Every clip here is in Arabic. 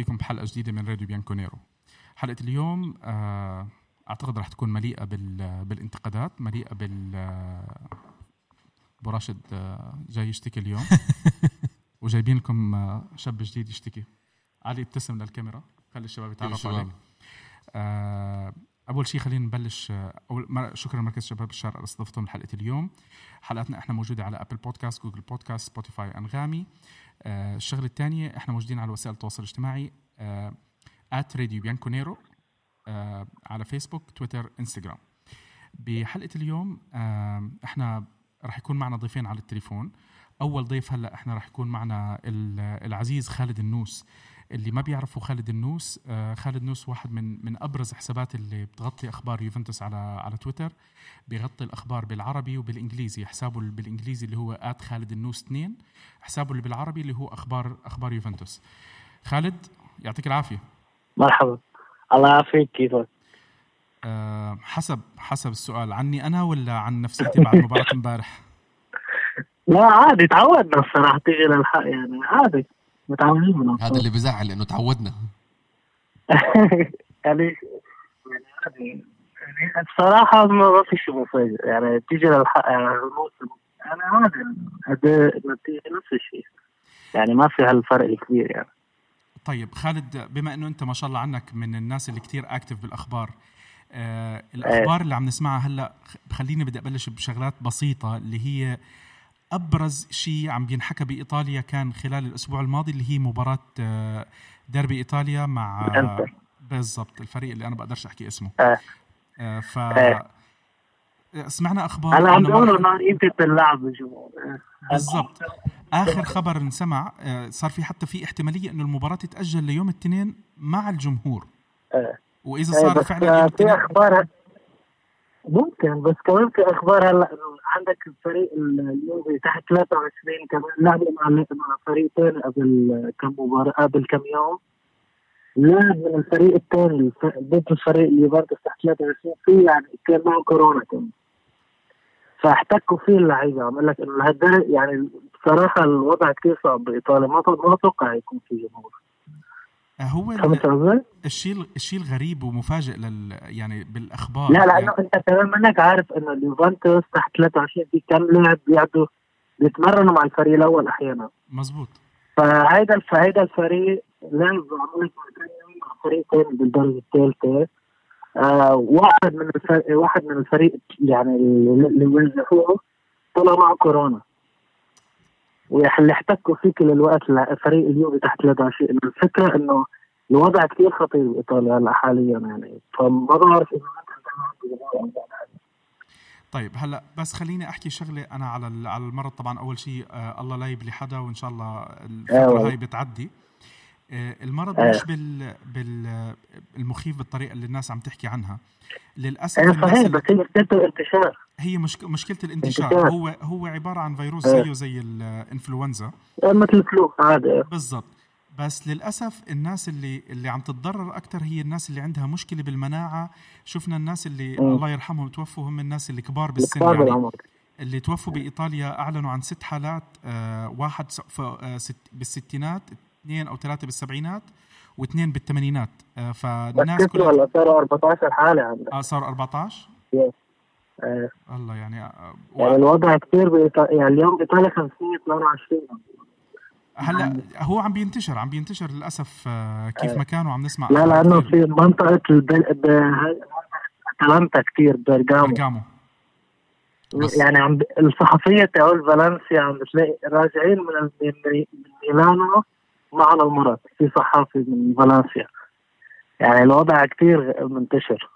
فيكم بحلقة جديدة من راديو بيانكونيرو. حلقة اليوم آه، أعتقد رح تكون مليئة بالانتقادات مليئة بال ابو راشد آه، جاي يشتكي اليوم. وجايبين لكم آه، شاب جديد يشتكي. علي ابتسم للكاميرا. خلي الشباب يتعرفوا عليك. أول شيء خلينا نبلش أول شكرا لمركز شباب الشرق استضافتهم لحلقة اليوم. حلقتنا إحنا موجودة على ابل بودكاست جوجل بودكاست سبوتيفاي أنغامي. آه الشغلة الثانية إحنا موجودين على وسائل التواصل الاجتماعي at راديو بيانكونيرو آه على فيسبوك تويتر انستغرام بحلقة اليوم آه إحنا راح يكون معنا ضيفين على التليفون. أول ضيف هلأ إحنا راح يكون معنا العزيز خالد النوس اللي ما بيعرفوا خالد النوس آه خالد النوس واحد من من أبرز حسابات اللي بتغطي أخبار يوفنتوس على على تويتر. بيغطي الأخبار بالعربي وبالإنجليزي. حسابه بالإنجليزي اللي هو at خالد النوس 2 حسابه اللي بالعربي اللي هو أخبار أخبار يوفنتوس. خالد يعطيك العافية. مرحبا. الله يعافيك. كيفك؟ أه حسب حسب السؤال. عني أنا ولا عن نفسيتي بعد مباراة امبارح. لا عادي. تعودنا الصراحة تيجي للحق يعني. عادي. متعودين هذا اللي بزعل لأنه تعودنا. يعني يعني بصراحة ما في شيء مفاجئ. يعني تيجي للحق يعني أنا عادي أداء نتيجة نفس الشيء. يعني ما في هالفرق الكبير يعني. طيب خالد بما إنه أنت ما شاء الله عنك من الناس اللي كتير اكتف بالأخبار آه الأخبار اللي عم نسمعها هلأ خليني بدي أبلش بشغلات بسيطة اللي هي أبرز شيء عم بينحكى بإيطاليا كان خلال الأسبوع الماضي اللي هي مباراة آه، ديربي إيطاليا مع بالضبط الفريق اللي أنا بقدرش أحكي اسمه آه. آه ف آه. سمعنا أخبار أنا عم بقول إنه قيمة اللعب بالضبط آخر خبر انسمع صار في حتى في احتمالية إنه المباراة تتأجل ليوم الاثنين مع الجمهور آه. وإذا صار فعلا في أخبار ممكن بس كمان في أخبار هلا انه عندك الفريق اليوفي تحت 23 كمان لعبوا مع مع فريق ثاني قبل كم مباراة قبل كم يوم. لاعب من الفريق الثاني ضد الفريق اللي برضه تحت 23 في يعني كان معه كورونا كمان. فاحتكوا فيه اللعيبة عم لك إنه لهالدرجه يعني بصراحه الوضع كثير صعب بإيطاليا ما ما أتوقع يكون في جمهور. هو الشيء الشيء الغريب ومفاجئ لل يعني بالأخبار. لا لا يعني أنت كمان منك. عارف انه اليوفنتوس تحت 23 في كم لاعب بيقعدوا بيتمرنوا مع الفريق الأول أحيانا. مزبوط فهيدا فهيدا الفريق لعب مع فريق ثاني بالدرجة الثالثه آه واحد من الفريق واحد من الفريق يعني اللي وزعوه طلع معه كورونا. واللي احتكوا فيه كل الوقت فريق اليوفي تحت 23 الفكرة إنه الوضع كثير خطير بإيطاليا هلأ حاليا يعني. فما بعرف إذا طيب هلأ بس خليني أحكي شغلة أنا على على المرض طبعا. أول شيء آه الله لا يبلي حدا وإن شاء الله الفترة هاي بتعدي. آه المرض مش بال بال المخيف بالطريقة اللي الناس عم تحكي عنها. للأسف إيه صحيح بس هي الانتشار هي مشك... مشكلة الانتشار. انتشار. هو هو عبارة عن فيروس زيه زي الإنفلونزا. مثل الفلو عادي. بالضبط. بس للأسف الناس اللي اللي عم تتضرر أكثر هي الناس اللي عندها مشكلة بالمناعة. شفنا الناس اللي م. الله يرحمهم توفوا هم الناس اللي كبار بالسن يعني. اللي توفوا بإيطاليا أعلنوا عن ست حالات آه واحد آه ست بالستينات اثنين أو ثلاثة بالسبعينات واثنين بالثمانينات. آه فالناس كلها صاروا 14 حالة عندك؟ آه صاروا 14 يس آه. الله يعني آه و... يعني الوضع كثير بإيطاليا يعني اليوم بايطاليا 522 هلا هو عم بينتشر عم بينتشر للأسف آه كيف ما كانوا عم نسمع لا لأنه في منطقة البل... أتلانتا كثير برغامو برغامو يعني عم ب... الصحفية تقول فالنسيا عم بتلاقي راجعين من من ميلانو معنا المرض في صحافي من فالنسيا. يعني الوضع كثير منتشر.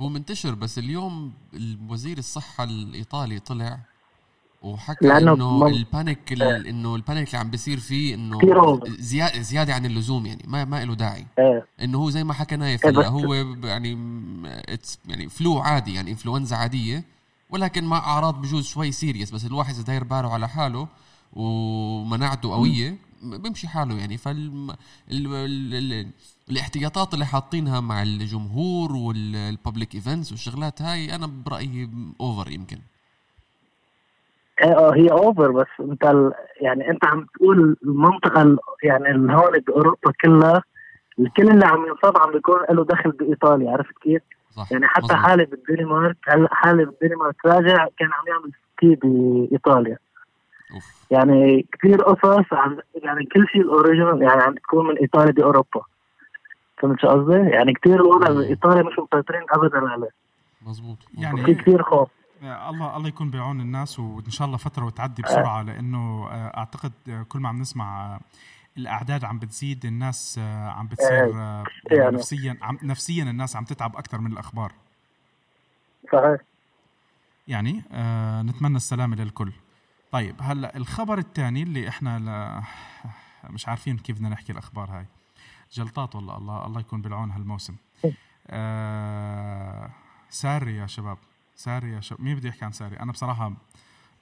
هو منتشر بس اليوم وزير الصحة الإيطالي طلع وحكى إنه. ال panic ال... إنه ال panic اللي عم بيصير فيه إنه زياده زيادة عن اللزوم يعني ما ما له داعي إيه. إنه هو زي ما حكى نايف إيه هو يعني يعني flu عادي يعني انفلونزا عادية ولكن مع أعراض بجوز شوي serious بس الواحد إذا داير باله على حاله ومناعته قوية بيمشي حاله يعني فال ال... ال... ال... الاحتياطات اللي حاطينها مع الجمهور وال public events والشغلات هاي أنا برأيي over يمكن آه هي over بس أنت. يعني أنت عم تقول المنطقة ال... يعني هون بأوروبا كلها الكل اللي عم ينصاب عم بيكون له دخل بإيطاليا عرفت كيف؟ صح يعني حتى. حالي بالدنمارك هلا حالي بالدنمارك راجع كان عم يعمل سكي بإيطاليا أوف. يعني كثير قصص عن يعني كل شيء الأوريجينال يعني عم تكون من إيطاليا باوروبا فهمت شو قصدي؟ يعني كثير الوضع بايطاليا مش مسيطرين ابدا عليه. مظبوط. يعني- في كثير خوف. آه، الله الله يكون بعون الناس وإن شاء الله فترة وتعدي بسرعة لأنه آه، أعتقد آه، كل ما عم نسمع آه، الأعداد عم بتزيد الناس آه، عم بتصير آه، يعني يعني. نفسيا عم نفسيا الناس عم تتعب أكثر من الأخبار. صحيح. يعني آه نتمنى السلامة للكل. طيب هلا الخبر الثاني اللي إحنا ل... مش عارفين كيف بدنا نحكي الأخبار هاي. جلطات والله الله الله يكون بالعون هالموسم. آه ساري يا شباب ساري يا شباب. مين بده يحكي عن ساري؟ أنا بصراحة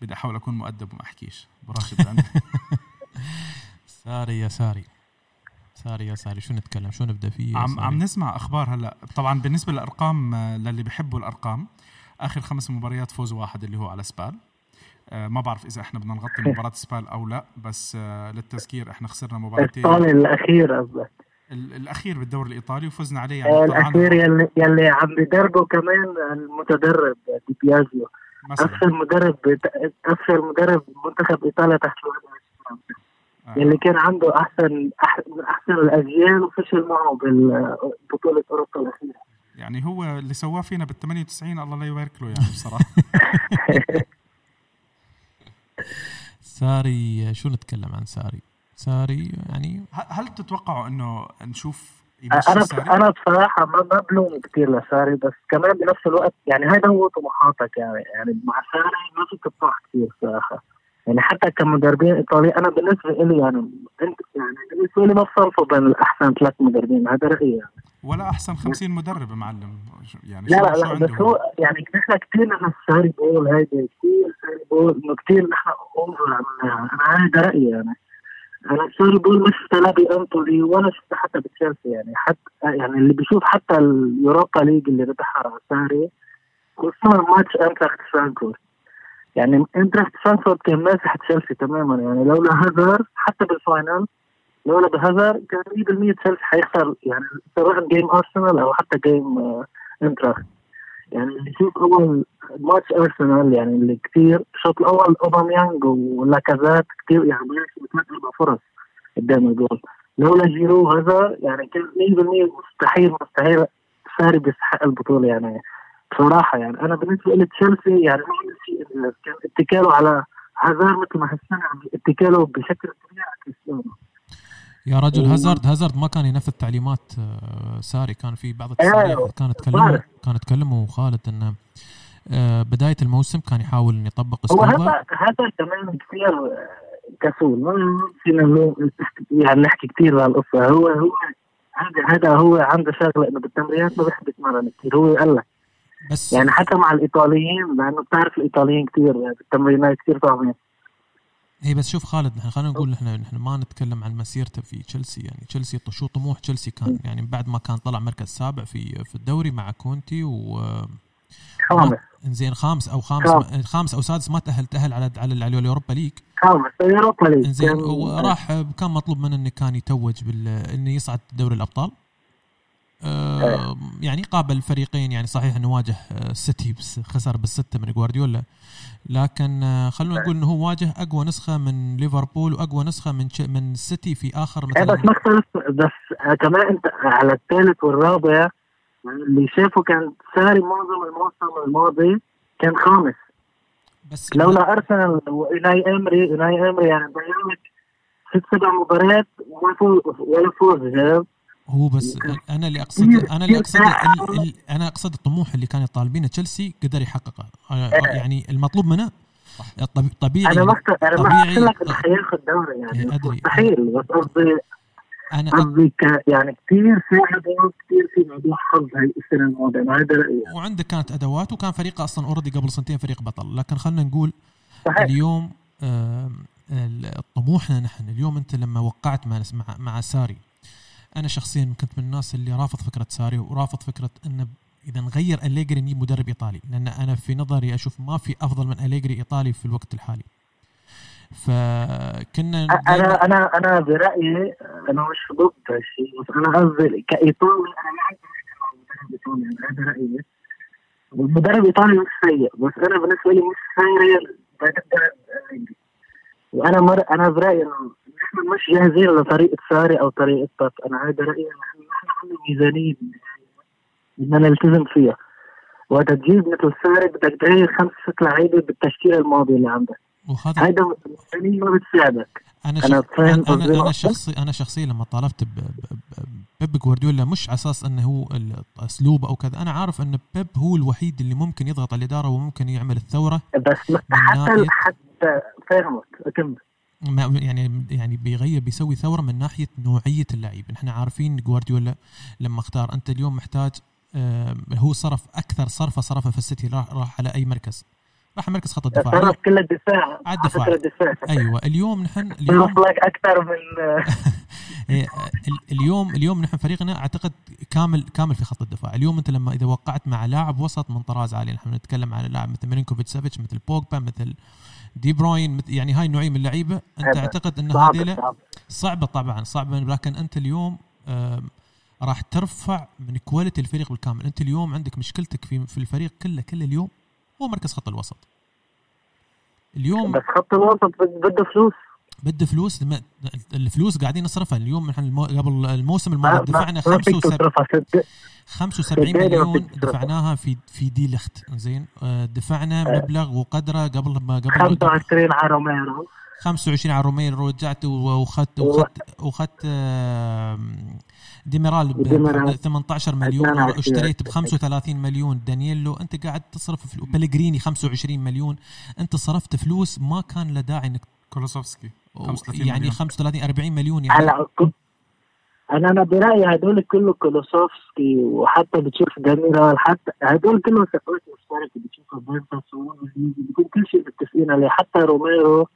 بدي أحاول أكون مؤدب وما أحكيش براشد عندي ساري يا ساري. ساري يا ساري شو نتكلم؟ شو نبدأ فيه عم؟ عم نسمع أخبار هلا. طبعا بالنسبة للأرقام آه، للي بيحبوا الأرقام آخر خمس مباريات فوز واحد اللي هو على سبال. ما بعرف إذا إحنا بدنا نغطي مباراة سبال أو لا بس آه، للتذكير إحنا خسرنا مباراتين. الثاني الأخير قصدك؟ ال- الأخير بالدوري الإيطالي وفزنا عليه يعني آه، الأخير يلي يلي عم بدربه كمان المتدرب دي بيازيو. افشل مدرب افشل مدرب منتخب إيطاليا تحت 21 آه، يلي كان عنده احسن أحسن الأجيال وفشل معه بالبطوله أوروبا الأخيرة. يعني هو اللي سواه فينا بال 98 الله لا يبارك له يعني بصراحة. ساري شو نتكلم عن ساري ساري يعني هل تتوقعوا إنه نشوف أنا ساري؟ أنا بصراحة ما ما بلوم كثير لساري بس كمان بنفس الوقت يعني هذا هو طموحاتك يعني يعني مع ساري ما فيك تطمح كثير صراحة يعني حتى كمدربين إيطاليين أنا بالنسبة لي يعني أنت يعني بالنسبة لي ما بصنفوا بين الأحسن ثلاث مدربين هذا رأيي يعني. ولا أحسن 50 مدرب معلم. يعني لا شو- لا لا بس هو يعني نحن كثير نحن ساري ball هيدي كثير ساري ball إنه كثير نحن over عملناها أنا هذا رأيي يعني. أنا ساري ball شفتها لا بنابولي ولا شفتها حتى بتشيلسي يعني. حتى يعني اللي بيشوف حتى اليوروبا ليج اللي ربحها ساري خصوصا ماتش انتراخت فرانكفورت يعني انتراخت فرانكفورت كان ماسح تشيلسي تماما يعني لولا هازار حتى بال final لولا هازار كان 100% تشيلسي حيخسر يعني سواء game ارسنال أو حتى game آه، انتراخت يعني اللي يشوف أول ماتش ارسنال يعني اللي كثير الشوط الأول اوباميانج ولاكازات كثير يعني بثلاث أربع فرص قدام الجول. لولا جيرو هذا يعني كان 100% مستحيل مستحيل ساري بيستحق البطولة يعني بصراحة يعني أنا بالنسبة لي تشيلسي يعني كان اتكاله على هازار مثل ما حسنا اتكاله بشكل كبير على كريستيانو. يا رجل و- هازارد هازارد ما كان ينفذ تعليمات آه، ساري. كان في بعض التصريحات كانت تكلمه بعرف. كانت تكلمه خالد إنه آه، بداية الموسم كان يحاول إنه يطبق هو هذا هذا كمان كثير كسول. ما فينا يعني نحكي كثير بهالقصه هو هو هذا هذا هو عنده شغلة إنه بالتمرينات ما بيحب يتمرن كثير. هو قال لك بس يعني حتى مع الإيطاليين لأنه بتعرف الإيطاليين كثير يعني بالتمرينات كثير صعبين هي بس شوف خالد نحن خلينا نقول نحن نحن ما نتكلم عن مسيرته في تشيلسي يعني تشيلسي شو طموح تشيلسي كان. يعني بعد ما كان طلع مركز سابع في في الدوري مع كونتي و خامس. إنزين خامس أو خامس خامس. خامس أو سادس ما تاهل تأهل على على على اليوروبا ليج. خامس. اوروبا ليج. إنزين كان- وراح كان مطلوب منه إنه كان يتوج بال إنه يصعد دوري الأبطال. آه يعني قابل فريقين يعني صحيح إنه واجه آه، السيتي بس خسر بالستة من جوارديولا. لكن آه، خلونا نقول إنه هو واجه أقوى نسخة من ليفربول وأقوى نسخة من من السيتي في آخر إيه بس مثلا ما اختلف بس كمان أنت على الثالث والرابع اللي شافه كان ساري معظم الموسم الماضي كان خامس. بس لولا أرسنال وأوناي إمري أوناي إمري يعني ضيع لك ست سبع مباريات ولا فوز جاب. هو بس أنا اللي اقصد أنا اللي أقصد أنا أقصد الطموح اللي كان يطالبينه تشيلسي قدر يحققه. آه، يعني المطلوب منه طب- طبيعي أنا ما أنا ما لك انه حياخذ دوري إيه، يعني أدري. مستحيل. بس قصدي أنا قصدي يعني كثير ساعدوا كثير في موضوع حظ هاي السنة الماضية. أنا هذا رايي وعنده كانت أدوات وكان فريقه أصلا اوريدي قبل سنتين فريق بطل. لكن خلينا نقول صحيح. اليوم طموحنا نحن. اليوم أنت لما وقعت مع, مع ساري أنا شخصيا كنت من الناس اللي رافض فكرة ساري ورافض فكرة إنه إذا نغير أليجري نجيب مدرب إيطالي لأن أنا في نظري أشوف ما في أفضل من أليجري إيطالي في الوقت الحالي. فكنا أنا أنا أنا برأيي أنا مش ضد هالشيء بس أنا قصدي كإيطالي أنا ما عندي مشكله مع المدرب الإيطالي يعني هذا رايي المدرب الإيطالي مش سيء بس أنا بالنسبة لي مش سيء وأنا مر... أنا برأيي إنه نحن مش جاهزين لطريقة ساري أو طريقة باب أنا هذا رأيي نحن نحن عندنا ميزانية بدنا نلتزم فيها. وقت تجيب مثل ساري بدك تغير خمس ست لعيبة بالتشكيلة الماضية اللي عندك. وهذا هيدا ما بتساعدك. أنا. فاهم أنا أنا, أنا. شخصي أنا شخصيا لما طالبت بيب جوارديولا مش على أساس إنه هو الأسلوب أو كذا أنا عارف إن بيب هو الوحيد اللي ممكن يضغط على الإدارة وممكن يعمل الثورة بس حتى حتى فاهمك أكمل ما يعني يعني بيغير بيسوي ثورة من ناحية نوعية اللعيب نحن عارفين جوارديولا لما اختار أنت اليوم محتاج هو صرف أكثر صرفة صرفها في السيتي راح راح على أي مركز راح مركز خط الدفاع. صرف كل الدفاع. على الدفاع. الدفاع. أيوه اليوم نحن اليوم لك أكثر من إيه، ال- اليوم اليوم نحن فريقنا أعتقد كامل كامل في خط الدفاع. اليوم أنت لما إذا وقعت مع لاعب وسط من طراز عالي نحن نتكلم عن لاعب مثل ميلينكوفيتش سافيتش مثل بوجبا مثل دي بروين يعني هاي النوعية من اللعيبة أنت أعتقد إن هذيلا صعب صعبة طبعا صعبة لكن أنت اليوم راح ترفع من quality الفريق بالكامل. أنت اليوم عندك مشكلتك في في الفريق كله كله اليوم هو مركز خط الوسط. اليوم بس خط الوسط بد- بده فلوس. بده فلوس. لما الفلوس قاعدين نصرفها. اليوم نحن المو... قبل الموسم ما الماضي ما- دفعنا ما فيك 75 تصرفها. ست 75 صدقني ما مليون. دفعناها في في دي ليخت. زين. آه، دفعنا آه. مبلغ وقدره قبل ما قبل 25 على روميرو. 25 على روميرو. رجعت واخذت واخذت واخذت ديميرال ب ديميرال. 18 مليون 22. واشتريت ب 35 مليون. دانييلو أنت قاعد تصرف فلو- بيليغريني 25 مليون. أنت صرفت فلوس ما كان له داعي انك كولوسيفسكي. 35 يعني مليون. 35 40 مليون يعني. كنت- أنا أنا برأيي هدول كله كولوسيفسكي وحتى بتشوف ديميرال حتى هدول كلهم صفقات مشتركة. بتشوفها بيريتس بيكون كل شيء متفقين عليه. حتى روميرو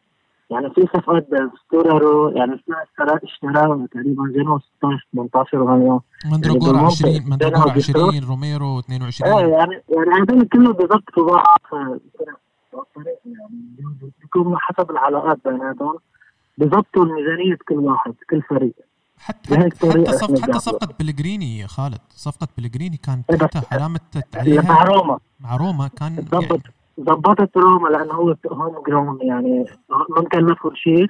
يعني في صفقات ستورارو يعني في اشترى اشتراه تقريبا جنوا 16 18 مليون مندراجورا يعني 20 بالمنطق مندراجورا بينهم 20 روميرو إيه 22 يعني يعني هدول كلهم بيضبطوا بعض بالطريقة يعني بيكون حسب العلاقات بيناتهم بيضبطوا ميزانية كل واحد كل فريق. حتى حتى صف حتى صفقة بلغريني يا خالد. صفقة بلغريني كانت إيه تحتها علامة مع عليها. روما. مع روما كان يعني ضبطت روما لأنه هو هوم جراوند يعني ما مكلفهم شيء.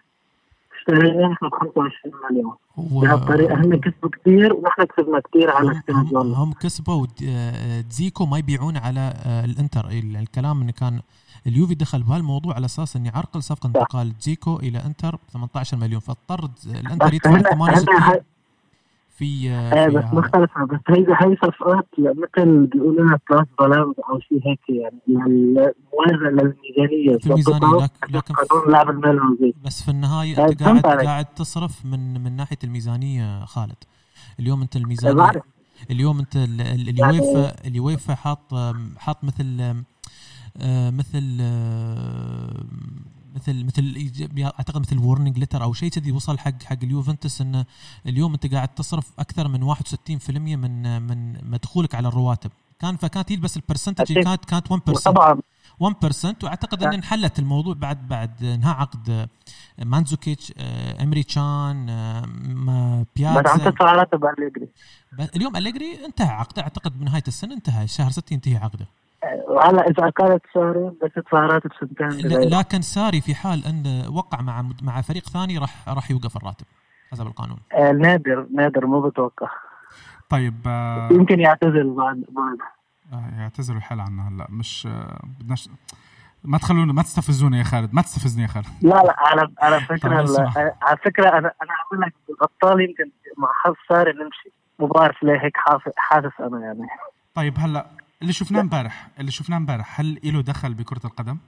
اشتريناه نحن ب 25 مليون. بهالطريقه هم كسبوا كثير ونحن كسبنا كثير على استاد هم, كسبوا. دزيكو ما يبيعون على آه، الإنتر. ال- الكلام انه كان اليوفي دخل بهالموضوع على أساس انه يعرقل صفقة انتقال دزيكو إلى إنتر ب 18 مليون. فاضطر الإنتر يدفع هنا 68 هنا في آه، بس. مختلفة بس هيدا هي صفقات مثل بيقولوا لها plus balance أو شيء هيك يعني يعني موازنة للميزانية في الميزانية، لك- لكن قانون لعب المال بس في النهاية طيب، أنت قاعد. قاعد تصرف من من ناحية الميزانية خالد اليوم أنت الميزانيه بعرف اليوم أنت يعني- اليويفا اليويفا حاط حاط مثل آه، مثل آه، مثل مثل أعتقد مثل warning letter أو شيء كذي وصل حق حق اليوفنتوس انه اليوم أنت قاعد تصرف أكثر من 61% من من مدخولك على الرواتب. كان فكانت هي بس ال percentage. كانت كانت 1% طبعا 1% وأعتقد إن انحلت الموضوع بعد بعد إنهاء عقد آه، مانزوكيتش آه، إمري تشان آه، ما بس عم بيازا تدفع راتب أليجري ب- اليوم أليجري انتهى عقده. أعتقد بنهاية السنة انتهى شهر 6 ينتهي عقده. وهلا إذا كانت ساري بس تدفع راتب سنتين ل- بغيره. لكن ساري في حال أن وقع مع مع فريق ثاني راح راح يوقف الراتب حسب القانون. آه، نادر نادر مو بتوقع. طيب آه، يمكن يعتزل بعد بعد. آه، الحال عنا هلا. مش آه، بدناش ما تخلونا ما تستفزونا يا خالد ما تستفزني يا خالد. لا لا على على طب فكرة على فكرة أنا أنا عامل لك بالابطال يمكن مع حظ ساري نمشي. مو بعرف ليه هيك حاسس أنا يعني. طيب هلا اللي شفناه امبارح اللي شفناه امبارح هل له دخل بكرة القدم؟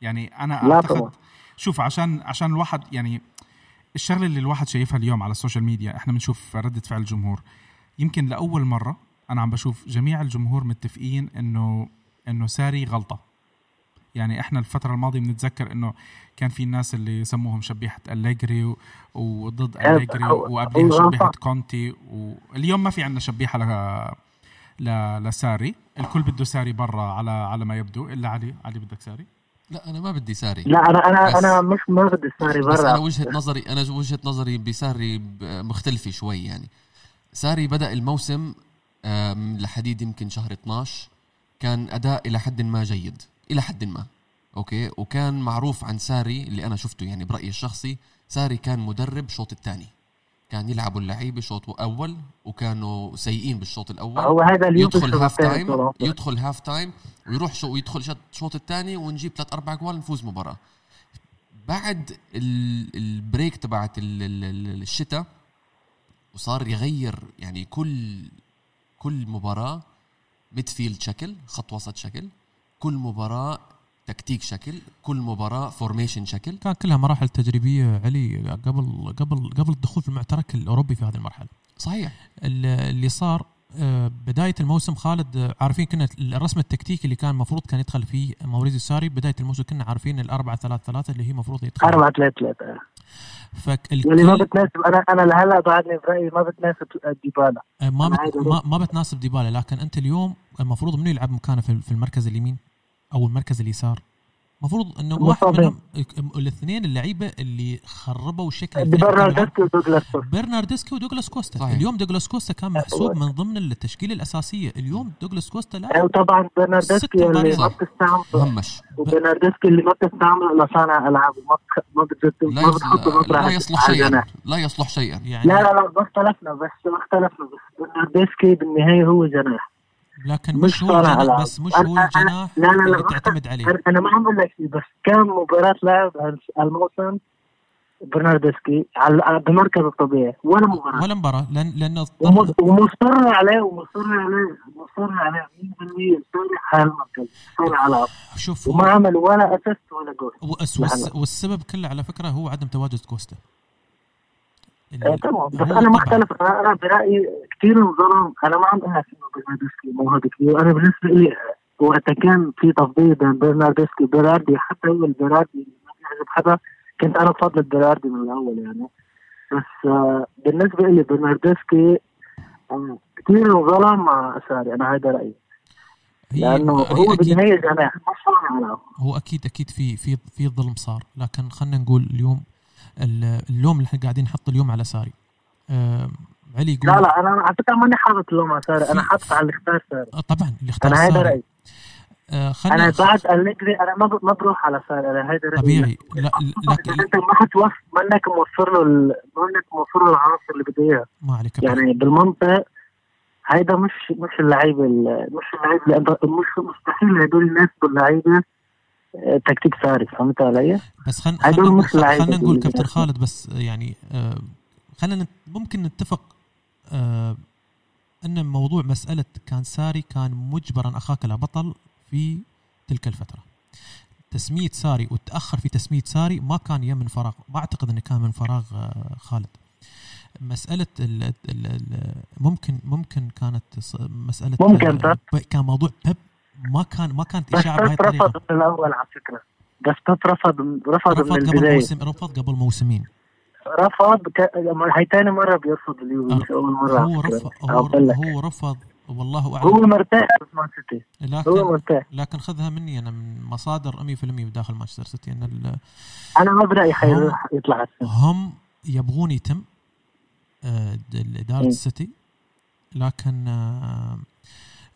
يعني أنا لا أعتقد طبعا. شوف عشان عشان الواحد يعني الشغلة اللي الواحد شايفها اليوم على ال social media إحنا بنشوف ردة فعل الجمهور يمكن لأول مرة أنا عم بشوف جميع الجمهور متفقين إنه إنه ساري غلطة يعني إحنا الفترة الماضية بنتذكر إنه كان في الناس اللي سموهم شبيحة أليجري و- وضد أليجري هو- وقبلها غلطان. كونتي واليوم ما في عندنا ل- لساري. الكل بده ساري برا على على ما يبدو. إلا علي. علي بدك ساري؟ لا أنا ما بدي ساري. لا أنا أنا أنا مش ما بدي ساري بس أنا برا وجهة نظري أنا وجهة نظري بساري ب- مختلفة شوي يعني. ساري بدأ الموسم لحديد يمكن شهر 12 كان أداء إلى حد ما جيد. إلى حد ما. أوكي؟ وكان معروف عن ساري اللي أنا شفته يعني برأيي الشخصي ساري كان مدرب شوط الثاني. كان يلعبوا اللعيبة شوط أول وكانوا سيئين بالشوط الأول. هو هذا اليوم يدخل half time يدخل half time ويروح شو ويدخل شوط الشوط الثاني ونجيب ثلاث أربع جوال نفوز مباراة. بعد ال- ال break تبعت ال- ال- ال- الشتاء وصار يغير يعني كل كل مباراة midfield شكل خط وسط شكل كل مباراة تكتيك شكل كل مباراة formation شكل. كان كلها مراحل تجريبية علي قبل قبل قبل الدخول في المعترك الأوروبي في هذه المرحلة. صحيح. ال- اللي صار آه، بداية الموسم خالد آه، عارفين كنا الرسم التكتيكي اللي كان المفروض كان يدخل فيه موريزيو ساري بداية الموسم كنا عارفين الأربعة ثلاثة ثلاثة اللي هي المفروض يدخل. 4 3 3 فالكل واللي ما بتناسب أنا أنا لهلا بعدني برايي ما بتناسب ديبالا. آه، ما بت... ما, ما بتناسب ديبالا لكن أنت اليوم المفروض منو يلعب مكانه في في المركز اليمين؟ أو المركز اليسار المفروض إنه واحد. منهم الاثنين اللعيبة اللي خربوا شكل الفريق ديبالا كان بيلعب. دكتور دوغلاس كوستا. برنارديسكي ودوغلاس كوستا صحيح. اليوم دوغلاس كوستا كان محسوب من ضمن التشكيلة الأساسية اليوم دوغلاس كوستا لا وطبعا ست برنارديسكي اللي. ما. بتستعمل مهمش وبرناردسكي اللي ما بتستعمل لصانع ألعاب ما ما. بتحطه لا يصلح شيئا الجناح. لا يصلح شيئا يعني لا لا لا ما اختلفنا بس ما اختلفنا بس برناردسكي بالنهاية هو جناح لكن مش مش هو الجناح. بس مش هو الجناح لا لا لا اللي تعتمد عليه. أنا ما عم لك شيء بس كم مباراة لعب الموسم برناردسكي على بمركز الطبيعي ولا مباراة. ولا مباراة لأن لأن اضطر ومصر عليه ومصر عليه مصر عليه 100% صالح على المركز صالح على شوف وما عمل ولا assist ولا جول. والس- والس- والسبب كله على فكرة هو عدم تواجد كوستا. آه، تمام بس أنا طبعاً. مختلف أنا أنا برأيي كثير انظلم. أنا ما عم أقول لك انه برنارديسكي موهبه كثير أنا بالنسبة لي وقتها كان في تفضيل بين برنارديسكي وبيراردي حتى هو البيراردي ما بيعجب حدا كنت أنا بفضل البيراردي من الأول يعني. بس آه بالنسبة لي برنارديسكي آه كثير انظلم مع ساري أنا هذا رأيي. لأنه هو بالنهايه جناح مش صانع العاب هو أكيد أكيد في في في ظلم صار. لكن خلينا نقول اليوم ال- اللوم اللي إحنا قاعدين نحطه اليوم على ساري. آه علي يقول لا لا أنا على فكرة ماني حاطط اللوم على ساري. أنا حاطط على اللي اختار ساري. آه، طبعا اللي اختار أنا هذا ساري. رأيي. آه أنا بعد أليجري أنا ما بروح على ساري أنا هذا رأيي. طبيعي. لا لكن انت ما حتوفر منك موفر له ال- منك موفر له العناصر اللي بده إياها. ما عليك. يعني بالمنطق هيدا مش مش اللعيبه ال- مش اللعيبه مش مستحيل هدول الناس باللعيبة تكتيك ساري فهمت علي؟ بس خلينا خلينا لعيبة خلينا نقول كابتن. خالد بس يعني آه خلينا نت- ممكن نتفق آه إن موضوع مسألة كان ساري كان مجبرا أخاك لا بطل في تلك الفترة تسمية ساري والتاخر في تسمية ساري ما كان يم من فراغ ما أعتقد إنه كان من فراغ آه خالد مسألة ال ال ال ممكن ممكن كانت مسألة ممكن كان موضوع بيب ما كان ما كانت إشاعة بيب الطريقة. رفض من الأول على فكرة. بس بيب رفض رفض من رفض قبل البداية. موسم رفض قبل موسمين. رفض ك... هي ثاني مرة بيرفض اليوفي مش أول مرة. هو. رفض هو. هو رفض والله هو اعلم مرتاح في مان سيتي. هو لكن مرتاح. لكن خذها مني. أنا من مصادر 100% بداخل مانشستر سيتي. أن ال- أنا ما برأيي هم- حيروح يطلع هم يبغون يتم آه، اداره م. السيتي. لكن آه،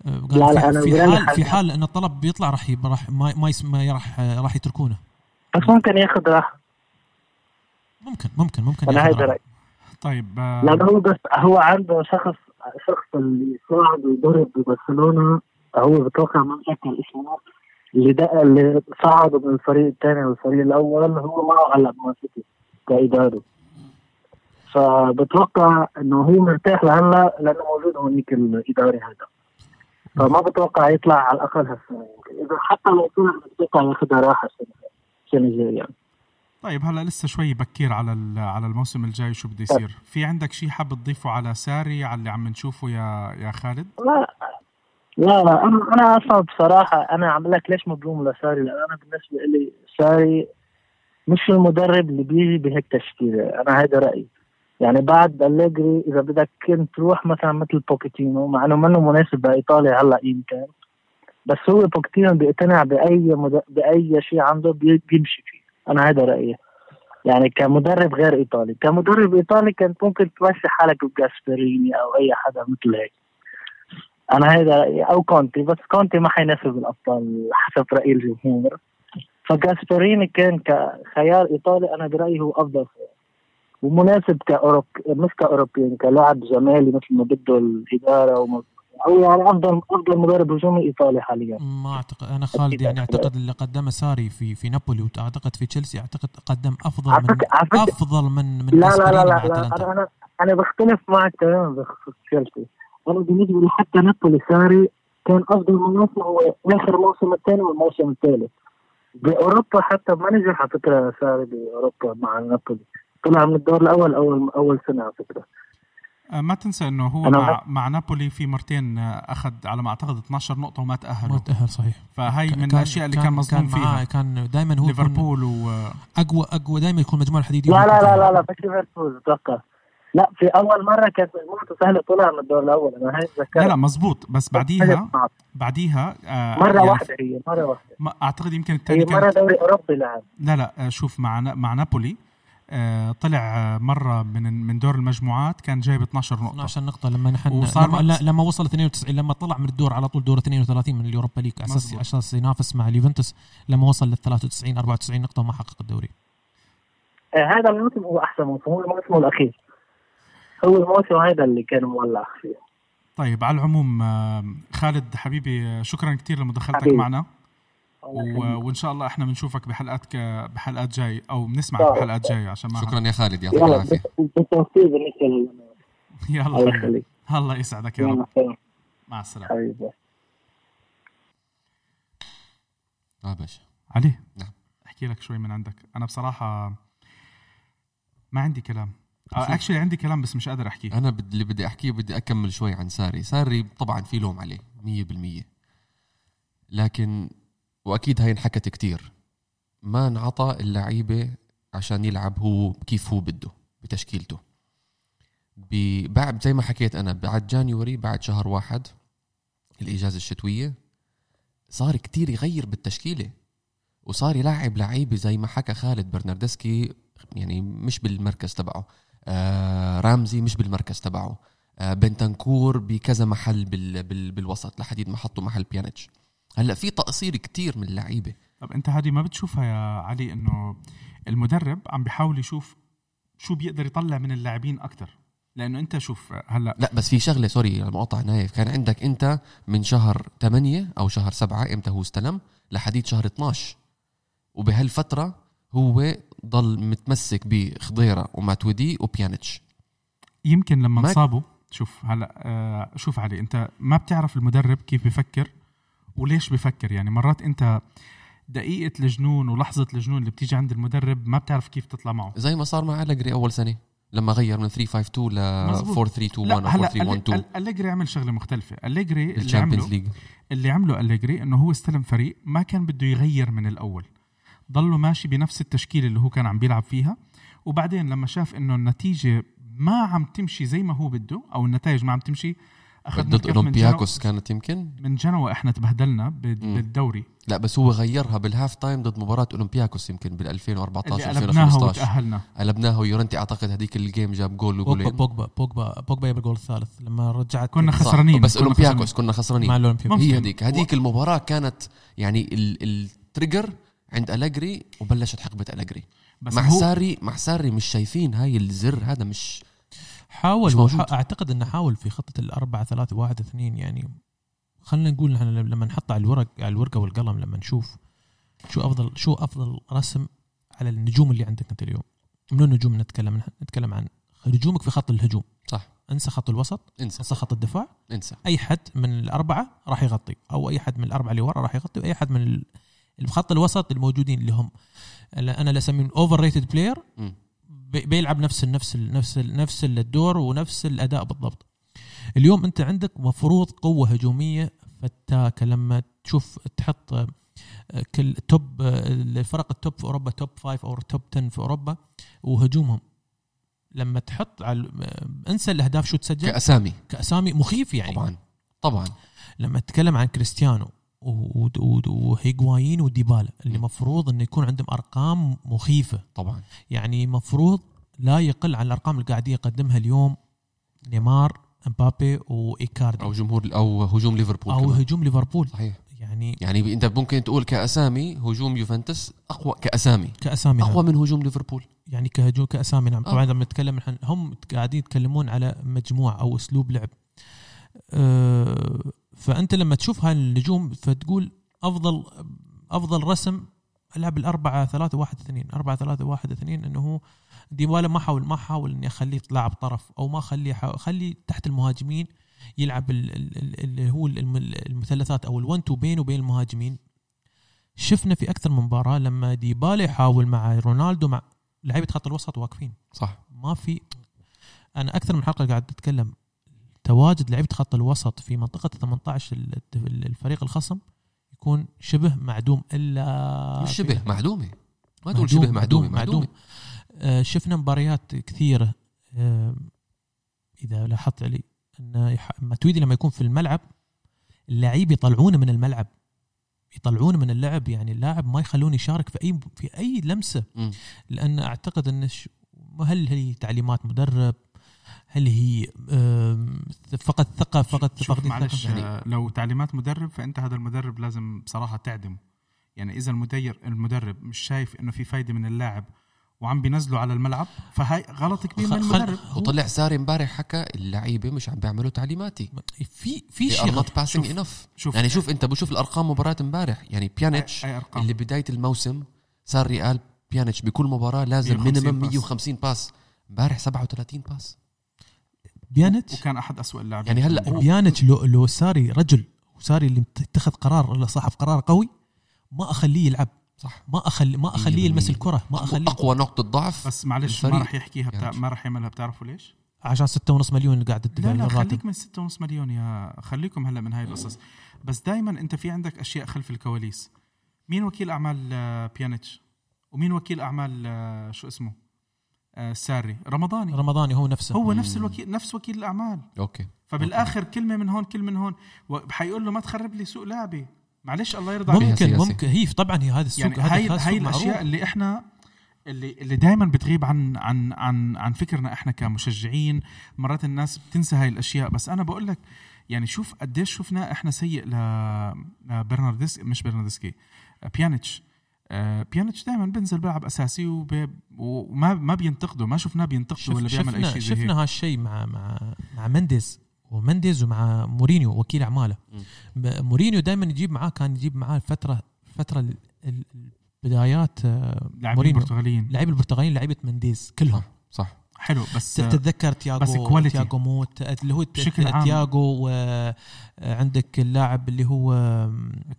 لا، قال لا، في, أنا في حال في. حال إن الطلب بيطلع راح راح ما ما, يس- ما راح راح يتركونه. بس ممكن ياخذ راحة. ممكن ممكن ممكن أنا هيدا. رأيي. طيب آه، لأنه هو بس هو عنده شخص شخص اللي صاعد ويدرب ببرشلونة هو بتوقع ما متذكر اسمه. اللي ده اللي صعد من الفريق الثاني والفريق الأول هو معه هلا سيتي كإدارة. فبتوقع إنه هو مرتاح لهلا لأنه موجود هونيك الإداري هذا فما بتوقع يطلع على الأقل هالسنة يمكن. إذا حتى لو طلع بتوقع ياخذها راحة السنة السنة الجاية يعني. طيب هلا لسه شوي بكير على على الموسم الجاي شو بده يصير. في عندك شيء حاب تضيفه على ساري على اللي عم نشوفه يا يا خالد؟ لا لا لا أنا أنا أصلا بصراحة أنا عم لك ليش مظلوم لساري؟ لأن أنا بالنسبة لي ساري مش المدرب اللي بيجي بهيك تشكيلة. أنا هذا رأيي. يعني بعد أليجري إذا بدك كنت تروح مثلا مثل بوكيتينو مع إنه منه مناسب بإيطاليا هلأ يمكن بس هو بوكيتينو بيقتنع بأي مد... بأي شيء عنده بي- بيمشي فيه. أنا هذا رأيي. يعني كمدرب غير إيطالي. كمدرب إيطالي كانت ممكن تمشي حالك بجاسبيريني أو أي حدا مثل هيك. أنا هذا رأيي. أو كونتي بس كونتي ما حينافس بالابطال حسب رأي الجمهور. فجاسبريني كان كخيار إيطالي أنا برأيي هو أفضل خيار. ومناسب كأوروب مش كأوروبيين كلاعب جمالي مثل ما بده الإدارة وم... هو يعني أفضل أفضل مدرب هجومي إيطالي حاليا. ما اعتقد أنا خالد يعني أعتقد اللي قدمه ساري في في نابولي وأعتقد في تشيلسي أعتقد قدم أفضل من فكرة- أفضل من من لا لا لا لا, لا أنا أنا بختلف معك تماما بخصوص تشيلسي. أنا بالنسبة لي حتى نابولي ساري كان أفضل موسم هو آخر موسم الثاني والموسم الثالث. بأوروبا حتى ما نجح على فكرة ساري بأوروبا مع نابولي. طلع من الدور الأول أول أول سنة على فكرة. آه، ما تنسى إنه هو أنا مع, مع نابولي في مرتين آه، أخذ على ما أعتقد 12 نقطة وما ما تاهلوا تأهل صحيح. فهي من الأشياء اللي كان مظلوم معاه فيها. كان دائما هو ليفربول و اقوى أقوى دائما يكون مجموعة الحديديه لا لا لا لا لا مش ليفربول أتوقع. لا في أول مرة كانت مجموعته سهله طلع من الدور الأول أنا هيك ذكرت لا لا مزبوط بس بعديها بعديها آه مرة يعني واحدة هي مرة واحدة. ما- أعتقد يمكن هي الثاني مرة كان دوري أوروبي لعب. لا لا آه، شوف مع مع نابولي طلع آه، مرة من من دور المجموعات كان جايب 12 نقطة. 12 نقطة لما نحن وصار لما, لا- لما وصل 92 لما طلع من الدور على طول دور 32 من اليوروبا ليج أساس أساس ينافس مع اليوفنتوس لما وصل لل 93 94 نقطة وما حقق الدوري. آه هذا الموسم هو أحسن موسم هو الموسم الأخير. هو الموسم هذا اللي كان مولع فيه. طيب على العموم آه، خالد حبيبي شكرا كثير لمداخلتك. معنا. وإن شاء الله إحنا بنشوفك بحلقات ك... بحلقات جاي أو بنسمعك طبعا. بحلقات جاية عشان ما شكرا يا خالد يعطيك يلا العافية. بالتوفيق بالنسبة يلا. الله يسعدك يا رب. مع السلامة. حبيبي. آه باشا. علي نعم. أحكي لك شوي من عندك. أنا بصراحة ما عندي كلام. اكشلي عندي كلام بس مش قادر أحكيه. أنا اللي بدي أحكيه بدي أكمل شوي عن ساري. ساري طبعا في لوم عليه 100% لكن وأكيد هاي انحكت كتير. ما انعطى اللعيبة عشان يلعب هو كيف هو بده بتشكيلته. بعد زي ما حكيت أنا بعد جانيوري بعد شهر واحد الإجازة الشتوية صار كتير يغير بالتشكيلة. وصار يلعب لعيبة زي ما حكى خالد برناردسكي يعني مش بالمركز تبعه. آه رامزي مش بالمركز تبعه. آه بنتنكور بكذا محل بال بال بالوسط لحديد ما حطوا محل بيانيتش. هلا في تقصير كتير من اللعيبة. طب انت هذه ما بتشوفها يا علي انه المدرب عم بيحاول يشوف شو بيقدر يطلع من اللاعبين أكثر لأنه انت شوف هلا لا بس في شغلة سوري المقاطعه نايف. كان عندك انت من شهر 8 أو شهر 7 إمتى هو استلم؟ لحديد شهر 12 وبهالفترة هو ضل متمسك بخضيرة وماتودي وبيانيتش. يمكن لما ما- انصابوا شوف هلا آه شوف علي انت ما بتعرف المدرب كيف بفكر. وليش بفكر يعني؟ مرات انت دقيقة الجنون ولحظة الجنون اللي بتيجي عند المدرب ما بتعرف كيف تطلع معه. زي ما صار مع أليجري أول سنة لما غير من 352 ل مزبوط. 4321 لا أو هلا 4312 أل- أليجري عمل شغلة مختلفة. أليجري اللي عمله ليج اللي عمله أليجري إنه هو استلم فريق ما كان بده يغير من الأول. ضله ماشي بنفس التشكيلة اللي هو كان عم بيلعب فيها. وبعدين لما شاف إنه النتيجة ما عم تمشي زي ما هو بده أو النتائج ما عم تمشي ضد أولمبياكوس كانت يمكن؟ من جنوة إحنا تبهدلنا. بالدوري. لا بس هو غيرها بال half time ضد مباراة أولمبياكوس يمكن بال 2014 اللي قلبناها 2015 وتأهلنا. قلبناها ويورنتي أعتقد هذيك ال game جاب جول بوجبا وجولين بوجبا بوجبا بوجبا جاب الجول الثالث لما رجعت كنا. خسرانين. بس أولمبياكوس كنا خسرانين. مع الأولمبياكوس. هي هذيك. هذيك المباراة كانت يعني ال- ال trigger عند أليجري وبلشت حقبة أليجري. بس مع هو ساري مع ساري مش شايفين هاي الزر هذا مش حاول. أعتقد إنه حاول في خطة الأربعة ثلاثة واحد اثنين يعني خلينا نقول نحن لما نحط على الورق على الورقة والقلم لما نشوف شو افضل شو أفضل رسم على النجوم اللي عندك أنت اليوم. من النجوم نتكلم؟ نتكلم عن نجومك في خط الهجوم. صح. انسى خط الوسط انسى. انسى خط الدفاع. انسى. أي حد من الأربعة راح يغطي أو أي حد من الأربعة اللي ورا راح يغطي واي حد من ال- اللي بخط الوسط الموجودين اللي هم أنا لا أسميهم overrated player. بيلعب نفس نفس نفس نفس الدور ونفس الأداء بالضبط. اليوم أنت عندك مفروض قوة هجومية فتاكة. لما تشوف تحط آه، كل top آه، الفرق ال top في أوروبا top five أو top 10 في أوروبا وهجومهم. لما تحط على آه، انسى الأهداف شو تسجل. كأسامي. كأسامي مخيف يعني. طبعا طبعا. لما تتكلم عن كريستيانو وهيغوايين وديبالا اللي مفروض إنه يكون عندهم أرقام مخيفة. طبعا. يعني مفروض لا يقل عن الأرقام اللي قاعد يقدمها اليوم نيمار امبابي وإيكاردي. أو جمهور أو هجوم ليفربول أو كمان. هجوم ليفربول. صحيح. يعني يعني أنت ممكن تقول كأسامي هجوم يوفنتوس أقوى كأسامي. كأسامي نعم. أقوى من هجوم ليفربول. يعني كهجوم كأسامي نعم. طبعا آه. لما نتكلم هم قاعدين يتكلمون على مجموعة أو أسلوب لعب. أه فأنت لما تشوف هاي النجوم فتقول أفضل أفضل رسم ألعب الأربعة ثلاثة واحد اثنين. أربعة ثلاثة واحد اثنين إنه هو ديبالا ما حاول ما حاول إني أخليه لاعب طرف أو ما أخليه خليه تحت المهاجمين يلعب ال- ال- ال- اللي هو الم- المثلثات أو الون تو بينه وبين المهاجمين. شفنا في أكثر من مباراة لما ديبالا يحاول مع رونالدو مع لعيبة خط الوسط واقفين. صح. ما في أنا أكثر من حلقة قاعد أتكلم تواجد لعيبة خط الوسط في منطقة 18 ال- ال- الفريق الخصم يكون شبه معدوم إلا مش شبه معدومة. ما تقول شبه معدومة معدومة. آه، شفنا مباريات كثيرة آه، إذا لاحظت علي أن يح- ماتويدي لما يكون في الملعب اللعيب يطلعونه من الملعب. يطلعونه من اللعب يعني اللاعب ما يخلونه يشارك في أي في أي لمسة. مم. لأن أعتقد أن هل هي تعليمات مدرب هل هي فقط ثقة فقط فقد معلش آه، لو تعليمات مدرب فأنت هذا المدرب لازم بصراحه تعدمه يعني إذا المدير المدرب مش شايف إنه في فايدة من اللاعب وعم بينزله على الملعب فهاي غلط كبير من المدرب. وطلع ساري امبارح حكى اللعيبة مش عم بيعملوا تعليماتي. في في شيء enough. شوف. يعني شوف أنت بشوف الأرقام مباراة امبارح. يعني بيانيتش اي أرقام؟ اللي بداية الموسم صار ريال بيانيتش بكل مباراة لازم 150 minimum pass. 150 pass امبارح 37 pass بيانيتش وكان أحد أسوأ اللاعبين يعني هلا. بيانيتش لو لو ساري رجل وساري اللي اتخذ قرار ولا صاحب قرار قوي ما أخليه يلعب صح ما اخلي ما أخليه يلمس الكرة ما اخليه أقوى نقطة ضعف بس معلش ما. راح يحكيها بتاع... يعني. ما راح يعملها بتعرفوا ليش؟ عشان ستة ونص مليون اللي قاعد لا لا خليك من 6.5 مليون يا خليكم هلا من هاي القصص بس دائما أنت في عندك أشياء خلف الكواليس مين وكيل أعمال آه، بيانيتش ومين وكيل أعمال آه، شو اسمه آه، ساري. رمضاني. رمضاني هو نفسه. هو نفس الوكيل نفس وكيل الأعمال. أوكي. فبالآخر كلمة من هون كلمة من هون. حيقول له ما تخرب لي سوق لعبي. معلش الله يرضى عليك. ممكن. ممكن هي طبعا هي هذا السوق يعني هاي هاي معروف. الأشياء اللي إحنا اللي اللي دائما بتغيب عن عن عن عن فكرنا إحنا كمشجعين. مرات الناس بتنسى هاي الأشياء. بس أنا بقول لك يعني شوف قديش شفنا إحنا سيء ل لبرناردسكي مش برناردسكي بيانيتش. آه، بيانيتش دائما بينزل بيلعب أساسي وب... وما ما بينتقده ما شفناه بينتقده شف ولا بيعمل شفنا أي شيء زي شفنا هالشيء مع مع مع مندز ومندز ومع مورينيو وكيل أعماله. مورينيو دائما يجيب معاه كان يجيب معاه الفترة فتره ال- ال- بدايات آه، لاعبين مورينيو. برتغاليين. لعيبه البرتغاليين لعيبة منديز كلهم. صح صح. حلو بس تتذكر تياجو بس quality. تياجو موت اللي هو بشكل عام. تياجو وعندك اللاعب اللي هو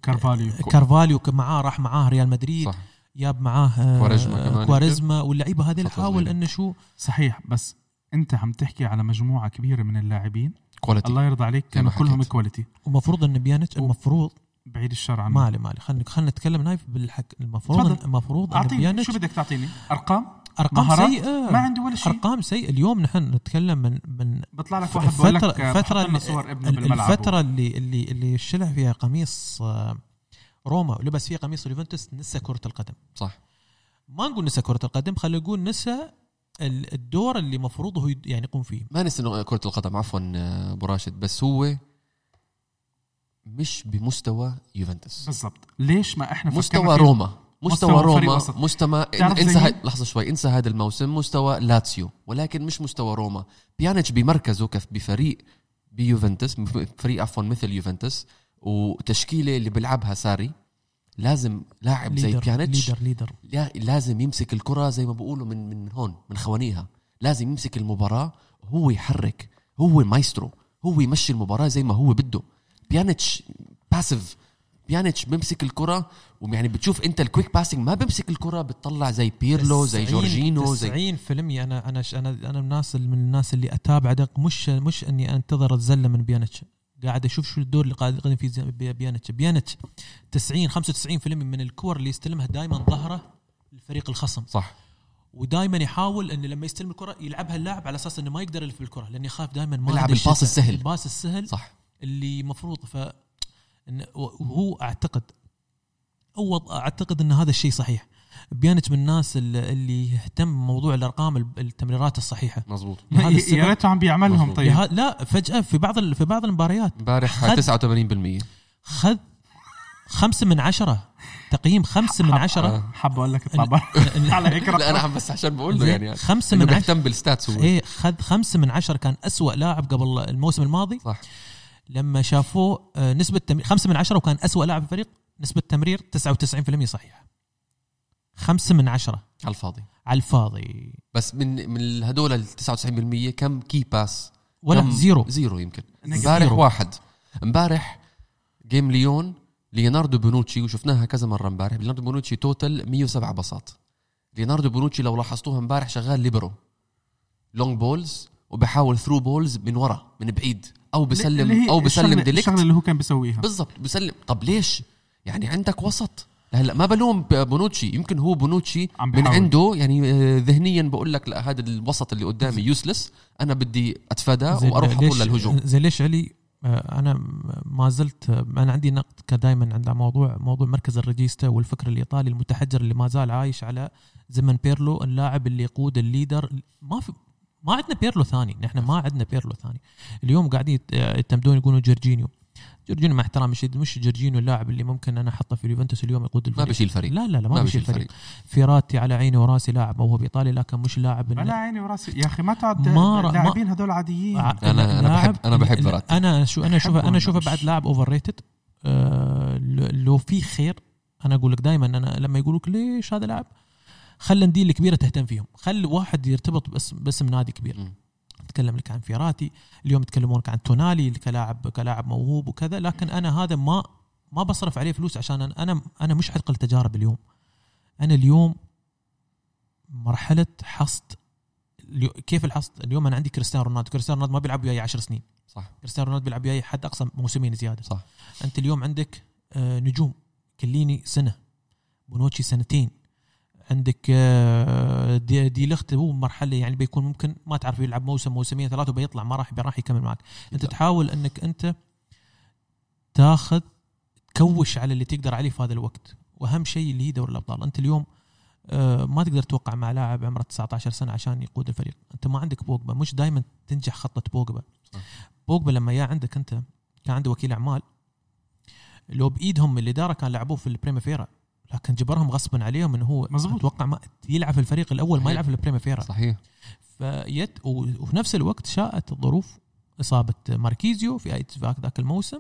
كارفاليو. كارفاليو كان معاه راح معاه ريال مدريد صح جاب معاه آه، كواريزما كمان كواريزما واللعيبة هذه حاول. إنه شو؟ صحيح بس أنت عم تحكي على مجموعة كبيرة من اللاعبين. quality الله يرضى عليك كانوا كلهم. quality ومفروض إن بيانيتش و- المفروض بعيد الشر عنه. مالي مالي. خلينا خلينا نتكلم نايف بالحكي المفروض المفروض أعطيني. شو بدك تعطيني؟ أرقام؟ أرقام؟ سيئة. ما عندي ولا شيء. أرقام سيئة. اليوم نحن نتكلم من من بطلع لك واحد بقول لك فترة آه، فترة صور ابنه ال- بالملعب. الفترة اللي اللي اللي شلع فيها قميص آه، روما ولبس فيها قميص اليوفنتوس نسى كرة القدم. صح. ما نقول نسى كرة القدم خلينا نقول نسى ال- الدور اللي مفروض هو يعني يقوم فيه. ما إنه كرة القدم عفوا آه، أبو راشد بس هو مش بمستوى يوفنتوس. بالضبط. ليش ما إحنا فكرنا مستوى؟ روما. مستوى, مستوى روما. مستوى انسى هاي؟ لحظة شوي انسى هذا الموسم مستوى لاتسيو ولكن مش مستوى روما. بيانيتش بمركزه كف بفريق بيوفنتوس فريق عفوا مثل يوفنتوس وتشكيلة اللي بيلعبها ساري. لازم لاعب زي بيانيتش leader leader. لا- لازم يمسك الكرة زي ما بقولوا من من هون من خوانيقها. لازم يمسك المباراة هو يحرك هو المايسترو هو يمشي المباراة زي ما هو بده. بيانيتش passive بيانيتش بيمسك الكرة ويعني بتشوف انت ال quick passing ما بيمسك الكرة بتطلع زي بيرلو زي 90 جورجينو زي 90% أنا أنا أنا أنا من الناس من الناس اللي أتابع دق. مش مش إني أنتظر الزله من بيانيتش قاعد أشوف شو الدور اللي قاعد يقدم فيه زي- بي- بيانيتش بيانيتش 90 95% من الكور اللي يستلمها دائما ظهره الفريق الخصم. صح. ودائما يحاول إنه لما يستلم الكرة يلعبها اللاعب على أساس إنه ما يقدر يلف الكره لأنه يخاف دائما ما عنده ال pass. السهل. ال pass السهل صح. اللي مفروض. ف وهو أعتقد أو أعتقد إن هذا الشيء صحيح. بيانت من الناس اللي اللي يهتم بموضوع الأرقام التمريرات الصحيحة. مظبوط. لهذا يا السبب- ريته عم بيعملهم طيب. لها- لا فجأة في بعض ال- في بعض المباريات امبارح خد- 89% خذ خمسة من عشرة. تقييم خمسة من عشرة. حاب أقول لك اطلع برا على هيك لا أنا بس عشان بقول له يعني. خمسة من عشرة. بيهتم بالستاتس هو. إيه خذ خمسة من عشرة كان أسوأ لاعب قبل الموسم الماضي. صح. لما شافوه آه، نسبة خمسة من عشرة وكان أسوأ لاعب في الفريق. نسبة تمرير 99% صحيحة. خمسة من عشرة. على الفاضي. على الفاضي. بس من من هدول ال 99% كم key pass ولا كم زيرو. زيرو يمكن. امبارح. واحد. امبارح game ليون ليوناردو بونوتشي وشفناها كذا مرة امبارح. ليوناردو بونوتشي total 107 باصات ليوناردو بونوتشي لو لاحظتوها امبارح شغال ليبرو long balls وبحاول through balls من ورا من بعيد. أو بسلم أو بسلم direct. الشغلة اللي هو كان بيسويها. بالضبط بسلم. طب ليش؟ يعني عندك وسط. هلا ما بلوم بونوتشي. يمكن هو بونوتشي من. عنده يعني آه، ذهنيا بقول لك لا هذا الوسط اللي قدامي useless أنا بدي أتفاداه وأروح اطول للهجوم. زين ليش علي؟ آه، أنا ما زلت آه، أنا عندي نقد كدائما عند موضوع موضوع مركز الريجيستا والفكر الإيطالي المتحجر اللي ما زال عايش على زمن بيرلو اللاعب اللي يقود ال leader. ما في ما عندنا بيرلو ثاني. نحن ما عندنا بيرلو ثاني. اليوم قاعدين يت- يعتمدون يقولون جورجينيو. جورجينيو مع احترامي الشديد مش جورجينيو اللاعب اللي ممكن أنا أحطه في اليوفنتوس اليوم يقود ما الفريق. بشيل فريق لا لا لا ما, ما بيشيل بشيل الفريق. فيراتي على عيني وراسي لاعب موهوب ايطالي لكن مش لاعب بلا عيني وراسي. يا أخي ما تعد ما اللاعبين هدول عاديين. أنا لاعب- بحب- أنا بحب فيراتي. أنا شو أنا اشوفه أنا اشوفه بعد لاعب overrated آه لو في خير أنا أقول لك دائما أنا لما يقولوا لك ليش هذا لاعب خلي الانديه الكبيرة تهتم فيهم. خلي واحد يرتبط بس باسم نادي كبير. مم. نتكلم لك عن فيراتي اليوم يتكلمون عن تونالي كلاعب كلاعب موهوب وكذا لكن أنا هذا ما ما بصرف عليه فلوس عشان أنا أنا, أنا مش عتق التجارب اليوم. أنا اليوم مرحلة حصد كيف الحصد؟ اليوم أنا عندي كريستيانو رونالدو كريستيانو رونالدو ما بيلعب وياي 10 سنين. صح. كريستيانو رونالدو بيلعب وياي حد أقصى موسمين زيادة. صح. أنت اليوم عندك آه، نجوم كليني سنة بونوتشي سنتين. عندك آه، دي, دي لخت هو مرحلة يعني بيكون ممكن ما تعرف يلعب موسم موسمين ثلاثة وبيطلع ما راح راح يكمل معك. انت لا. تحاول انك انت تاخذ تكوش على اللي تقدر عليه في هذا الوقت. وأهم شيء اللي هي دوري الأبطال. انت اليوم آه، ما تقدر توقع مع لاعب عمره 19 سنة عشان يقود الفريق. انت ما عندك بوجبا مش دائما تنجح خطة بوجبا. بوجبا لما يا عندك انت كان عنده وكيل أعمال لو بإيدهم الاداره كان لعبوه في البريمافيرا لكن جبرهم غصبا عليهم إنه هو مزبوط. أتوقع ما يلعب في الفريق الأول ما. يلعب في البريمافيرا صحيح. فيت وفي نفس الوقت شاءت الظروف إصابة ماركيزيو في في ذاك الموسم.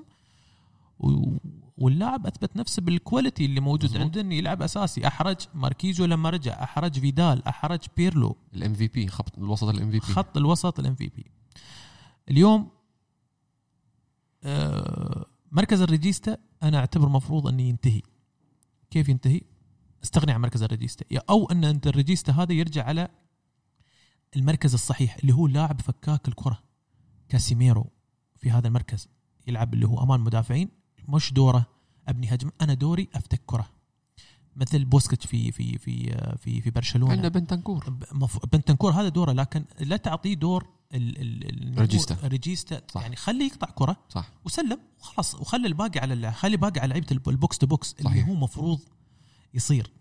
و- واللاعب أثبت نفسه بال quality اللي موجود مظبوط. عنده إنه يلعب أساسي. أحرج ماركيزيو لما رجع أحرج فيدال أحرج بيرلو. ال MVP خط الوسط ال MVP خط الوسط ال MVP اليوم آه، مركز الريجيستا أنا اعتبر مفروض إنه ينتهي. كيف ينتهي؟ استغني عن مركز الريجيستا أو أن أنت الريجيستا هذا يرجع على المركز الصحيح اللي هو لاعب فكاك الكرة كاسيميرو في هذا المركز يلعب اللي هو أمان مدافعين مش دوره أبني هجمة أنا دوري أفتك كرة مثل بوسكيتش في في في في في برشلونة عندنا بنتنكور. بنتنكور هذا دوره لكن لا تعطيه دور. ريجيستا. ريجيستا. صح. يعني خليه يقطع كرة صح. وسلم وخلاص وخلي الباقي على خلي باقي على لعيبة الب- ال box to box اللي. هو مفروض يصير.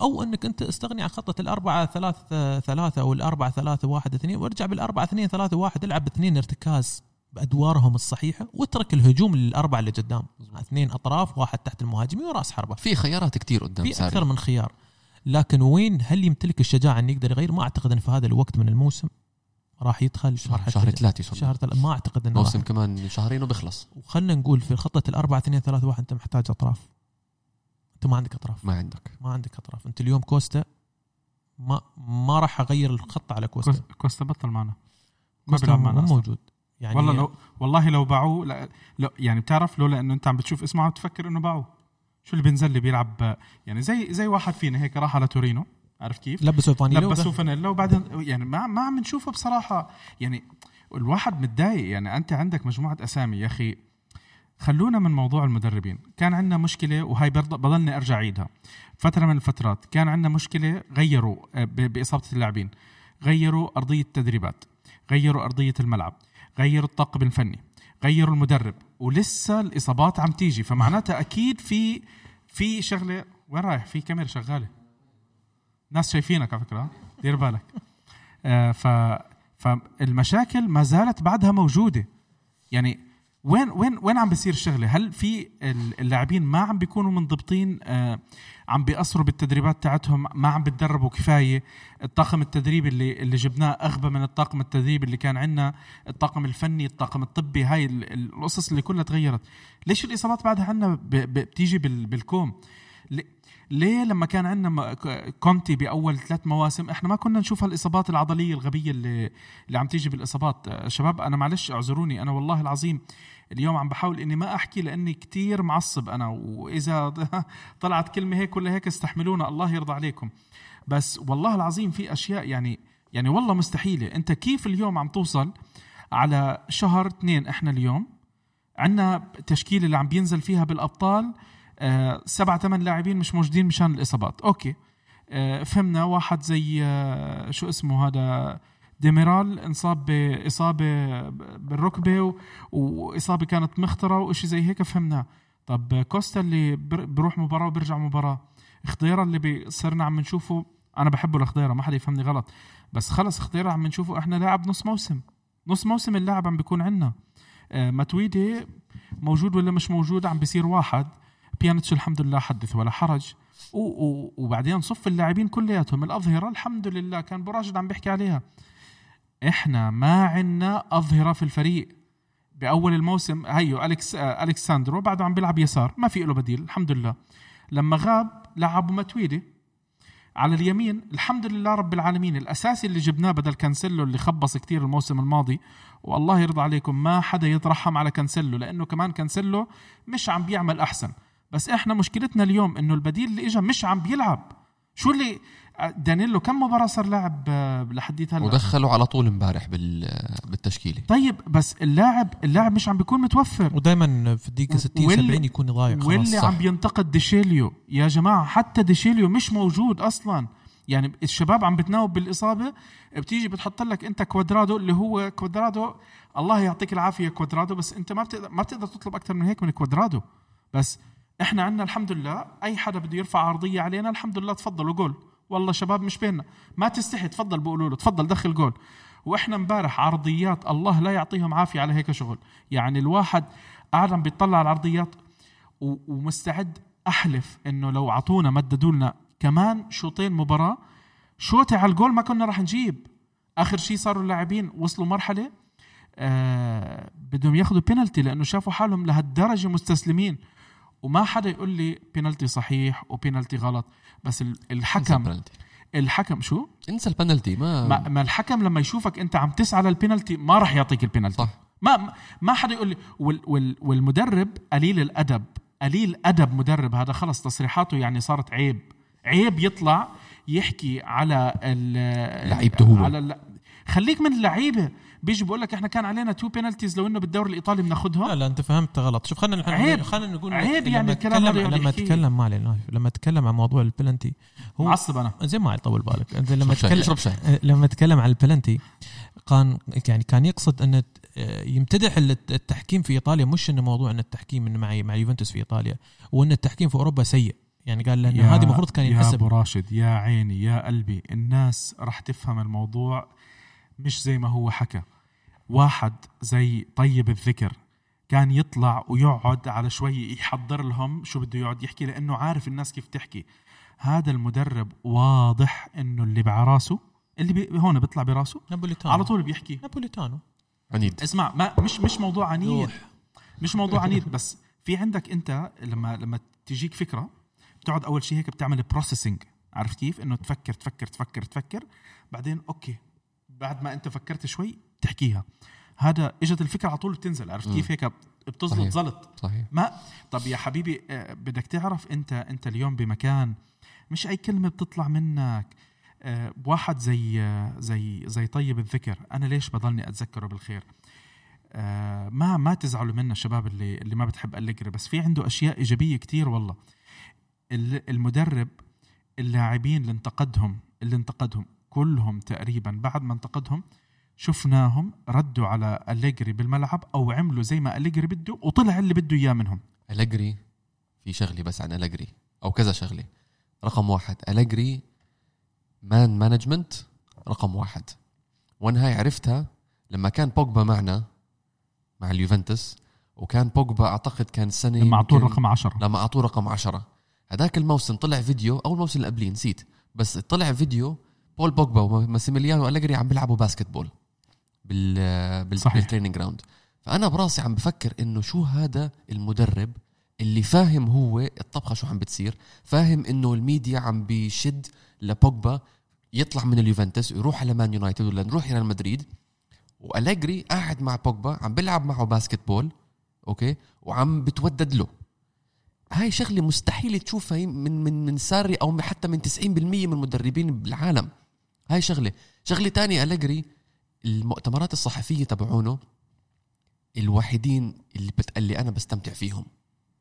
أو إنك أنت استغني عن خطة الأربعة ثلاث ثلاثة أو الأربعة ثلاثة واحد اثنين وارجع بالأربعة اثنين ثلاثة واحد العب باثنين ارتكاز بأدوارهم الصحيحة واترك الهجوم للأربعة اللي قدام. اثنين أطراف واحد تحت المهاجمين وراس حربة. في خيارات كتير قدام في أكثر من خيار. لكن وين؟ هل يمتلك الشجاعة انه يقدر يغير؟ ما أعتقد إن في هذا الوقت من الموسم. راح يدخل شهر, شهر ثلاثة شهر ثلاثة. ما أعتقد إنه موسم. كمان شهرين وبيخلص. وخلنا نقول في خطة الأربعة اثنين ثلاثة واحد أنت محتاج أطراف. أنت ما عندك أطراف. ما عندك. ما عندك أطراف. أنت اليوم كوستا ما ما راح أغير الخطة على كوستا. كوستا- بطل معنا. ما كوستا معنا. موجود. يعني والله لو والله لو باعوه لا لو يعني بتعرف لولا إنه أنت عم بتشوف اسمه عم تفكر إنه باعوه. شو اللي بينزل اللي بيلعب يعني زي زي واحد فينا هيك راح على تورينو. عارف كيف؟ لبسوا فانيلا لبسوه فانيلا وبعدين يعني ما ما عم نشوفه بصراحة. يعني الواحد متضايق. يعني أنت عندك مجموعة أسامي يا أخي. خلونا من موضوع المدربين. كان عندنا مشكلة وهي بضلني أرجع أعيدها. فترة من الفترات كان عندنا مشكلة غيروا آه، بإصابة اللاعبين. غيروا أرضية التدريبات. غيروا أرضية الملعب. غيروا الطاقم الفني. غيروا المدرب. ولسه الإصابات عم تيجي. فمعناتها أكيد في في شغلة. وين رايح؟ في كاميرا شغالة. ناس شايفينك على فكرة دير بالك. آه ف فالمشاكل ما زالت بعدها موجودة. يعني وين وين وين عم بيصير الشغلة؟ هل في اللاعبين ما عم بيكونوا منضبطين؟ آه عم بيأثروا بالتدريبات تاعتهم؟ ما عم بتدربوا كفاية؟ الطاقم التدريبي اللي اللي جبناه أغبى من الطاقم التدريبي اللي كان عندنا الطاقم الفني الطاقم الطبي هاي القصص اللي كلها تغيرت. ليش الإصابات بعدها عندنا بتيجي بالكوم؟ ليه لما كان عندنا كونتي بأول ثلاث مواسم إحنا ما كنا نشوف هالإصابات العضلية الغبية اللي اللي عم تيجي بالإصابات. شباب أنا معلش اعذروني أنا والله العظيم اليوم عم بحاول إني ما أحكي لأني كتير معصب أنا وإذا طلعت كلمة هيك ولا هيك استحملونا الله يرضى عليكم. بس والله العظيم في أشياء يعني يعني والله مستحيلة. أنت كيف اليوم عم توصل على شهر اثنين إحنا اليوم؟ عندنا تشكيلة اللي عم بينزل فيها بالأبطال آه سبعة ثمان لاعبين مش موجودين مشان الإصابات. okay. آه فهمنا. واحد زي آه شو اسمه هذا؟ ديميرال انصاب باصابه بالركبة وإصابة كانت مخطرة وإشي زي هيك فهمناه طب كوستا اللي بروح مباراة وبرجع مباراة. خضيره اللي صرنا عم نشوفه. أنا بحبه لخضيرة ما حدا يفهمني غلط. بس خلص خضيره عم نشوفه. إحنا لاعب نص موسم. نص موسم اللاعب عم بيكون عندنا. آه متويدي موجود ولا مش موجود؟ عم بيصير واحد. بيانتش الحمد لله حدث ولا حرج. وبعدين صف اللاعبين كلياتهم. الأظهرة الحمد لله كان براجد عم بيحكي عليها. إحنا ما عندنا أظهرة في الفريق. بأول الموسم هيو الكس الكساندرو بعده عم بيلعب يسار. ما في له بديل الحمد لله لما غاب لعبوا ماتويدي على اليمين. الحمد لله رب العالمين. الأساسي اللي جبناه بدل كانسيلو اللي خبص كتير الموسم الماضي. والله يرضى عليكم ما حدا يترحم على كانسيلو لأنه كمان كانسيلو مش عم بيعمل أحسن. بس إحنا مشكلتنا اليوم انه البديل اللي اجى مش عم بيلعب. شو اللي دانيلو كم مباراة صار لاعب آه، لحديت هلا؟ ودخله على طول امبارح بالتشكيلة. طيب بس اللاعب اللاعب مش عم بيكون متوفر. ودائما في الدقيقة 60 واللي 70 يكون ضايع خلاص واللي صح. عم بينتقد ديشيليو. يا جماعة حتى ديشيليو مش موجود أصلا. يعني الشباب عم بتناوب بالإصابة. بتيجي بتحط لك أنت كوادرادو اللي هو كوادرادو. الله يعطيك العافية كوادرادو بس أنت ما بتقدر ما بتقدر تطلب أكثر من هيك من كوادرادو. بس إحنا عندنا الحمد لله أي حدا بده يرفع عرضية علينا الحمد لله تفضلوا جول والله شباب مش بيننا. ما تستحي تفضل بقولوا له تفضل دخل جول وإحنا امبارح عرضيات الله لا يعطيهم عافية على هيك شغل. يعني الواحد قاعد عم بيطلع على العرضيات ومستعد أحلف إنه لو عطونا مددوا لنا كمان شوطين مباراة. شوطه على الجول ما كنا راح نجيب. آخر شيء صاروا اللاعبين وصلوا مرحلة آه بدهم ياخذوا بينالتي لأنه شافوا حالهم لهالدرجة مستسلمين. وما حدا يقول لي بينالتي صحيح وبينالتي غلط بس الحكم الحكم شو؟ انسى البنالتي ما ما, ما الحكم لما يشوفك انت عم تسعى للبينالتي ما راح يعطيك البينالتي صح. ما ما حدا يقول لي وال وال والمدرب قليل الأدب قليل أدب مدرب هذا خلص تصريحاته يعني صارت عيب. عيب يطلع يحكي على لعيبته هو. على خليك من اللعيبة. بيجي بقول لك إحنا كان علينا two penalties لو إنه بالدوري الإيطالي بناخذهم لا لا أنت فهمت غلط. شوف خلينا عيب خلينا نقول عيب يعني الكلام لما لما أتكلم ما علينا لما أتكلم عن موضوع البلنتي هو معصب أنا. زي ما يطول بالك. انت لما تكلم شاي. لما تكلم عن البلنتي كان يعني كان يقصد إن يمتدح التحكيم في إيطاليا. مش انه موضوع إن التحكيم انه مع مع يوفنتوس في إيطاليا وإن التحكيم في أوروبا سيء. يعني قال لأنه هذه المفروض كان ينحسب. يا أبو راشد يا عيني يا قلبي الناس راح تفهم الموضوع مش زي ما هو حكى. واحد زي طيب الذكر كان يطلع ويقعد على شوي يحضر لهم شو بده يقعد يحكي لأنه عارف الناس كيف تحكي. هذا المدرب واضح إنه اللي بعراسه اللي بي هون بيطلع براسه؟ نابوليتانو. على طول بيحكي. نابوليتانو. عنيد. اسمع ما مش مش موضوع عنيد. مش موضوع عنيد بس في عندك أنت لما لما تجيك فكرة بتقعد أول شيء هيك بتعمل processing عرفت كيف؟ إنه تفكر تفكر تفكر تفكر بعدين okay بعد ما انت فكرت شوي تحكيها. هذا اجت الفكرة على طول بتنزل عرفت كيف هيك بتزلط زلط صحيح. ما؟ طب يا حبيبي آه، بدك تعرف انت انت اليوم بمكان مش أي كلمة بتطلع منك. آه، واحد زي آه، زي زي طيب الذكر. أنا ليش بضلني أتذكره بالخير؟ ما ما تزعلوا منا الشباب اللي اللي ما بتحب أليجري بس في عنده أشياء إيجابية كتير والله. المدرب اللاعبين اللي انتقدهم اللي انتقدهم. كلهم تقريبا بعد ما انتقدهم شفناهم ردوا على أليجري بالملعب أو عملوا زي ما أليجري بده وطلع اللي بده إياه منهم. أليجري؟ في شغله بس عن أليجري أو كذا شغلة. رقم واحد أليجري man management رقم واحد. وأنا هاي عرفتها لما كان بوجبا معنا مع اليوفنتوس وكان بوجبا أعتقد كان سنة لما أعطوه رقم 10 لما أعطوه رقم عشرة. هذاك الموسم طلع فيديو أو الموسم اللي قبليه نسيت. بس طلع فيديو بول بوجبا وماسيميليانو أليجري عم بيلعبوا basketball بال بال صحيح. بال training ground فأنا براسي عم بفكر إنه شو هذا المدرب اللي فاهم هو الطبخة شو عم بتصير فاهم إنه الميديا عم بيشد لبوجبا يطلع من اليوفنتوس ويروح على مان يونايتد ولا نروح إلى مدريد. وأليجري قاعد مع بوجبا عم بيلعب معه basketball okay؟ وعم بتودد له. هاي شغلة مستحيل تشوفها من من من ساري أو حتى من 90% من المدربين بالعالم هاي شغلة. شغلة تانية أليجري المؤتمرات الصحفية تبعونه الوحيدين اللي بتقلي أنا بستمتع فيهم.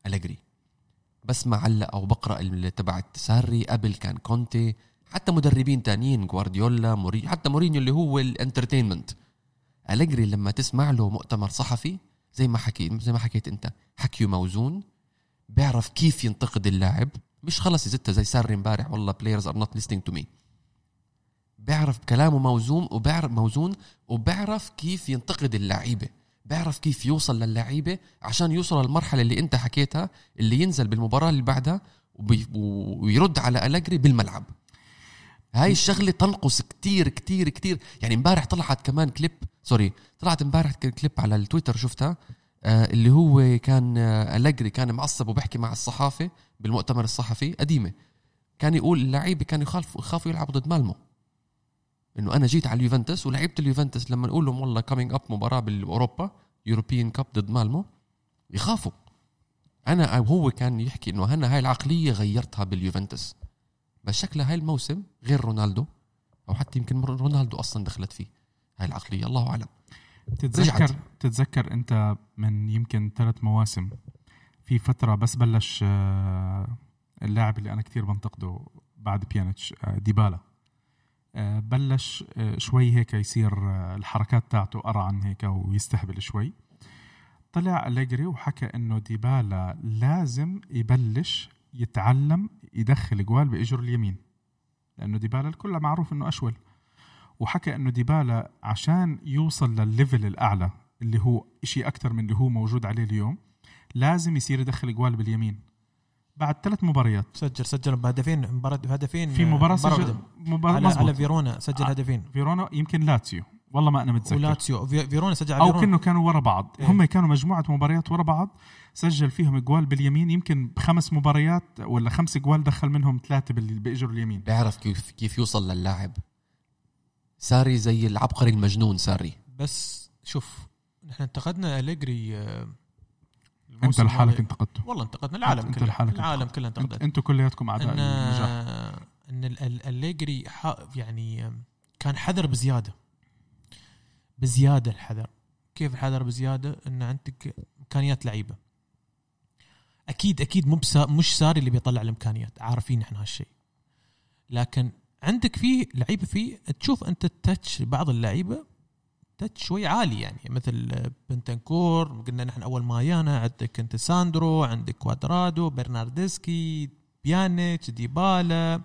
أليجري. بسمع هلا أو بقرأ اللي تبعت ساري قبل كان كونتي حتى مدربين تانيين جوارديولا موري حتى مورينيو اللي هو ال entertainment. أليجري لما تسمع له مؤتمر صحفي زي ما حكيت زي ما حكيت أنت حكيه موزون بيعرف كيف ينتقد اللاعب. مش خلص يزتها زي ساري امبارح والله players are not listening to me. بيعرف كلامه موزون وبيعرف موزون وبيعرف كيف ينتقد اللعيبة. بيعرف كيف يوصل للعيبة عشان يوصل للمرحلة اللي انت حكيتها اللي ينزل بالمباراة اللي بعدها ويرد على أليجري بالملعب. هاي الشغلة تنقص كتير كتير كتير. يعني امبارح طلعت كمان clip sorry طلعت امبارح كليب على التويتر شفتها؟ آه اللي هو كان آه أليجري كان معصب وبحكي مع الصحافة بالمؤتمر الصحفي قديمة. كان يقول اللعيبة كانوا يخافوا يلعبوا ضد مالمو. إنه أنا جيت على اليوفنتوس ولعيبه اليوفنتوس لما نقول لهم والله coming up مباراة بالأوروبا European Cup ضد مالمو يخافوا. أنا هو كان يحكي إنه أنا هاي العقلية غيرتها باليوفنتوس. بس شكلها هاي الموسم غير رونالدو أو حتى يمكن رونالدو أصلا دخلت فيه. هاي العقلية الله أعلم. تتذكر رجعت. تتذكر أنت من يمكن ثلاث مواسم في فترة بس بلش آه، اللاعب اللي أنا كتير بنتقده بعد بيانيتش آه، ديبالا. بلش آه، شوي هيك يصير آه، الحركات تاعته أرعن هيك ويستهبل شوي. طلع أليجري وحكى إنه ديبالا لازم يبلش يتعلم يدخل جوال بإجره اليمين لأنه ديبالا الكل معروف إنه أشول. وحكى إنه ديبالا عشان يوصل للل level الأعلى اللي هو شيء أكثر من اللي هو موجود عليه اليوم لازم يصير يدخل جوال باليمين. بعد ثلاث مباريات. سجل سجل بهدفين مباراة بهدفين في مباراة مباراة سجل. مباراة على, على. فيرونا سجل آه. هدفين. فيرونا يمكن لاتسيو. والله ما أنا متذكر. ولاتسيو. في- فيرونا سجل على أو فيرونا. كانوا كانوا ورا بعض. إيه. هم كانوا مجموعة مباريات ورا بعض. سجل فيهم جوال باليمين. يمكن بخمس مباريات ولا خمس جوال دخل منهم ثلاثة باجره اليمين. بيعرف كيف كيف يوصل للاعب. ساري زي العبقري المجنون ساري. بس شوف نحن انتقدنا أليجري آه، أنت لحالك. انتقدته. والله انتقدنا. العالم أنت كله. لحالك العالم انتقدت. كله انت انتقدت أنتوا كلياتكم أعداء ان النجاح إن ال- ال- أليجري ح- يعني كان حذر بزيادة. بزيادة الحذر. كيف الحذر بزيادة؟ إن عندك إمكانيات لعيبة. أكيد أكيد مو مش ساري اللي بيطلع الإمكانيات. عارفين إحنا هالشيء. لكن عندك في لعيبة في تشوف أنت ال touch بعض اللعيبة touch شوي عالي يعني. مثل بنتنكور قلنا نحن أول ما جانا عندك أنت ساندرو عندك كوادرادو برناردسكي بيانيتش ديبالا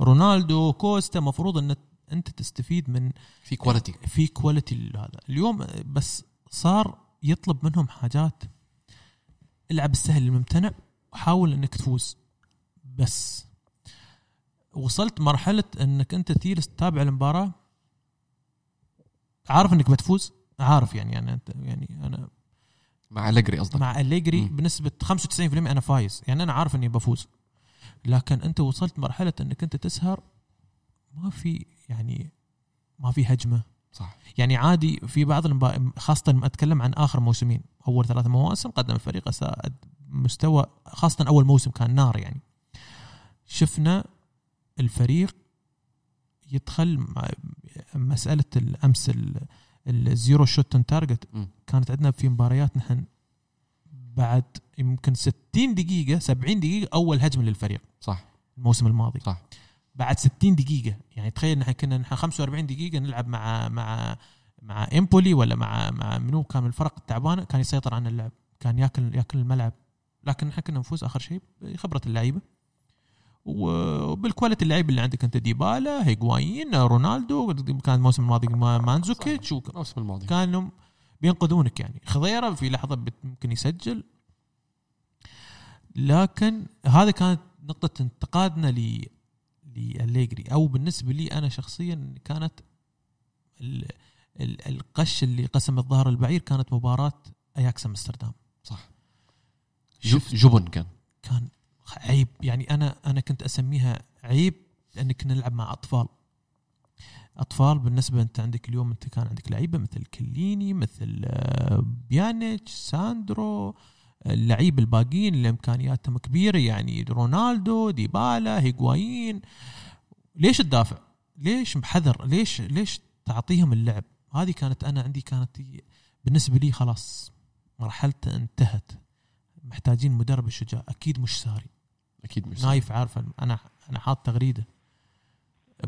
رونالدو كوستا. مفروض إن أنت تستفيد من في quality في quality هذا اليوم بس صار يطلب منهم حاجات. العب السهل الممتنع وحاول إنك تفوز. بس وصلت مرحلة إنك أنت تجلس تتابع المباراة. عارف إنك بتفوز؟ عارف يعني أنا أنت يعني أنا مع أليجري قصدك. مع أليجري مم. بنسبة 95% أنا فايز. يعني أنا عارف إني بفوز. لكن أنت وصلت مرحلة إنك أنت تسهر ما في يعني ما في هجمة. صح. يعني عادي في بعض المبا... خاصة لما أتكلم عن آخر موسمين. أول ثلاث مواسم قدم الفريق أسا- مستوى خاصة أول موسم كان نار يعني. شفنا الفريق يدخل مع مسألة الأمس ال- ال zero shot target مم. كانت عندنا في مباريات نحن بعد يمكن 60 دقيقة 70 دقيقة أول هجمة للفريق. صح. الموسم الماضي. صح. بعد 60 دقيقة يعني تخيل نحن كنا نحن 45 دقيقة نلعب مع مع مع إمبولي ولا مع مع منو كان من الفرق التعبانه كان يسيطر عن اللعب كان ياكل ياكل الملعب. لكن إحنا كنا نفوز آخر شيء بخبرة اللعيبة. وبال quality اللعيبه اللي عندك انت ديبالا هيغوايين رونالدو كان الموسم الماضي ما- مانزوكيتش وك- الموسم الماضي. كانوا بينقذونك يعني. خضيرة في لحظة ممكن يسجل. لكن هذا كانت نقطة انتقادنا ل لأليجري أو بالنسبة لي أنا شخصيا كانت ال... ال... القش اللي قسم الظهر البعير كانت مباراة أياكس أمستردام. صح. جبن كان. كان عيب يعني أنا أنا كنت أسميها عيب لأن كنا نلعب مع أطفال أطفال بالنسبة أنت عندك اليوم أنت كان عندك لعيبة مثل كليني مثل آه، بيانيتش ساندرو اللعيبه الباقيين اللي إمكانياتهم كبيرة يعني رونالدو ديبالا هيغوايين ليش تدافع؟ ليش بحذر؟ ليش ليش تعطيهم اللعب؟ هذه كانت أنا عندي كانت بالنسبة لي خلاص مرحلته انتهت محتاجين مدرب شجاع أكيد مش ساري. أكيد مش نايف عارفه أنا أنا حاط تغريدة.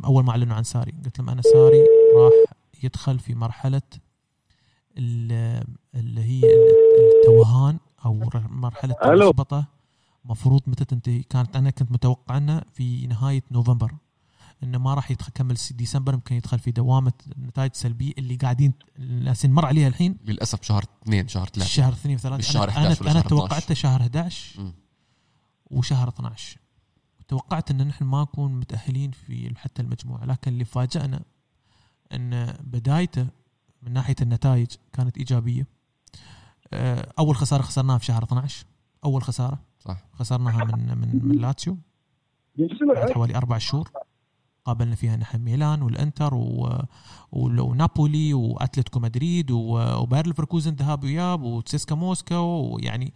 أول ما أعلنوا عن ساري قلت لهم أنا ساري راح يدخل في مرحلة ال- اللي هي التوهان أو مرحلة ألو. اللخبطه مفروض متى تنتهي؟ كانت أنا كنت متوقع انه في نهاية نوفمبر. إنه ما راح يكمل ديسمبر يمكن يدخل في دوامة نتائج سلبية اللي قاعدين الناس نمر عليها الحين. للأسف شهر اثنين شهر ثلاثة. شهر اثنين وثلاثة. مش شهر أنا 11 ولا أنا, أنا شهر توقعته شهر 11 مم. وشهر 12 توقعت إن نحن ما نكون متأهلين في حتى المجموعة لكن اللي فاجأنا إن بدايته من ناحية النتائج كانت إيجابية. آه، أول خسارة خسرناها في شهر 12 أول خسارة. صح. خسرناها من من من لاتسيو. بعد حوالي أربع شهور. قابلنا فيها نحن ميلان والإنتر و... ونابولي وأتلتيكو مدريد و- وباير ليفركوزن ذهاب وإياب وتسيسكا موسكو ويعني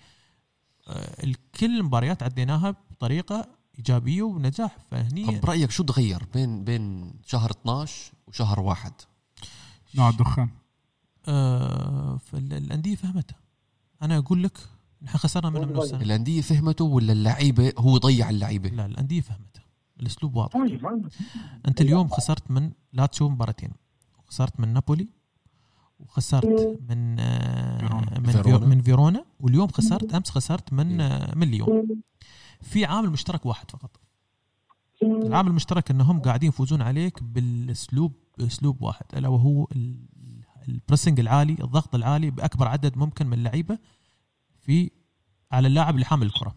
آه، الكل المباريات عديناها بطريقة إيجابية ونجاح فهني. طب برايك شو تغير بين بين شهر 12 وشهر واحد؟ نوع الدخان آه فالانديه فهمتها أنا أقول لك نحن خسرنا منهم من السنة الأندية فهمته ولا اللعيبة هو ضيع اللعيبة؟ لا الأندية فهمتها الأسلوب واضح. أنت اليوم خسرت من لاتسيو مباراتين. وخسرت من نابولي وخسرت من آه، فيرونا. من فيرونا. من فيرونا واليوم خسرت أمس خسرت من آه، من ليون. في عامل مشترك واحد فقط. العامل المشترك إنهم قاعدين يفوزون عليك بالأسلوب باسلوب واحد ألا وهو ال- البريسنج العالي الضغط العالي بأكبر عدد ممكن من اللعيبه في على اللاعب اللي حامل الكرة.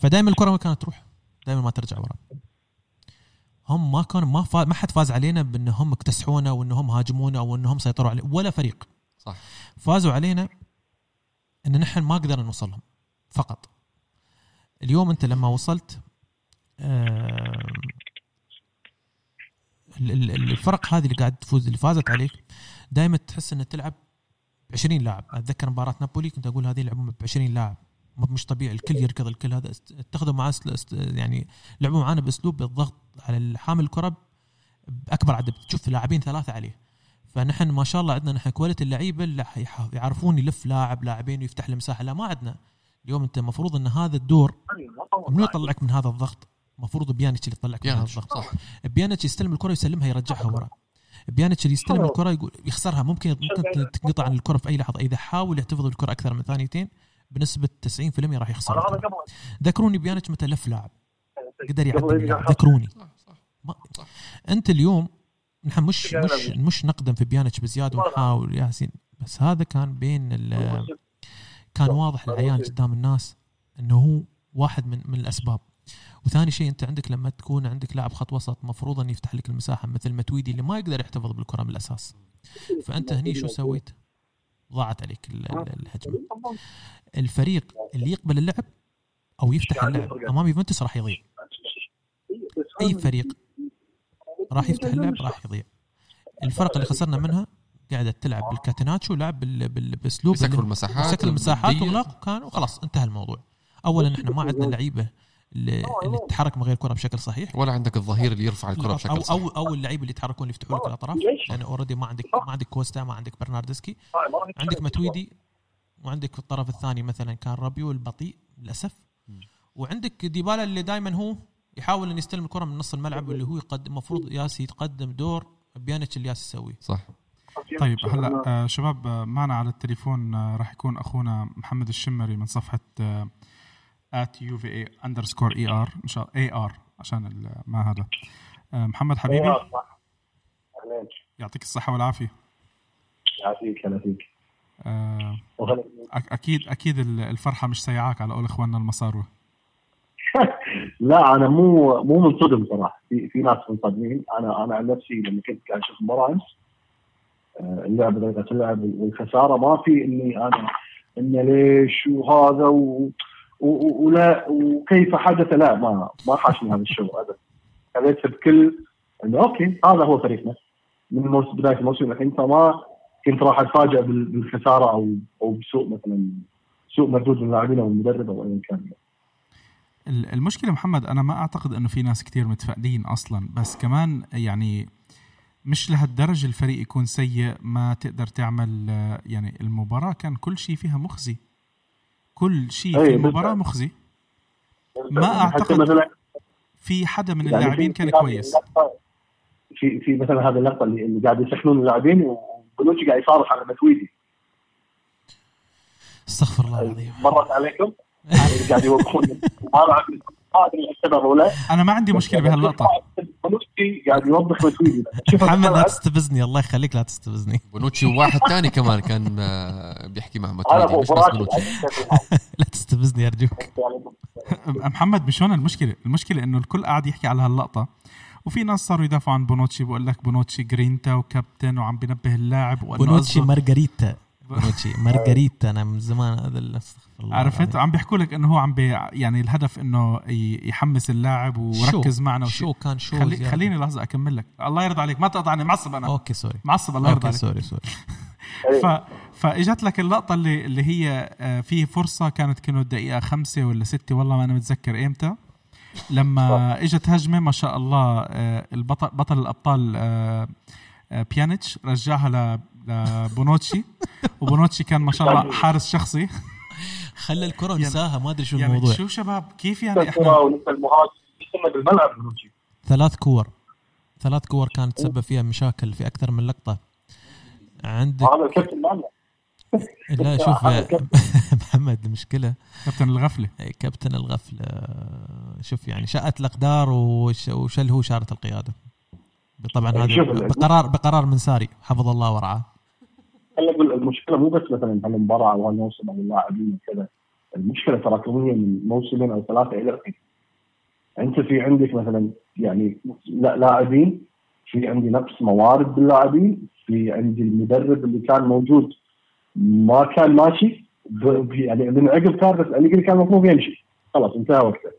فدائما الكرة ما كانت تروح؟ دائما ما ترجع ورا هم ما كانوا ما فا... ما حد فاز علينا بأنهم اكتسحونا وأنهم هاجمونا أو انهم سيطروا عليه ولا فريق. صح. فازوا علينا إن نحن ما قدرنا نوصلهم فقط. اليوم أنت لما وصلت ال- الفرق هذه اللي قاعد تفوز اللي فازت عليك دائما تحس انها تلعب ب 20 لاعب. أتذكر مباراة نابولي كنت أقول هذه يلعبون ب 20 لاعب. مش طبيعي. الكل يركض الكل هذا اتخذوا معاه يعني لعبوا معانا بأسلوب الضغط على حامل الكرة بأكبر عدد. تشوف لاعبين ثلاثة عليه. فنحن ما شاء الله عندنا نحن quality اللعيبة اللي يعرفون يلف لاعب لاعبين ويفتح المساحه لا ما عندنا. اليوم أنت المفروض إن هذا الدور منو يطلعك من هذا الضغط؟ المفروض بيانيتش اللي يطلعك من هذا الضغط. صح بيانيتش يستلم الكرة يسلمها يرجعها ورا. بيانيتش اللي يستلم الكرة يقول يخسرها. ممكن ممكن تنقطع عن الكرة في أي لحظة. إذا حاول يحتفظ بالكرة أكثر من ثانيتين بنسبة 90% راح يخسر. ذكروني بيانيتش متى لف لاعب. قدر يعدي اللاعب ذكروني. صح صح ما. أنت اليوم نحن مش مش مش نقدم في بيانيتش بزيادة ونحاول ياسين. بس هذا كان بين ال- كان واضح العيان قدام الناس إنه هو واحد من من الأسباب. وثاني شيء أنت عندك لما تكون عندك لاعب خط وسط مفروض انه يفتح لك المساحة مثل ماتويدي اللي ما يقدر يحتفظ بالكرة من الأساس. فأنت هني شو سويت؟ ضاعت عليك ال- ال- الهجمة. الفريق اللي يقبل اللعب أو يفتح اللعب أمام يوفنتوس راح يضيع. أي فريق. راح يفتح اللعب راح يضيع. الفرق اللي خسرنا منها قاعدة تلعب بالكاتيناتشو لعب بال- بال- بأسلوب اللي- المساحات سكر المساحات. واغلاق وكانوا خلاص انتهى الموضوع. اولا إحنا ما عندنا لعيبة اللي, تتحرك من غير كرة بشكل صحيح. ولا عندك الظهير اللي يرفع الكرة بشكل صح أو أو اللعيبه اللي يتحركون اللي يفتحوا لك الأطراف. لأن already ما عندك ما عندك كوستا ما عندك برناردسكي. عندك ماتويدي وعندك في الطرف الثاني مثلا كان رابيو البطيء للأسف. وعندك ديبالا اللي دائما هو يحاول إن يستلم الكرة من نص الملعب اللي هو يقدم المفروض ياسي يتقدم دور بيانيتش اللي ياسي يسويه. صح. طيب هلا آه شباب آه، معنا على التليفون آه راح يكون أخونا محمد الشمري من صفحة A underscore A R إن شاء الله A R عشان ما هذا. آه محمد حبيبي. يعطيك الصحة والعافية. يعافيك هلا فيك. آه أكيد أكيد ال- الفرحة مش سيعاك على قول إخواننا المصاروه لا أنا مو مو منصدم صراحة. في في ناس منصدمين. أنا أنا عن نفسي لما كنت قاعد أشوف المباراه أمس آه، اللعب طريقه اللعب والخسارة ما في إني أنا ان ليش وهذا و- ولا وكيف حدث؟ لا ما ما حاشني هذا الشعور ابدا. خليت بكل إنه أوكي هذا هو فريقنا. من موس- بداية الموسم الحين فما كنت راح اتفاجئ بال- بالخسارة أو أو بسوء مثلا سوء مردود من اللاعبين أو المدرب أو ايا كان. ال- المشكلة محمد أنا ما أعتقد إنه في ناس كتير متفائلين أصلا بس كمان يعني مش لهالدرجة الفريق يكون سيء ما تقدر تعمل آه، يعني المباراة كان كل شيء فيها مخزي. كل شيء في أي، المباراه. مخزي. ما مثلا في حدا من يعني اللاعبين كان كويس. في في مثلا هذه اللقطة اللي, اللي قاعد يسخنون اللاعبين وبلوتشي قاعد يصارخ على متويدي استغفر الله العظيم. مرت عليكم؟ قاعد يوقفون. ولا؟ أنا ما عندي مشكلة بهاللقطة. بلوتشي قاعد يوضح متويدي شوف محمد لا تستفزني الله يخليك لا تستفزني. بونوتشي وواحد ثاني كمان كان آه، بيحكي مع ابو مش بس بونوتشي. لا تستفزني أرجوك. محمد مش هون المشكلة؟ المشكلة إنه الكل قاعد يحكي على هاللقطة وفي ناس صاروا يدافعوا عن بونوتشي بقول لك بونوتشي جرينتا وكابتن وعم بنبه اللاعب وأنه بونوتشي مارغريتا. بونوتشي مارغريتا أنا من زمان هذا أستغفر الله عرفت. عم بيحكوا لك إنه هو عم بي يعني الهدف إنه ي- يحمس اللاعب وركز؟ معنا شو كان شو خلي؟ خليني لحظة أكمل لك. الله يرضى عليك ما تقطعني معصب أنا. okay sorry. معصب الله يرضى okay عليك. sorry sorry. ف فإجت لك اللقطة اللي اللي هي آه، في فرصة كانت كانوا الدقيقة خمسة ولا ستة والله ما أنا متذكر إمتى لما إجت هجمة ما شاء الله آه، البطل بطل الأبطال آه، بيانيتش رجعها ل لبونوتشي وبونوتشي كان ما شاء الله حارس شخصي. خلى الكرة يعني- نساها ما أدري شو يعني الموضوع. شو شباب كيف يعني إحنا المهاجم. بالملعب ثلاث كور. ثلاث كور كانت تسبب فيها مشاكل في أكثر من لقطة. عندك هذا الكابتن لا شوف هذا يا. محمد المشكلة كابتن الغفلة. إيه، كابتن الغفلة. شوف يعني شاءت الأقدار وش- وشل هو شاره القيادة. طبعا هذا شوف، بقرار بقرار من ساري حفظ الله ورعاه. أقول المشكلة مو بس مثلا هالمباراه أو هالموسم أو اللاعبين وكذا. المشكلة تراكميه من موسمين أو ثلاثة إلى الحين أنت في عندك مثلا يعني لا- لاعبين في عندي نقص موارد باللاعبين في عندي المدرب اللي كان موجود ما كان ماشي يعني من عقب كارلس اللي كان المفروض يمشي. خلاص انتهى وقته.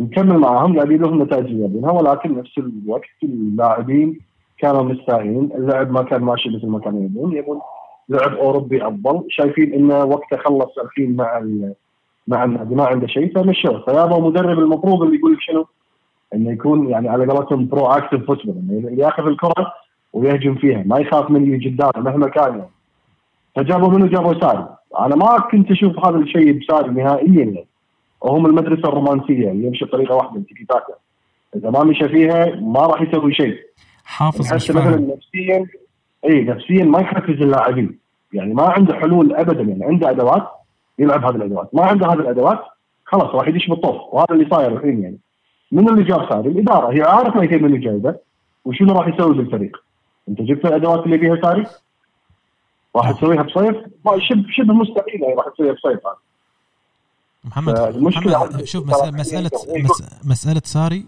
نكمل معاهم لاعبين لهم نتائج ايجابيه ولكن نفس الوقت اللاعبين كانوا مستائين اللعب ما كان ماشي مثل ما كانوا يبون يبون لعب أوروبي أفضل. شايفين انه وقته خلص الحين مع مع النادي ما عنده شيء فمشوه فيابا مدرب المفروض اللي يقول لك شنو؟ إنه يكون يعني على قولتهم proactive football إنه ياخذ الكرة ويهجم فيها ما يخاف من اللي قدامه مهما كان يعني. فجابوا منه جابوا ساري أنا ما كنت أشوف هذا الشيء بساري نهائيا يعني. وهم المدرسة الرومانسية اللي يمشي بطريقة واحدة التيكي تاكا. إذا ما مشى فيها ما راح يسوي شيء. حافظ حتى مثلا نفسيا اي نفسيا ما يحفز اللاعبين يعني ما عنده حلول ابدا. يعني عنده أدوات يلعب هذه الأدوات. ما عنده هذه الأدوات خلاص راح يدش بالطوف. وهذا اللي صاير الحين يعني. من اللي جاب ساري الإدارة. هي عارفة هي من اللي جايبه وشنو راح يسوي بالفريق أنت جبت الأدوات اللي فيها ساري؟ راح تسويها بصيف؟ شبه شبه مستحيل يعني راح تسويها بصيف محمد المشكلة محمد شوف مسألة مسألة مس- مسألة ساري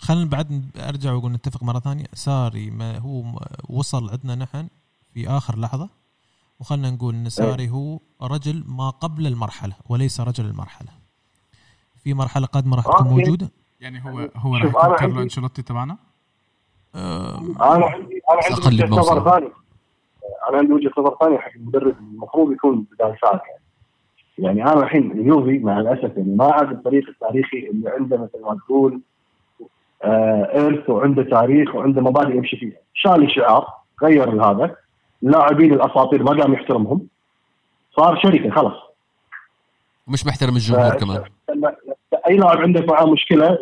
خلينا بعد أرجع وأقول نتفق مرة ثانية ساري ما هو وصل عندنا نحن في آخر لحظة وخلنا نقول إن ساري هو رجل ما قبل المرحلة وليس رجل المرحلة في مرحلة قادمة راح تكون. موجودة يعني هو هو راح أنا يكون كارلو انشيلوتي تبعنا أنا عندي أنا عندي وجهة. نظر ثانية أنا عندي وجهة نظر ثانية حق المدرب المفروض يكون بدال ساري يعني. يعني أنا الحين اليوفي مع الأسف يعني ما عاد الفريق التاريخي اللي عنده مثل ما تقول إرث وعنده تاريخ وعنده مبادئ يمشي فيها، شال شعار غير هذا. اللاعبين الأساطير ما قام يحترمهم. صار شركة خلاص. ومش محترم الجمهور كمان. أي لاعب عنده معاه مشكلة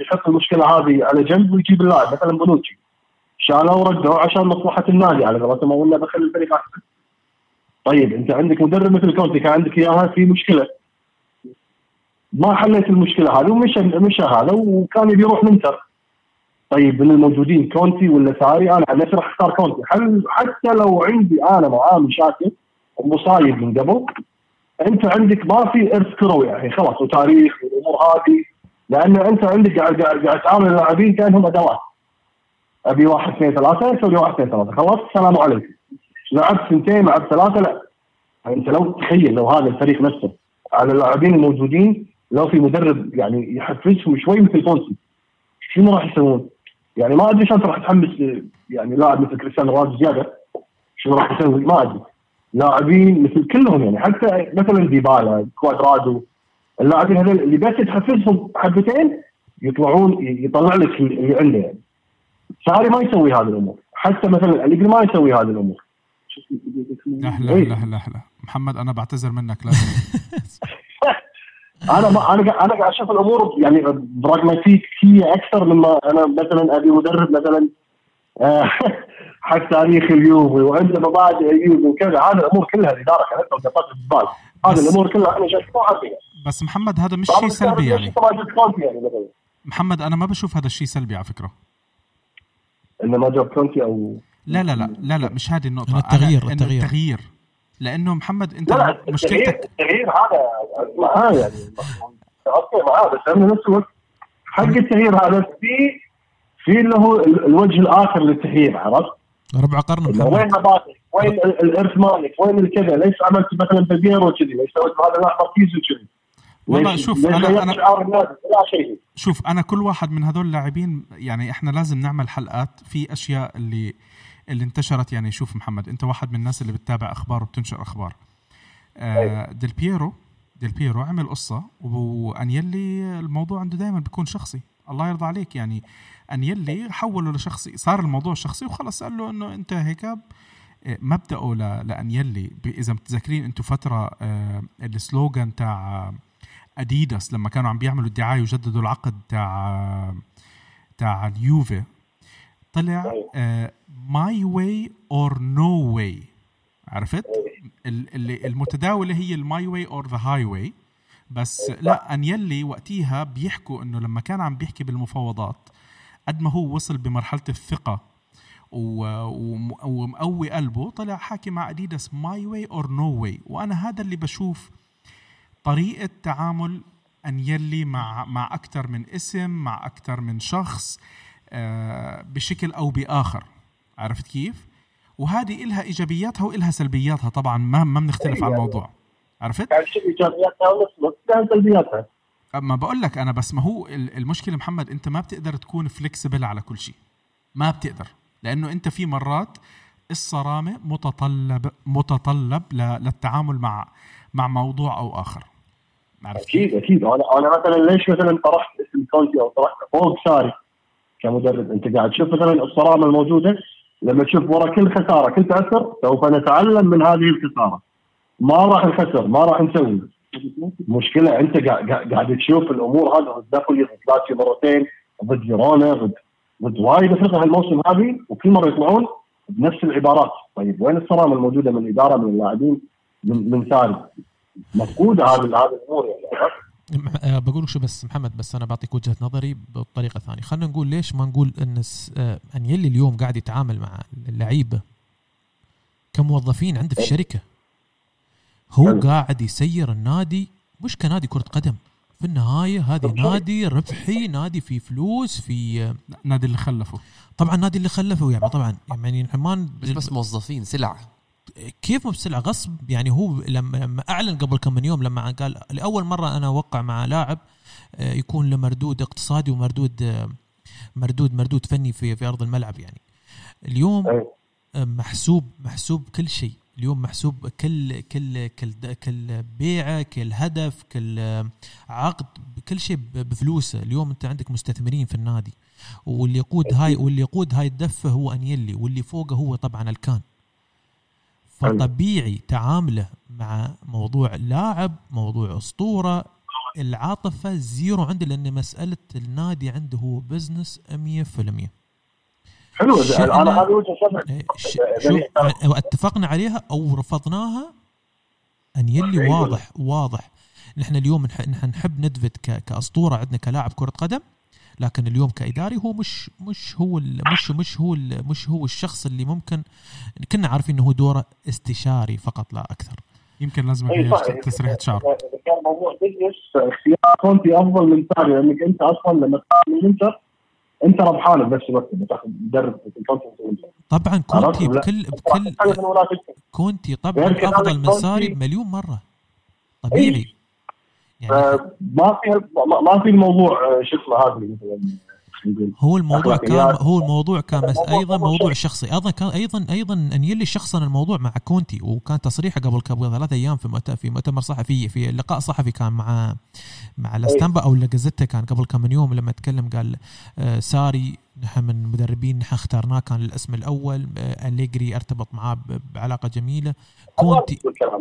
يحط المشكلة هذه على جنب ويجيب اللاعب. مثلا بونوتشي. شالوا وردوا عشان مصلحة النادي على قولتهم ولا بخلي الفريق احسن طيب أنت عندك مدرب مثل كونتي كان عندك إياها في مشكلة. ما حليت المشكلة هذه ومشى مشى هذا وكان يبي يروح منتر طيب من الموجودين كونتي ولا ساري؟ أنا عن نفسي راح اختار كونتي. هل حتى لو عندي أنا معاه مشاكل ومصايب من قبل أنت عندك ما في إرث كروي يعني خلاص وتاريخ والأمور هذه. لأن أنت عندك قاعد قاعد تعامل اللاعبين كأنهم أدوات. أبي واحد اثنين ثلاثة سوي واحد اثنين ثلاثة. خلاص السلام عليكم. لعبت سنتين لعبت ثلاثة لا. أنت لو تخيل لو هذا الفريق نفسه على اللاعبين الموجودين لو في مدرب يعني يحفزهم شوي مثل كونتي شنو راح يسوون؟ يعني ما أدري شلون راح تحمس يعني لاعب مثل كريستيانو رونالدو زيادة. شنو راح يسوي؟ ما أدري. لاعبين مثل كلهم يعني حتى مثلا ديبالا كوادرادو اللاعبين هذول اللي بس تحفزهم حبتين يطلعون يطلع لك اللي عنده يعني. ساري ما يسوي هذه الأمور. حتى مثلا أليجري ما يسوي هذه الأمور. لا لا لا لا لا محمد أنا بعتذر منك لازم. أنا ما أنا أنا قاعد أشوف الأمور يعني براغماتيكيه أكثر مما أنا مثلا أبي مدرب مثلا آه، حق تاريخ اليوفي وعنده مبادئ اليوفي وكذا. هذه الأمور كلها الإدارة كانت وقفت الزبال هذه الأمور كلها أنا شايفها فيها بس محمد هذا مش شيء سلبي يعني. يعني محمد أنا ما بشوف هذا الشيء سلبي على فكرة. انه ما جاب كونتي أو لا لا لا لا لا مش هذه النقطة. التغيير التغيير. التغيير. لأنه محمد أنت لا مشكلتك التغيير هذا معاه يعني أوكي معاه بس في نفس الوقت حق التغيير هذا في في اللي هو الوجه الآخر للتغيير عرفت؟ ربع قرن وين مبادئ؟ وين الإرث مالك؟ وين الكذا؟ ليش عملت مثلا ببييرو كذي؟ ليش سويت هذا لماركيزيو كذي؟ والله شوف أنا أنا, لا شوف أنا كل واحد من هذول اللاعبين يعني إحنا لازم نعمل حلقات في أشياء اللي اللي انتشرت يعني شوف محمد انت واحد من الناس اللي بتتابع أخبار وبتنشر أخبار. آه ديل بيرو ديل بيرو عمل قصة وانيلي الموضوع عنده دائما بيكون شخصي. الله يرضى عليك يعني انيلي حوله لشخصي صار الموضوع شخصي وخلص قال له إنه أنت هيك. آه، مبدأه لانيلي إذا متذكرين أنتم فترة آه السلوغان تاع أديداس لما كانوا عم بيعملوا الدعاية وجددوا العقد تاع تاع اليوفي طلع my way or no way عرفت؟ اللي المتداولة هي ال my way or the highway بس لا أنيلي وقتيها بيحكوا إنه لما كان عم بيحكي بالمفاوضات قد ما هو وصل بمرحلة الثقة. ومقوي قلبه طلع حاكي مع أديداس my way or no way وأنا هذا اللي بشوف طريقة تعامل انيلي مع مع أكثر من اسم مع أكثر من شخص آه، بشكل أو بآخر. عرفت كيف؟ وهذه إلها إيجابياتها وإلها سلبياتها طبعا ما ما بنختلف على الموضوع. عرفت؟ كان شيء إيجابياتها ونفس كان سلبياتها. ما بقول لك أنا بس ما هو المشكلة محمد أنت ما بتقدر تكون فليكسبل على كل شيء. ما بتقدر لأنه أنت في مرات الصرامة متطلب متطلب للتعامل مع مع موضوع أو آخر. عرفت أكيد أكيد. أنا أنا مثلا ليش مثلا طرحت اسم كونتي أو طرحت فوق ساري كمدرب أنت قاعد تشوف مثلا الصرامة الموجودة لما تشوف ورا كل خسارة كل تعثر سوف نتعلم من هذه الخسارة. ما راح نخسر ما راح نسوي. مشكلة أنت قاعد تشوف الأمور هذه ضد نابولي ضد لاتسيو مرتين ضد جيرونا ضد ضد وايد فرقه هالموسم هذه وكل مرة يطلعون بنفس العبارات. طيب وين الصرامه الموجودة من الإدارة من اللاعبين من من ساري مفقودة هذه هذه الأمور يعني بقول شو بس محمد بس أنا بعطيك وجهة نظري بطريقة ثانية. خلينا نقول ليش ما نقول إن آه، انيلي اليوم قاعد يتعامل مع اللعيبة كموظفين عنده في الشركة هو قاعد يسير النادي مش كنادي كرة قدم. في النهاية هذه نادي ربحي نادي فيه فلوس في آه، نادي اللي خلفه. طبعا نادي اللي خلفه يعني طبعا يعني ما مش بس موظفين سلع. كيف مو بسلعه غصب؟ يعني هو لما لما أعلن قبل كم من يوم لما قال لأول مرة أنا أوقع مع لاعب آه، يكون له مردود اقتصادي ومردود آه، مردود مردود فني في في أرض الملعب يعني. اليوم آه، محسوب محسوب كل شيء. اليوم محسوب كل كل كل كل بيعة كل هدف كل عقد كل شيء بفلوسه. اليوم أنت عندك مستثمرين في النادي. واللي يقود هاي واللي يقود هاي الدفة هو أنيلي واللي فوقه هو طبعا إلكان. فطبيعي تعامله مع موضوع لاعب موضوع أسطورة. العاطفة zero عنده لأن مسألة النادي عنده هو business 100% حلوة شئنا- أنا هذه وجهة نظري. إيه،. شوف أ- اتفقنا عليها أو رفضناها أنيلي. واضح واضح. نحن اليوم نح- نحن نحب نيدفيد كأسطورة عندنا كلاعب كرة قدم. لكن اليوم كإداري هو مش مش هو ال- مش مش هو ال- مش هو الشخص اللي ممكن كنا عارفين إنه هو دوره استشاري فقط لا أكثر. يمكن لازم تسريحه شعر إذا كان موضوع business اختيار كونتي أفضل من ساري لأنك أنت أصلا لما من إنتر أنت ربحان بنفس الوقت لما تاخذ مدرب. طبعا كونتي. بكل بكل كونتي طبعا أفضل من ساري بمليون مرة. طبيعي. يعني ما في ما- في الموضوع آه، شو اسمه هذا هو الموضوع كان. هو الموضوع كان بس أيضا موضوع شخصي. أيضا كان أيضا أيضا أنيلي شخصا الموضوع مع كونتي وكان تصريحه قبل قبل ثلاث أيام في مؤتمر في مؤتمر صحفي في لقاء صحفي كان مع مع لاستامبا أو لاجازيتا كان قبل كم من يوم لما تكلم قال آه، ساري نحن من المدربين نحن اخترناه كان الاسم الأول. آه، أليجري ارتبط معاه بعلاقة جميلة. كونتي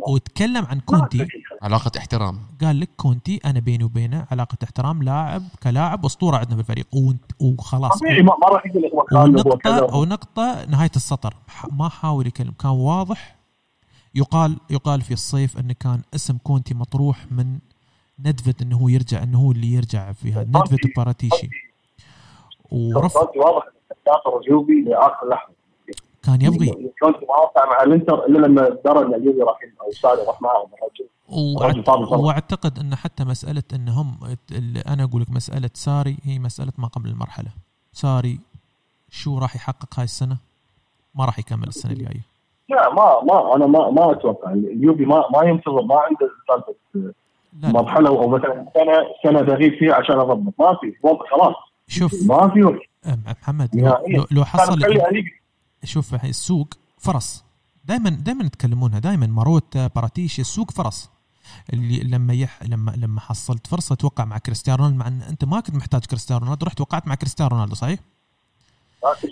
وتكلم عن كونتي. علاقة احترام. قال لك كونتي أنا بيني وبينه علاقة احترام لاعب كلاعب اسطوره عندنا في الفريق. وانت- وخلاص. طبيعي ما راح يقول لك مكان هو ونقطة كذا ونقطة نهاية السطر. ما حاول يكلم. كان واضح. يقال يقال في الصيف انه كان اسم كونتي مطروح من ندفت انه هو يرجع انه هو اللي يرجع في هذا ندفت وباراتيشي. كونتي واضح اليوفي لآخر لحظة. كان يبغي. ما وقع مع الإنتر إلا لما درى ان اليوفي راح أو ساري راح معه الرجل. وأعت- طابع طبعا. وأعتقد أن حتى مسألة أنهم أنا أقول لك مسألة ساري هي مسألة ما قبل المرحلة. ساري شو راح يحقق هاي السنة؟ ما راح يكمل السنة الجاية. لا ما ما أنا ما ما أتوقع. اليوفي ما ما ينتظر ما عنده سالفة. مرحلة أو مثلا سنه سنة بغيب فيها عشان أضبط. ما في. خلاص. شوف ما في محمد لو, نهائياً. لو, حصل. شوف السوق فرص دائما دائما يتكلمونها دائما ماروتا باراتيش السوق فرص اللي لما يح لما لما حصلت فرصة توقع مع كريستيانو رونالدو مع إن أنت ما كنت محتاج كريستيانو رونالدو رحت وقعت مع كريستيانو رونالدو صحيح؟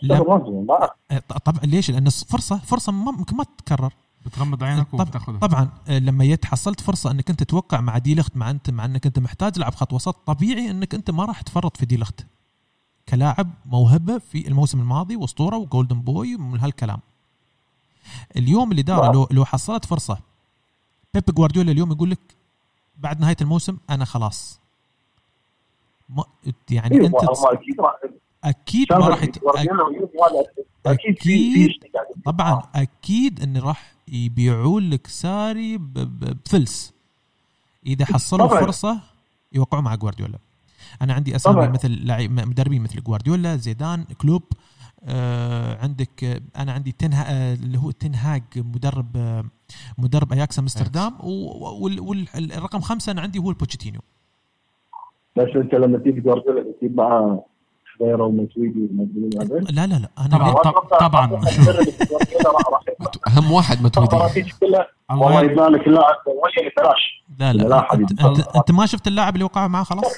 لا. ما أه، ط- طبعا ليش؟ لأن فرصه فرصة ما- ممكن ما تتكرر بتغمض عينك طب وبتاخذها طبعا آه، لما يت حصلت فرصة أنك أنت توقع مع ديلخت مع انت مع أنك أنت محتاج لاعب خط وسط طبيعي أنك أنت ما راح تفرط في ديلخت كلاعب موهبة في الموسم الماضي وأسطورة وجولدن بوي ومن هالكلام. اليوم اللي داره لو لو حصلت فرصة بيب جوارديولا اليوم يقول لك بعد نهاية الموسم أنا خلاص. ما يعني إيه، أنت أكيد ما راح يت... أكيد أكيد. طبعا أكيد إن راح يبيعون لك ساري بفلس. إذا حصلوا. فرصة يوقعوا مع جوارديولا. أنا عندي اسامي طبعاً. مثل لاعب مدربين مثل جوارديولا زيدان كلوب آه عندك آه، أنا عندي تنهاج آه اللي هو تنهاج مدرب آه مدرب أياكس امستردام والرقم خمسه أنا عندي هو البوتشيتينو بس انت لما تجيب جوارديولا تجيب معاه ومسويدي لا لا لا أنا طبعاً. طبعاً. اهم واحد كلها الله والله. يبان لك اللاعب وجه فراش لا لا لا حبيبي. انت, انت, انت ما شفت اللاعب اللي وقع معاه خلاص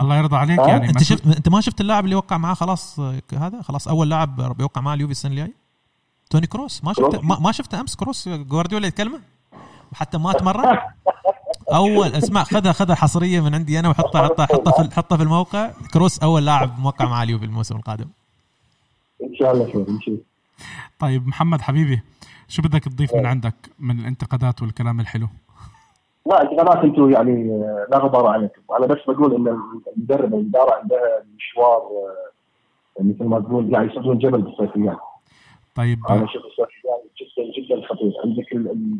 الله يرضى عليك؟ يعني أنت ما شفت أنت ما شفت اللاعب اللي وقع معاه خلاص آه، هذا؟ خلاص أول لاعب بيوقع معاه اليوفي السنة الجاية؟ توني كروس. ما شفت كروس. ما, ما شفت أمس كروس جوارديولا يتكلمه؟ حتى مات مره اول اسمع خذها خذها حصرية من عندي أنا وحطها حطها حطها في حطها في الموقع. كروس أول لاعب موقع مع اليوفي الموسم القادم. إن شاء الله خير نشوف طيب محمد حبيبي شو بدك تضيف من عندك من الانتقادات والكلام الحلو؟ لا انتقادات أنتم يعني آه، لا غبار عليكم أنا بس بقول إن المدرب والاداره عندها مشوار آه، مثل ما تقول قاعد يصعدون جبل بالصيفيات. طيب. أنا أشوف الصيفيات جدا جدا خطير. عندك ال ال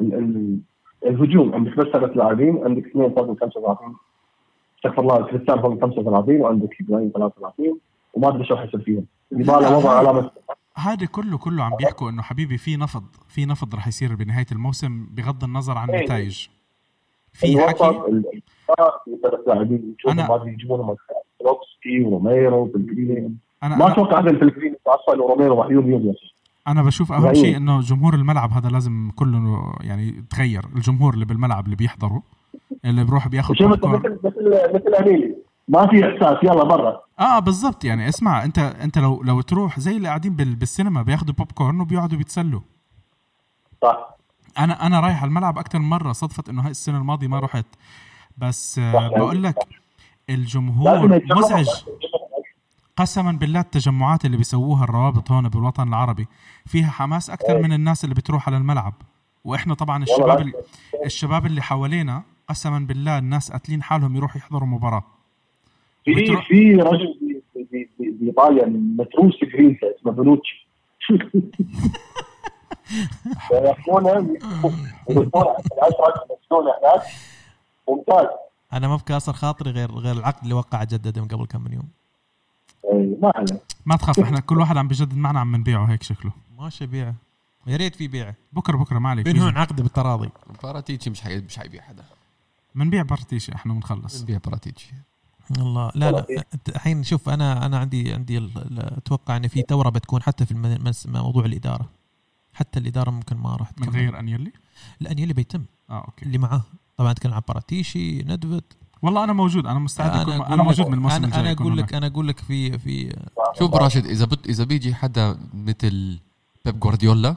ال ال الهجوم. عندك بس ثلاث لاعبين عندك اثنين فوق ال 35 استغفر الله كريستيانو فوق ال 35 وعندك هيجوين 33 وما أدري شو حيصير فيهم. ديبالا وضع علامة هذا كله كله عم بيحكوا إنه حبيبي في نفض في نفض رح يصير بنهاية الموسم بغض النظر عن إيه. النتائج في حكي وروميرو بلغريني أنا ما أتوقع هذا البلغريني أصلا وروميرو راح يوم يوم أنا بشوف أهم. شيء إنه جمهور الملعب هذا لازم كله يعني يتغير الجمهور اللي بالملعب اللي بيحضروا اللي بيروح بياخذ مثل. مثل مثل أنيلي ما في إحساس يلا برا. آه بالضبط. يعني اسمع أنت أنت لو لو تروح زي اللي قاعدين بال- بالسينما بياخذوا بوب كورن وبيقعدوا بيتسلوا. صح. أنا أنا رايح على الملعب أكثر من مرة صدفت إنه هاي السنة الماضية ما رحت. بس آه. بقول لك الجمهور. مزعج. قسما بالله التجمعات اللي بيسووها الروابط هون بالوطن العربي فيها حماس أكثر من الناس اللي بتروح على الملعب. وإحنا طبعا الشباب ال- الشباب اللي حوالينا قسما بالله الناس قاتلين حالهم يروحوا يحضروا مباراة. في في رجل بإيطاليا متروس جريزا اسمه بنوتشي العشرة مسكونه هناك. ممتاز. أنا ما بكاسر خاطري غير غير العقد اللي وقع جدد من قبل كم من يوم. إيه، ما ما تخاف إحنا كل واحد عم بجدد معنا عم نبيعه هيك شكله. ماشي بيعه. يا ريت في بيعه. بكره بكرة ما عليك. بينهون عقد بالتراضي. باراتيتشي مش حي... مش حيبيع حدا. بنبيع برتيشي إحنا بنخلص. بنبيع باراتيتشي. الله. لا لا الحين شوف أنا أنا عندي عندي أتوقع إن في ثورة بتكون حتى في موضوع الإدارة. حتى الإدارة ممكن ما راح من. غير انيلي الانيلي بيتم. آه أوكي. اللي معاه. طبعا أتكلم عن باراتيشي نيدفيد. والله أنا موجود أنا مستعد أكون أقول أنا لك- موجود من الموسم أنا الجاي أنا أكون أقول. لك أنا أقول لك في في شوف براشد إذا بت... إذا بيجي حدا مثل بيب جوارديولا.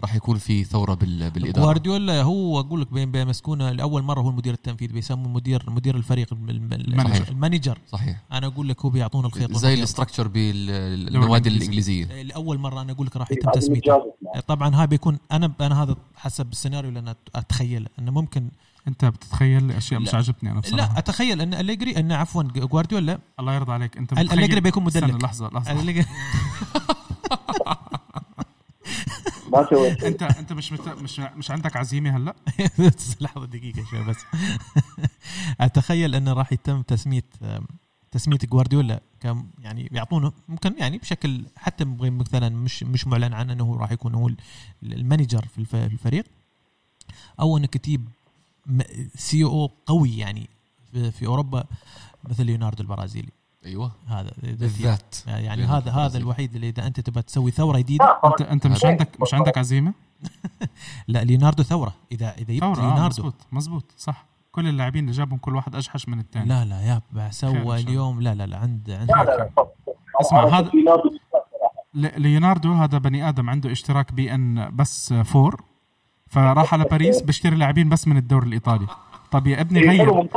راح يكون في ثورة بال... بالإدارة جوارديولا هو أقول لك بين بين مسكونة لأول مرة هو المدير التنفيذي بيسموه مدير مدير الفريق الم- الم- المانجر. المانجر صحيح أنا أقول لك هو بيعطونا الخيط زي. الاستراكشر بالنوادي الإنجليزية لأول مرة أنا أقول لك راح يتم هذا تسميته. طبعا هاي بيكون أنا أنا هذا حسب السيناريو اللي أنا أتخيل أنه ممكن أنت بتتخيل أشياء مش. عاجبتني أنا بصراحة لا أتخيل أن أليجري أن عفوا جوارديولا الله يرضى عليك أنت ال- متخيل أليجري بيكون مدلك. لحظة لحظة ما سويت. انت انت مش مت... مش مش عندك عزيمة هلأ؟ لحظة دقيقة شوي بس. أتخيل إنه راح يتم تسميه تسميه جوارديولا كم يعني يعطونه ممكن يعني بشكل حتى مثلا مش مش معلن عنه إنه راح يكون هو ال manager في الف- في الفريق. أو إنك تجيب CEO قوي يعني في أوروبا مثل ليوناردو البرازيلي. أيوه. هذا بالذات يعني هذا هذا. الوحيد اللي إذا أنت تبغى تسوي ثورة جديدة لا، انت أنت مش عندك مش عندك عزيمة؟ لا ليوناردو ثورة. اذا إذا جبت ثورة آه ليوناردو. مزبوط مزبوط صح. كل اللاعبين اللي جابهم كل واحد أجحش من الثاني. لا لا يا سوى. اليوم. لا لا لا عند عند لا لا لا. اسمع، هذا- ليوناردو هذا بني آدم عنده اشتراك beIN بس four. فراح على باريس بيشتري لاعبين بس من الدوري الإيطالي. طب يا ابني إيه، غير.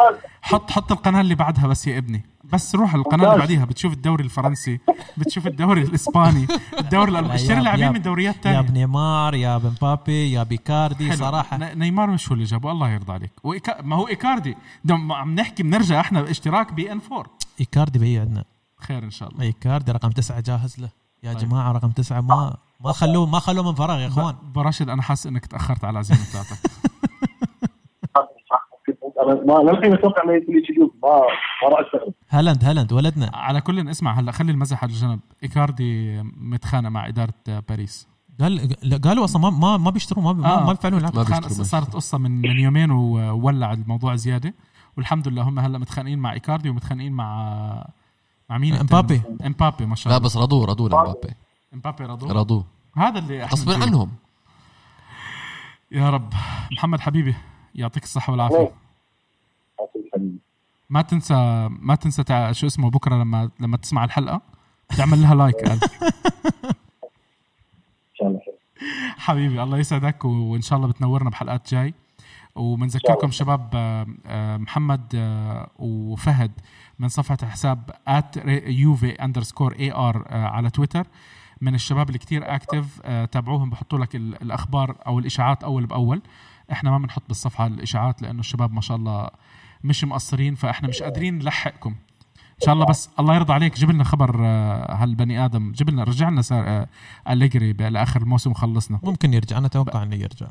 حط حط القناة اللي بعدها بس يا ابني. بس روح القناة اللي. بعديها. بتشوف الدوري الفرنسي بتشوف الدوري الإسباني الدوري الألماني لا، اشتري يا- لاعبين يا- من دوريات يا ثانية بنيمار يا بمبابي يا بيكاردي حلو. صراحة. نيمار مش هو اللي جابه. الله يرضى عليك. وإيكا... ما هو إيكاردي. عم نحكي بنرجع إحنا باشتراك beIN 4 إيكاردي بي عندنا. خير إن شاء الله. إيكاردي رقم تسعة جاهز له. يا طيب. جماعة رقم تسعة ما ما خلوه ما خلوه من فراغ يا إخوان. براشد أنا حاسس إنك تأخرت على العزيمه بتاعتك. ما للحين أتوقع إنه يكون يجي ما ما راح استغرب هالاند هالاند ولدنا. على كل اسمع هلا خلي المزح على جنب إيكاردي متخانق مع إدارة باريس. قال لا، قالوا أصلا ما ما, ما بيشتروا ما, ما, آه. ما بيشتروا صارت قصة من من يومين وولع الموضوع زيادة. والحمد لله هم هلا متخانقين مع إيكاردي ومتخانقين مع مع مين إمبابي. إمبابي ما شاء لا الله. بس رضوه رضوه لمبابي إمبابي رضو رضوه. هذا اللي غصبا فيه. عنهم. يا رب. محمد حبيبي يعطيك الصحة والعافية. ما تنسى ما تنسى تع... شو اسمه بكرة لما لما تسمع الحلقة. تعمل لها like قال حبيبي الله يسعدك وإن شاء الله بتنورنا بحلقات جاي. وبنذكركم شباب آه، آه، محمد آه، وفهد من صفحة حساب Juve underscore AR على تويتر من الشباب اللي كتير active تابعوهم بحطوا لك ال- الأخبار أو الإشاعات أول بأول. إحنا ما بنحط بالصفحة الإشاعات لأنه الشباب ما شاء الله مش مقصرين فإحنا مش قادرين نلحقكم. إن شاء الله بس الله يرضى عليك. جيب لنا خبر آه، هالبني آدم. جيب لنا رجع لنا آه، أليجري لاخر الموسم وخلصنا ممكن يرجع أنا أتوقع إنه يرجع.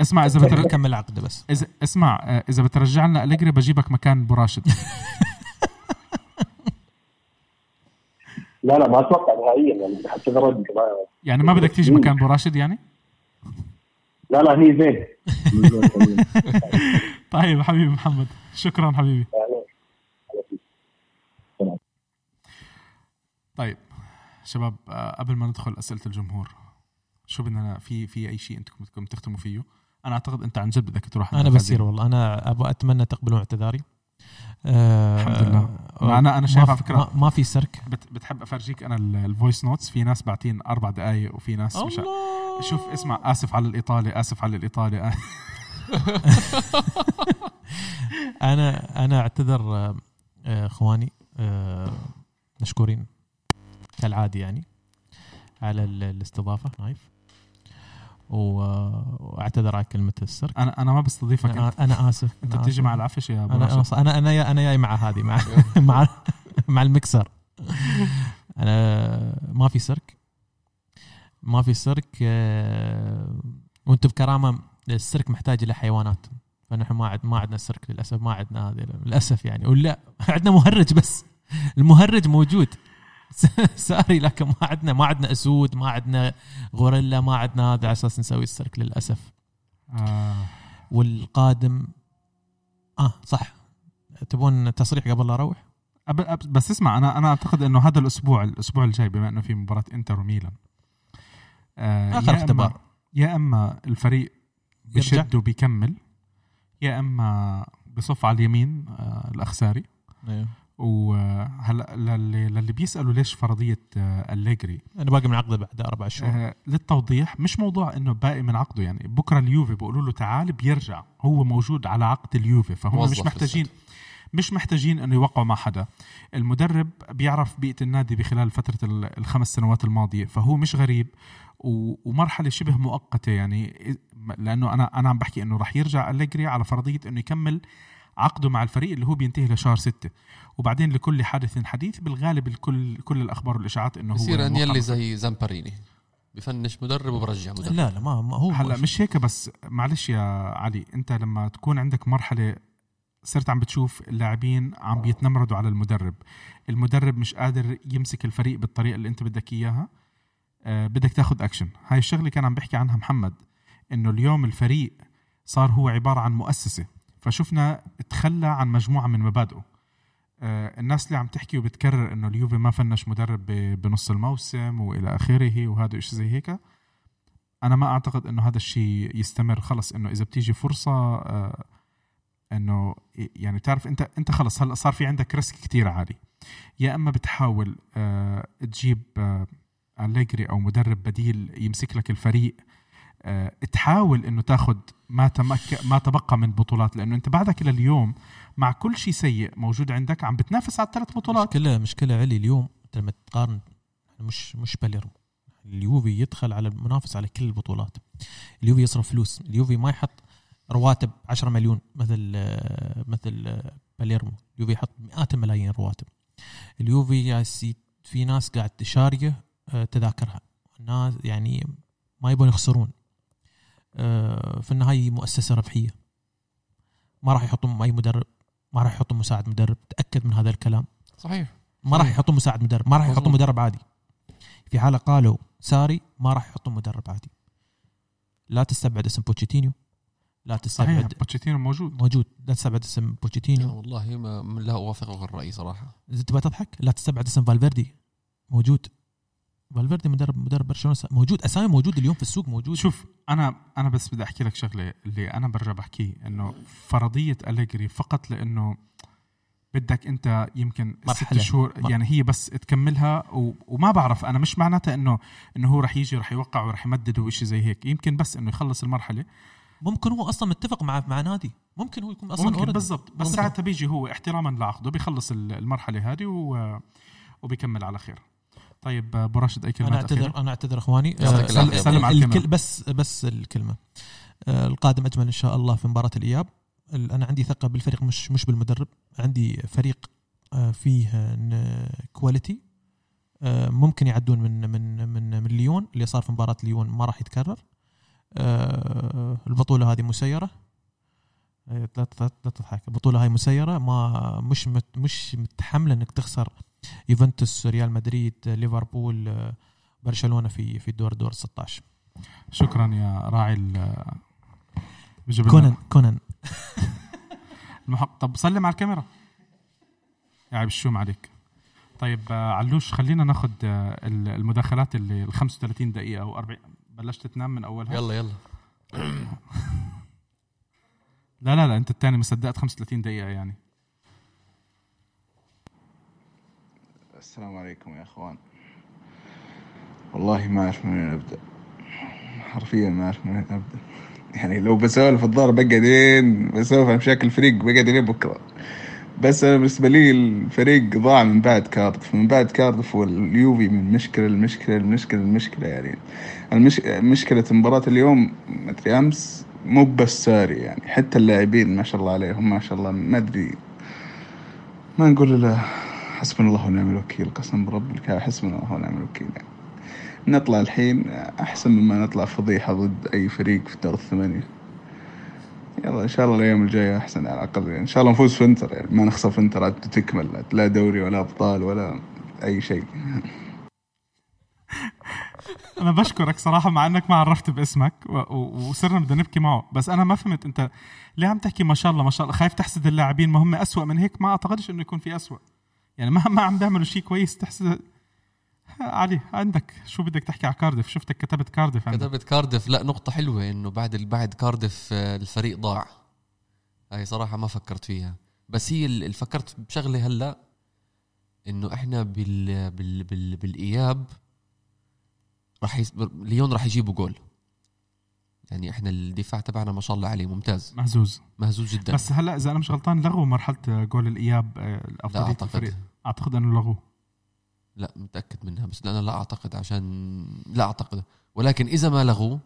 اسمع إذا بتر... كمل عقده بس. إذا اسمع آه، إذا بترجع لنا أليجري بجيبك مكان براشد لا لا ما أتوقع نهائيا يعني حتى رد ما يعني ما بدك تيجي مكان براشد يعني؟ لا لا هي زين. طيب حبيبي محمد. شكرا حبيبي. طيب شباب آه، قبل ما ندخل أسئلة الجمهور شو بدنا في في أي شيء أنتم بدكم تختموا فيه؟ أنا أعتقد أنت عن جد بدك تروح أنا بسير. والله. أنا أبغى أتمنى تقبلون اعتذاري. آه، الحمد لله. آه، مع أنا- أنا شايف على فكرة- ما, ما في سرك. بت بتحب أفرجيك أنا ال voice notes في ناس باعتين أربع دقائق وفي ناس مش شوف اسمع آسف على الإطالة آسف على الإطالة. أنا أنا أعتذر آه، إخواني آه، مشكورين كالعادة يعني على ال- الاستضافة نايف. وأعتذر على كلمة السرك أنا أنا ما بستضيفك أنا, أنا آسف. أنت أنا بتيجي. مع العفش يا أبو أنا راشد. أنا أنا أنا جاي مع هذه مع مع مع المكسر. أنا ما في سيرك ما في سيرك آه، وأنتم بكرامة السيرك محتاج إلى حيوانات فنحن ما عد ما عندنا سيرك للأسف ما عندنا هذه للأسف يعني ولا عندنا مهرج بس المهرج موجود ساري لكن ما عندنا ما عندنا أسود ما عندنا غوريلا ما عندنا هذا على أساس نسوي السيرك للأسف آه. والقادم آه صح تبون تصريح قبل لا أروح؟ بس اسمع أنا أنا أعتقد إنه هذا الأسبوع الأسبوع الجاي بما إنه في مباراة إنتر وميلان آه يا اختبار. يا إما الفريق. بشد وبيكمل يا إما بصف على اليمين آه الأخساري. أيوه. وهلأ للي, للي بيسألوا ليش فرضية آه أليجري؟ أنا باقي من عقده بعد أربع شهور. آه للتوضيح مش موضوع إنه باقي من عقده يعني بكرة اليوفي بيقولوا له تعال بيرجع هو موجود على عقد اليوفي فهم مش محتاجين. مش محتاجين إنه يوقعوا مع حدا. المدرب بيعرف بيئة النادي بخلال فترة ال- الخمس سنوات الماضية فهو مش غريب ومرحلة شبه مؤقتة يعني لأنه أنا أنا عم بحكي إنه راح يرجع أليجري على فرضية إنه يكمل عقده مع الفريق اللي هو بينتهي لشهر ستة. وبعدين لكل حادث حديث بالغالب الكل كل الأخبار والإشاعات إنه هو بصير انيلي زي زامباريني. بفنش مدرب وبرجع مدرب. لا لا ما, ما هو هلأ مش هيك بس معلش يا علي أنت لما تكون عندك مرحلة صرت عم بتشوف اللاعبين عم بيتنمردوا على المدرب. المدرب مش قادر يمسك الفريق بالطريقة اللي انت بدك إياها. آه بدك تاخذ اكشن هاي الشغلة كان عم بحكي عنها محمد إنه اليوم الفريق صار هو عبارة عن مؤسسة. فشفنا تخلى عن مجموعة من مبادئه. آه الناس اللي عم تحكي وبتكرر إنه اليوفي ما فنش مدرب بنص الموسم وإلى آخره وهذا شيء زي هيك أنا ما أعتقد إنه هذا الشيء يستمر. خلص إنه إذا بتيجي فرصة آه، إنه يعني تعرف انت أنت خلص هلا صار في عندك ريسك كتير عالي. يا إما بتحاول آه، تجيب آه، أليجري أو مدرب بديل يمسك لك الفريق آه، تحاول إنه تاخذ ما تمك ما تبقى من بطولات لأنه أنت بعدك إلى اليوم مع كل شيء سيء موجود عندك عم بتنافس على الثلاث بطولات. مشكلة مشكلة علي اليوم أنت لما تقارن مش مش باليرمو اليوفي يدخل على المنافس على كل البطولات. اليوفي يصرف فلوس. اليوفي ما يحط رواتب 10 مليون مثل آه، مثل آه، باليرمو اليوفي يحط مئات الملايين رواتب. اليوفي في ناس قاعد شاريه آه، تذاكرها. الناس يعني ما يبون يخسرون. آه، في النهاية مؤسسة ربحية. ما راح يحطون أي مدرب ما راح يحطون مساعد مدرب. تأكد من هذا الكلام. صحيح. ما راح يحطون مساعد مدرب ما راح يحطون. مدرب عادي. في حالة قالوا ساري ما راح يحطون مدرب عادي. لا تستبعد اسم بوتشيتينو. لا صحيح تستبعد بوتشيتينو موجود. موجود. لا تستبعد اسم أنا بوتشيتينو والله ما لا اوافقك الرأي صراحة. إذا تبغى تضحك لا تستبعد اسم فالفيردي. موجود. فالفيردي مدرب مدرب برشلونة. موجود. أسامي موجود اليوم في السوق موجود. شوف أنا أنا بس بدي أحكي لك شغلة اللي أنا برجع بحكيه إنه فرضية أليجري فقط لإنه بدك أنت يمكن ست مرحلة. شهور مر- يعني هي بس تكملها و... وما بعرف. أنا مش معناتها إنه إنه هو رح يجي رح يوقع ورح يمدد وشيء زي هيك. يمكن بس إنه يخلص المرحلة. ممكن هو أصلا متفق مع مع نادي ممكن هو يكون أصلا ممكن. بالضبط بس. ساعتها بيجي هو احتراما لعقده بيخلص ال- المرحلة هذه و... وبيكمل على خير طيب أبو راشد أي كلمات أنا اعتذر أخيرة؟ أنا أعتذر إخواني آه،. سلم على الكل الكاميرا. بس بس الكلمة آه، القادم أجمل إن شاء الله في مباراة الإياب ال- أنا عندي ثقة بالفريق مش مش بالمدرب عندي فريق آه، فيه quality ممكن يعدون من من من من ليون اللي صار في مباراة ليون ما راح يتكرر البطولة هذه مسيرة. آه، لا تضحك. البطولة هاي مسيرة. ما مش مت مش متحملة إنك تخسر يوفنتوس ريال مدريد ليفربول آه، برشلونة في في الدور دور 16 شكرا يا راعي كونان كونان. المحق... طب سلم على الكاميرا. يا عيب الشوم عليك. طيب آه، علوش خلينا ناخذ آه، ال- المداخلات اللي ال 35 دقيقة أو 40 بلشت تنام من أولها. يلا يلا. لا لا لا أنت الثاني مصدقت 35 دقيقة يعني. السلام عليكم يا إخوان. والله ما أعرف من وين أبدأ. حرفيا ما أعرف من وين أبدأ. يعني لو بسولف الظهر بقعدين بسولف عن مشاكل الفريق بقعد لين بكرة. بس أنا بالنسبة لي الفريق ضاع من بعد كاردف من بعد كاردف واليوفي من مشكلة المشكلة المشكلة المشكلة يعني. المش... مشكلة مباراة اليوم ما ادري أمس مو بس ساري يعني حتى اللاعبين ما شاء الله عليهم ما شاء الله ما أدري. ما نقول الا حسبنا الله ونعم الوكيل قسم برب الكعبة حسبنا الله ونعم الوكيل يعني. نطلع الحين أحسن مما نطلع فضيحة ضد أي فريق في دور الثمانية. يلا إن شاء الله الأيام الجاية أحسن على الأقل. يعني إن شاء الله نفوز في إنتر يعني ما نخسر في إنتر تكمل. لا دوري ولا أبطال ولا أي شيء. أنا بشكرك صراحة مع إنك ما عرفت باسمك وصرنا بدنا نبكي معه. بس أنا ما فهمت أنت ليه عم تحكي ما شاء الله ما شاء الله؟ خايف تحسد اللاعبين. ما هم أسوأ من هيك؟ ما أعتقدش إنه يكون في أسوأ. يعني ما ما عم بيعملوا شيء كويس تحسد علي عندك. شو بدك تحكي على كاردف شفتك كتبت كاردف عندك. كتبت كاردف لا نقطة حلوة إنه بعد بعد كاردف آه، الفريق ضاع. هاي صراحة ما فكرت فيها. بس هي اللي فكرت بشغلة هلأ إنه إحنا بال بال بال بالإياب راح يس... ليون راح يجيبوا جول. يعني إحنا الدفاع تبعنا ما شاء الله عليه ممتاز. مهزوز. مهزوز جدا. بس هلأ إذا أنا مش غلطان لغوا مرحلة جول الإياب آه، لا أعتقد. أعتقد إنه لغوه. لا متأكد منها بس أنا لا أعتقد عشان لا أعتقد. ولكن إذا ما لغوا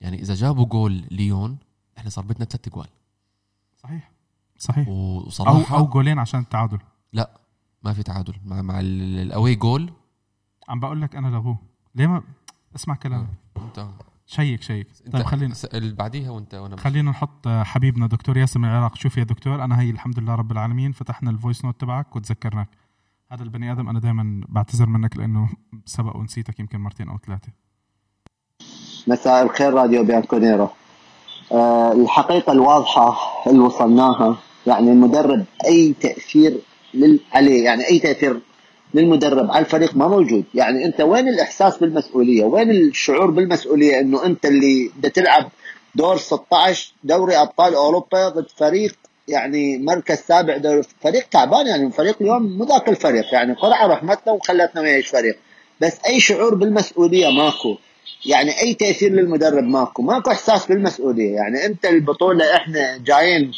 يعني إذا جابوا جول ليون إحنا صار بدنا ثلاث جوال صحيح. صحيح. وصراحة أو أو جولين عشان التعادل لا ما في تعادل. مع مع الاوي جول عم بقول لك أنا لغوه. ليه ما اسمع كلامي. آه، انت. check check. طيب خلينا اللي بعديها وانت وأنا خلينا نحط حبيبنا دكتور ياسر من العراق. شوف يا دكتور أنا هي الحمد لله رب العالمين فتحنا ال voice note تبعك وتذكرناك. هذا البني آدم أنا دائما بعتذر منك لأنه سبق ونسيتك يمكن مرتين أو ثلاثة. مساء الخير راديو بيانكونيرو. أه الحقيقة الواضحة اللي وصلناها يعني المدرب أي تأثير لل... عليه يعني أي تأثير للمدرب على الفريق ما موجود. يعني أنت وين الإحساس بالمسؤولية؟ وين الشعور بالمسؤولية إنه أنت اللي بدك تلعب دور 16 دوري أبطال أوروبا ضد فريق يعني مركز سابع دوري فريق تعبان يعني فريق اليوم مو ذاك الفريق يعني قرعه رحمتنا وخلتنا وياش فريق. بس أي شعور بالمسؤولية ماكو. يعني أي تأثير للمدرب ماكو. ماكو إحساس بالمسؤولية. يعني أنت البطولة إحنا جايين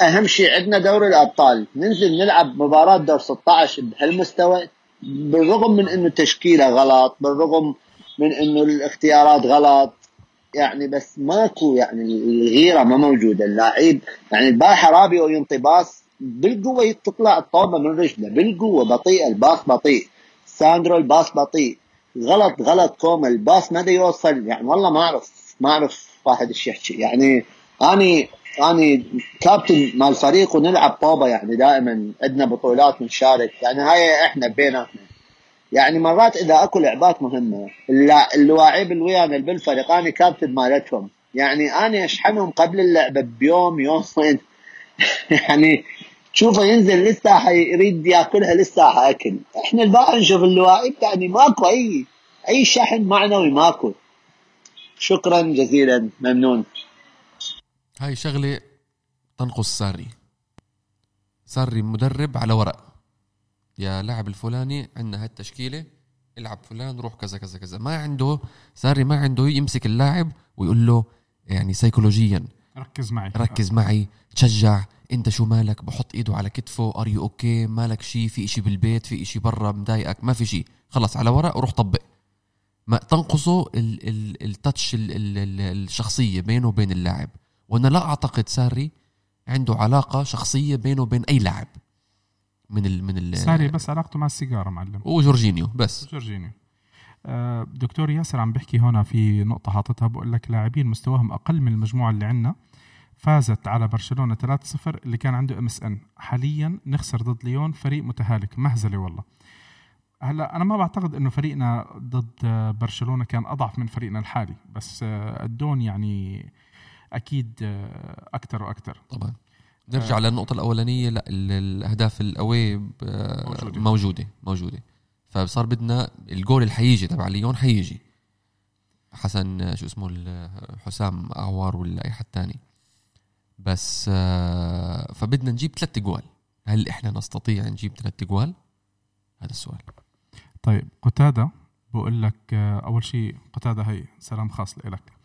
أهم شيء عندنا دوري الأبطال. ننزل نلعب مباراة دور 16 بهالمستوى بالرغم من إنه تشكيلة غلط بالرغم من إنه الاختيارات غلط. يعني بس ماكو يعني الغيرة ما موجودة. اللاعب يعني البارحه رابيو ينطي pass بالقوه تطلع الطوبه من رجله. بالقوة بطيئه ال pass بطيء. ساندرو ال pass بطيء. غلط غلط كوما ال pass ما يوصل. يعني والله ما أعرف ما أعرف واحد إيش يحكي. يعني أني أني كابتن مال الفريق ونلعب طوبه يعني دائما عندنا بطولات نشارك يعني هاي إحنا بيناتنا. يعني مرات إذا أكو لعبات مهمة اللاعب اللي ويانا بالفريق أنا كابتن مالتهم يعني أنا أشحنهم قبل اللعبة بيوم يومين. يعني تشوفه ينزل للساحه يريد يأكلها للساحه اكل إحنا البارحه نشوف اللاعب يعني ماكو أي أي شحن معنوي ماكو. شكرا جزيلا ممنون. هاي شغلة تنقص ساري. ساري مدرب على ورق. يا لاعب الفلاني عندنا هالتشكيلة العب فلان روح كذا كذا كذا. ما عنده ساري ما عنده يمسك اللاعب ويقول له يعني سيكولوجيا ركز معي. ركز معي تشجع انت شو مالك؟ بحط ايده على كتفه are you okay مالك شيء في إشي بالبيت؟ في إشي برا؟ مضايقك؟ ما في شيء خلص على ورق وروح طبق. ما تنقصه ال touch الشخصية بينه وبين اللاعب. وأنا لا أعتقد ساري عنده علاقة شخصية بينه وبين أي لاعب. من ال من ال ساري بس علاقته مع السيجارة معلم. وجورجينيو بس. جورجينيو. آه، دكتور ياسر عم بحكي هنا في نقطة حاططها بقول لك لاعبين مستواهم أقل من المجموعة اللي عندنا. فازت على برشلونة 3-0 اللي كان عنده MSN حاليا نخسر ضد ليون فريق متهالك. مهزلة والله. هلا أنا ما بعتقد إنه فريقنا ضد برشلونة كان أضعف من فريقنا الحالي بس آه، الدون يعني أكيد آه، أكثر وأكثر طبعا. نرجع آه. للنقطة الأولانية لا الأهداف الأوي موجودة. موجودة موجودة. فصار بدنا الجول اللي حيجي تبع ليون حيجي حسن شو اسمه حسام أعوار ولا أي حد تاني. بس آه، فبدنا نجيب ثلاث جوال. هل إحنا نستطيع نجيب ثلاث جوال؟ هذا السؤال. طيب قتادة بقول لك آه، أول شيء قتادة هي سلام خاص لك.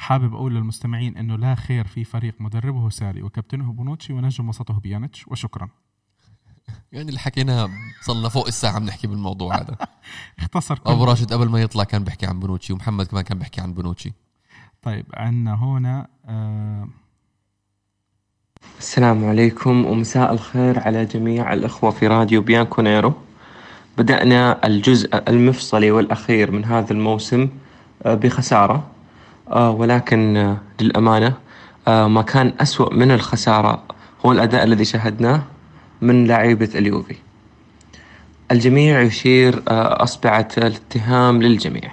حابب أقول للمستمعين إنه لا خير في فريق مدربه ساري وكابتنه بونوتشي ونجم وسطه بيانيتش وشكرا. يعني اللي حكيناها صلنا فوق الساعة بنحكي بالموضوع هذا. اختصر كل أبو راشد قبل ما يطلع كان بيحكي عن بنوتشي ومحمد كمان كان بيحكي عن بنوتشي طيب عندنا هنا آه السلام عليكم ومساء الخير على جميع الأخوة في راديو بيانكو نيرو بدأنا الجزء المفصلي والأخير من هذا الموسم آه، بخسارة. ولكن آه، للأمانة آه، ما كان أسوأ من الخسارة هو الأداء الذي شاهدناه من لاعيبة اليوفي. الجميع يشير آه، أصبعة الاتهام للجميع.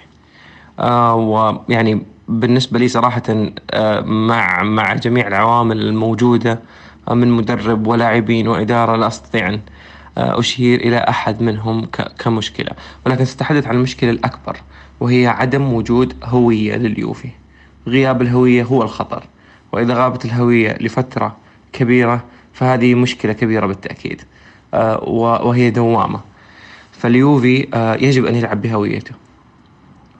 آه، ويعني بالنسبة لي صراحة آه، مع مع جميع العوامل الموجودة آه، من مدرب ولاعبين وإدارة لا أستطيع أن آه، أشير إلى أحد منهم كمشكلة. ولكن سأتحدث عن المشكلة الأكبر وهي عدم وجود هوية لليوفي. غياب الهوية هو الخطر وإذا غابت الهوية لفترة كبيرة فهذه مشكلة كبيرة بالتأكيد آه، وهي دوامة. فاليوفي آه، يجب أن يلعب بهويته.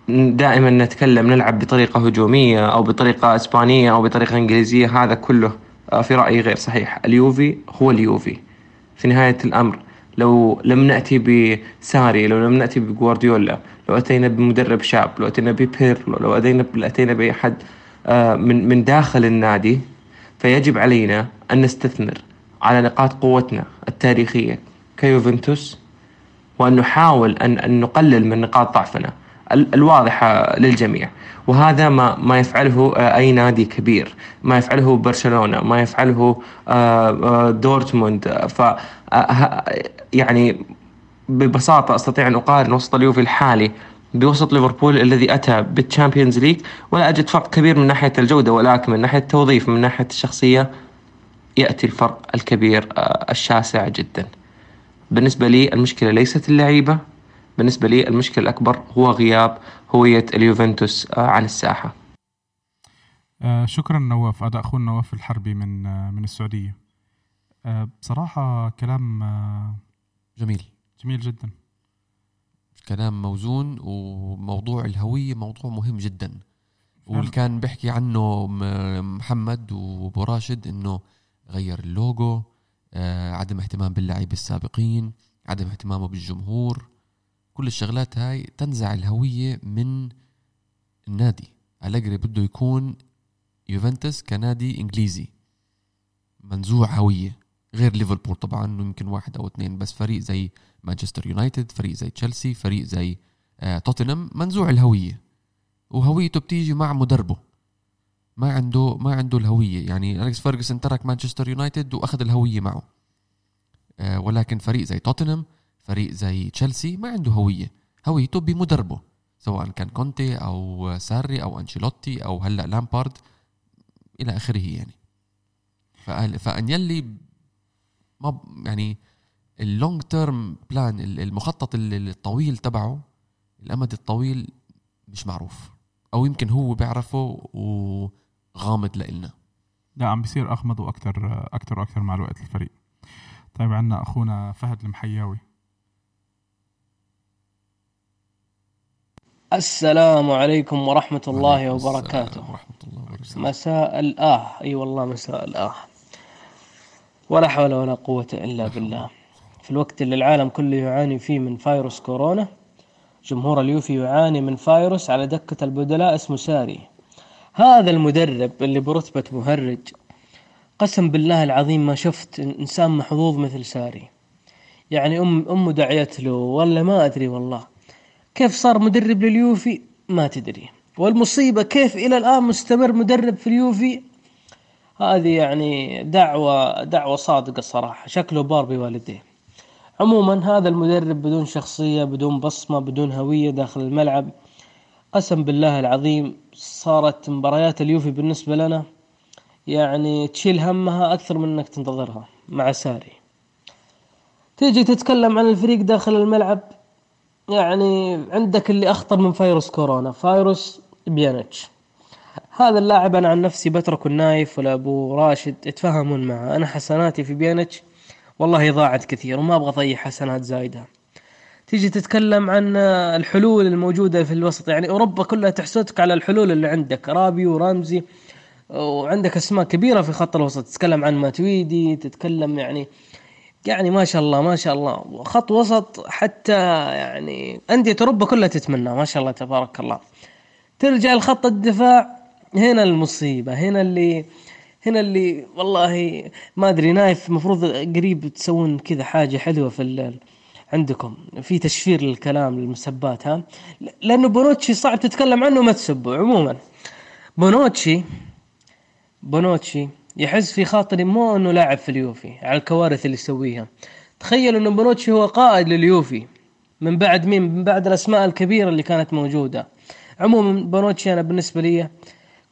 دائما نتكلم نلعب بطريقة هجومية أو بطريقة إسبانية أو بطريقة إنجليزية هذا كله آه، في رأيي غير صحيح. اليوفي هو اليوفي. في نهاية الأمر لو لم نأتي بساري لو لم نأتي بجوارديولا لو أتينا بمدرب شاب لو أتينا ببيرلو لو أتينا أتينا بأحد آه، من من داخل النادي فيجب علينا أن نستثمر على نقاط قوتنا التاريخية كيوفنتوس وأن نحاول أن, أن نقلل من نقاط ضعفنا. الواضحة للجميع. وهذا ما ما يفعله آه، أي نادي كبير. ما يفعله برشلونة ما يفعله آه، آه، دورتموند. ف يعني ببساطة أستطيع أن أقارن وسط اليوفي الحالي بوسط ليفربول الذي أتى بال Champions League ولا أجد فرق كبير من ناحية الجودة ولكن من ناحية التوظيف من ناحية الشخصية يأتي الفرق الكبير الشاسع جدا. بالنسبة لي المشكلة ليست اللعيبة بالنسبة لي المشكلة الأكبر هو غياب هوية اليوفنتوس آه، عن الساحة. آه شكرا نواف أداء أخونا نواف الحربي من آه من السعودية. آه بصراحة كلام جميل. جميل جدا. كلام موزون وموضوع الهوية موضوع مهم جدا. واللي كان بيحكي عنه م- محمد وأبو راشد إنه غير اللوجو عدم اهتمام باللاعبين السابقين عدم اهتمامه بالجمهور كل الشغلات هاي تنزع الهوية من النادي. أليجري بده يكون يوفنتوس كنادي إنجليزي. منزوع هوية. غير ليفربول طبعا يمكن واحد أو اثنين بس فريق زي مانشستر يونايتد فريق زي تشيلسي فريق زي آه توتنهام منزوع الهوية. وهويته بتيجي مع مدربه. ما عنده ما عنده الهوية. يعني أليكس فيرجسون ترك مانشستر يونايتد وأخذ الهوية معه. آه ولكن فريق زي توتنهام فريق زي تشيلسي ما عنده هوية. هويته بمدربه سواء كان كونتي أو ساري أو أنشيلوتي أو هلأ لامبارد إلى آخره يعني. فأهل- فأن يلي ما يعني ال long term plan المخطط ال- الطويل تبعه الأمد الطويل مش معروف. أو يمكن هو بيعرفه وغامض لإلنا. لا عم بيصير أغمض وأكثر أكثر وأكثر مع الوقت الفريق. طيب عندنا أخونا فهد المحياوي. السلام عليكم ورحمة الله وبركاته. ورحمة الله وبركاته. مساء الآه. أي والله مساء الآه. ولا حول ولا قوة إلا بالله. في الوقت اللي العالم كله يعاني فيه من فيروس كورونا جمهور اليوفي يعاني من فيروس على دكة البدلاء اسمه ساري. هذا المدرب اللي برتبة مهرج قسم بالله العظيم ما شفت إنسان محظوظ مثل ساري. يعني أم أمه دعيت له ولا ما أدري والله. كيف صار مدرب لليوفي؟ ما تدري. والمصيبة كيف إلى الآن مستمر مدرب في اليوفي؟ هذه يعني دعوة دعوة صادقة الصراحة شكله بار بوالديه. عموما هذا المدرب بدون شخصية بدون بصمة بدون هوية داخل الملعب. قسم بالله العظيم صارت مباريات اليوفي بالنسبة لنا يعني تشيل همها أكثر من أنك تنتظرها مع ساري. تيجي تتكلم عن الفريق داخل الملعب؟ يعني عندك اللي أخطر من فيروس كورونا فيروس بيانيتش هذا اللاعب أنا عن نفسي بتركه النايف ولا أبو راشد يتفاهمون معه. أنا حسناتي في بيانيتش والله ضاعت كثير وما أبغى أضيع حسنات زايدة. تيجي تتكلم عن الحلول الموجودة في الوسط يعني أوروبا كلها تحسدك على الحلول اللي عندك رابيو ورامزي وعندك أسماء كبيرة في خط الوسط. تتكلم عن ماتويدي تتكلم يعني يعني ما شاء الله ما شاء الله. خط وسط حتى يعني أندية أوروبا كلها تتمنى ما شاء الله تبارك الله. ترجع لخط الدفاع هنا المصيبة هنا اللي هنا اللي والله ما أدري نايف المفروض قريب تسوون كذا حاجة حلوة في ال- عندكم في تشفير للكلام للمسبات ها؟ لأنه بونوتشي صعب تتكلم عنه ما تسبه عموما. بونوتشي بونوتشي يحس في خاطري مو إنه لاعب في اليوفي على الكوارث اللي يسويها. تخيل إنه بونوتشي هو قائد لليوفي. من بعد مين؟ من بعد الأسماء الكبيرة اللي كانت موجودة. عموما بونوتشي أنا بالنسبة لي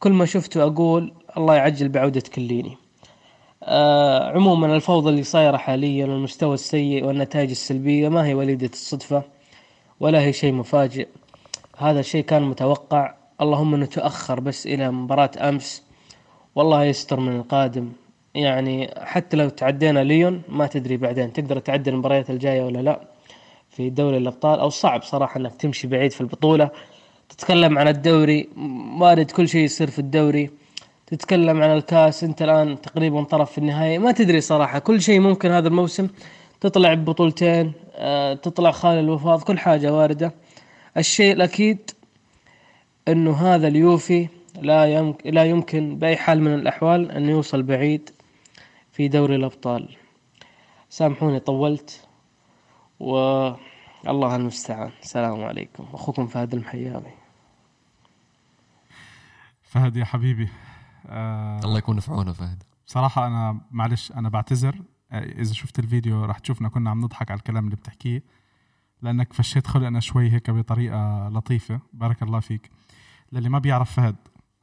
كل ما شفته أقول الله يعجل بعودة كيليني. آه عموما الفوضى اللي صايرة حاليا والمستوى السيء والنتائج السلبية ما هي وليدة الصدفة ولا هي شيء مفاجئ. هذا الشيء كان متوقع. اللهم إنه تاخر بس إلى مباراة أمس. والله يستر من القادم. يعني حتى لو تعدينا ليون ما تدري بعدين تقدر تعدي المباريات الجاية ولا لا. في دوري الأبطال أو صعب صراحة إنك تمشي بعيد في البطولة. تتكلم عن الدوري وارد كل شيء يصير في الدوري. تتكلم عن الكاس أنت الآن تقريبا طرف في النهايه ما تدري صراحة كل شيء ممكن هذا الموسم. تطلع ببطولتين آه، تطلع خالي الوفاض كل حاجة واردة. الشيء الأكيد إنه هذا اليوفي لا يمكن لا يمكن بأي حال من الأحوال انه يوصل بعيد في دوري الأبطال. سامحوني طولت. والله المستعان. السلام عليكم. أخوكم فهد المحيامي فهد يا حبيبي. آه الله يكون في عونه فهد. بصراحة أنا معلش أنا بعتذر. آه، إذا شفت الفيديو راح تشوفنا كنا عم نضحك على الكلام اللي بتحكيه لأنك فشيت خلقنا شوي هيك بطريقة لطيفة. بارك الله فيك. للي ما بيعرف فهد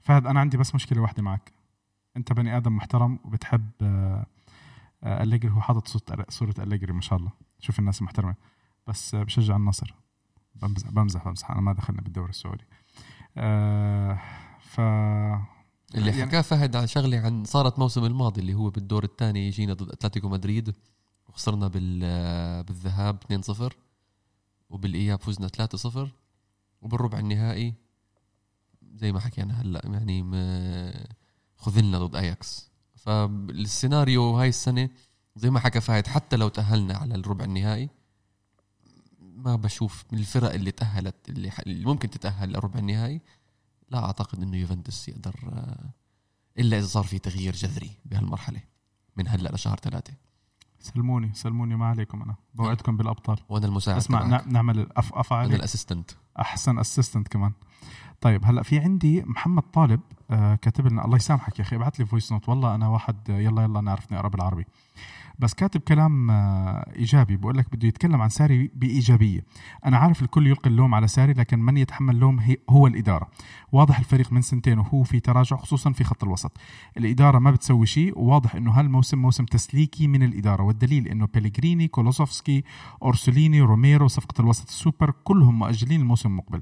فهد أنا عندي بس مشكلة واحدة معك. أنت بني آدم محترم وبتحب آه، آه، أليجري. هو حاطط صورة صورة أليجري ما شاء الله. شوف الناس المحترمة. بس آه، بشجع النصر. بمزح بمزح بمزح. أنا ما دخلنا بالدوري السعودي. ف اللي يعني- حكاه فهد عن شغلة عن صارت موسم الماضي اللي هو بالدور الثاني جينا ضد أتلتيكو مدريد. وخسرنا بال بالذهاب 2-0 وبالإياب فزنا 3-0 وبالربع النهائي زي ما حكينا هلأ يعني خذلنا ضد اياكس فالسيناريو هاي السنة زي ما حكى فهد حتى لو تأهلنا على الربع النهائي ما بشوف من الفرق اللي تأهلت اللي, ممكن تتأهل للربع النهائي لا أعتقد إنه يوفنتوس يقدر آه، إلا إذا صار في تغيير جذري بهالمرحلة من هلأ لشهر ثلاثة. سلموني سلموني ما عليكم أنا. بوعدكم بالأبطال. وأنا المساعد اسمع. نع- نعمل أف أنا ال assistant. أحسن assistant كمان. طيب هلا في عندي محمد طالب آه كاتب لنا الله يسامحك يا أخي ابعث لي voice note والله أنا واحد يلا يلا نعرف نقرا بالعربي بس كاتب كلام آه إيجابي بقول لك بده يتكلم عن ساري بإيجابية. أنا عارف الكل يلقي اللوم على ساري لكن من يتحمل اللوم هو الإدارة. واضح الفريق من سنتين وهو في تراجع خصوصا في خط الوسط. الإدارة ما بتسوي شيء وواضح إنه هالموسم موسم تسليكي من الإدارة. والدليل إنه بيليغريني كولوسوفسكي اورسوليني روميرو صفقة الوسط السوبر كلهم مؤجلين الموسم المقبل.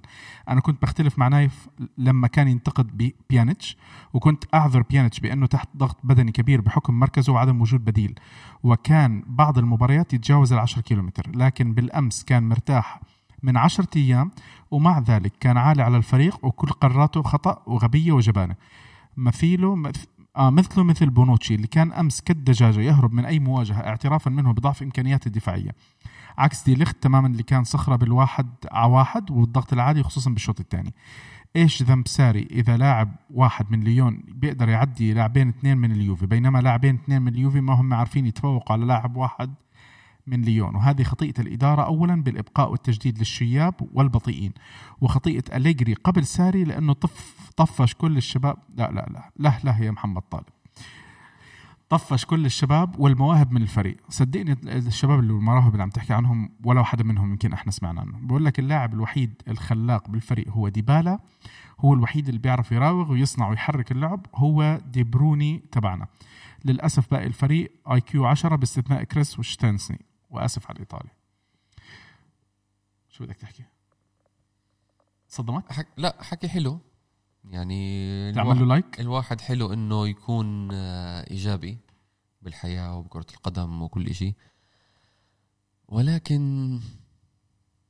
أنا كنت بختلف مع نايف لما كان ينتقد بي- بيانيتش وكنت أعذر بيانيتش بأنه تحت ضغط بدني كبير بحكم مركزه وعدم وجود بديل. وكان بعض المباريات يتجاوز العشر كيلومتر لكن بالأمس كان مرتاح من عشرة أيام ومع ذلك كان عالي على الفريق وكل قراراته خطأ وغبية وجبانة. مثيله مث... آه مثله مثل بونوتشي اللي كان أمس كالدجاجة يهرب من أي مواجهة اعترافا منه بضعف إمكانياته الدفاعية. عكس دي ليخت تماما اللي كان صخرة بالواحد على واحد والضغط العالي خصوصا بالشوط الثاني. إيش ذنب ساري إذا لاعب واحد من ليون بيقدر يعدي لاعبين اثنين من اليوفي؟ بينما لاعبين اثنين من اليوفي ما هم عارفين يتفوقوا على لاعب واحد من ليون. وهذه خطيئة الإدارة أولا بالإبقاء والتجديد للشياب والبطيئين وخطيئة أليجري قبل ساري لأنه طف طفش كل الشباب. لا لا لا لا لا يا محمد طالب. طفش كل الشباب والمواهب من الفريق. صدقني الشباب اللي المواهب اللي عم تحكي عنهم ولا واحدة منهم يمكن إحنا سمعنا عنه بقول لك اللاعب الوحيد الخلاق بالفريق هو ديبالا. هو الوحيد اللي بيعرف يراوغ ويصنع ويحرك اللعب هو دي بروينه تبعنا. للأسف باقي الفريق IQ 10 باستثناء كريس وتشيزني. وآسف على الايطالي شو بدك تحكي؟ صدمت؟ حك... لا حكي حلو. يعني تعمل له like الواحد حلو إنه يكون آه، إيجابي بالحياة وبكرة القدم وكل إشي. ولكن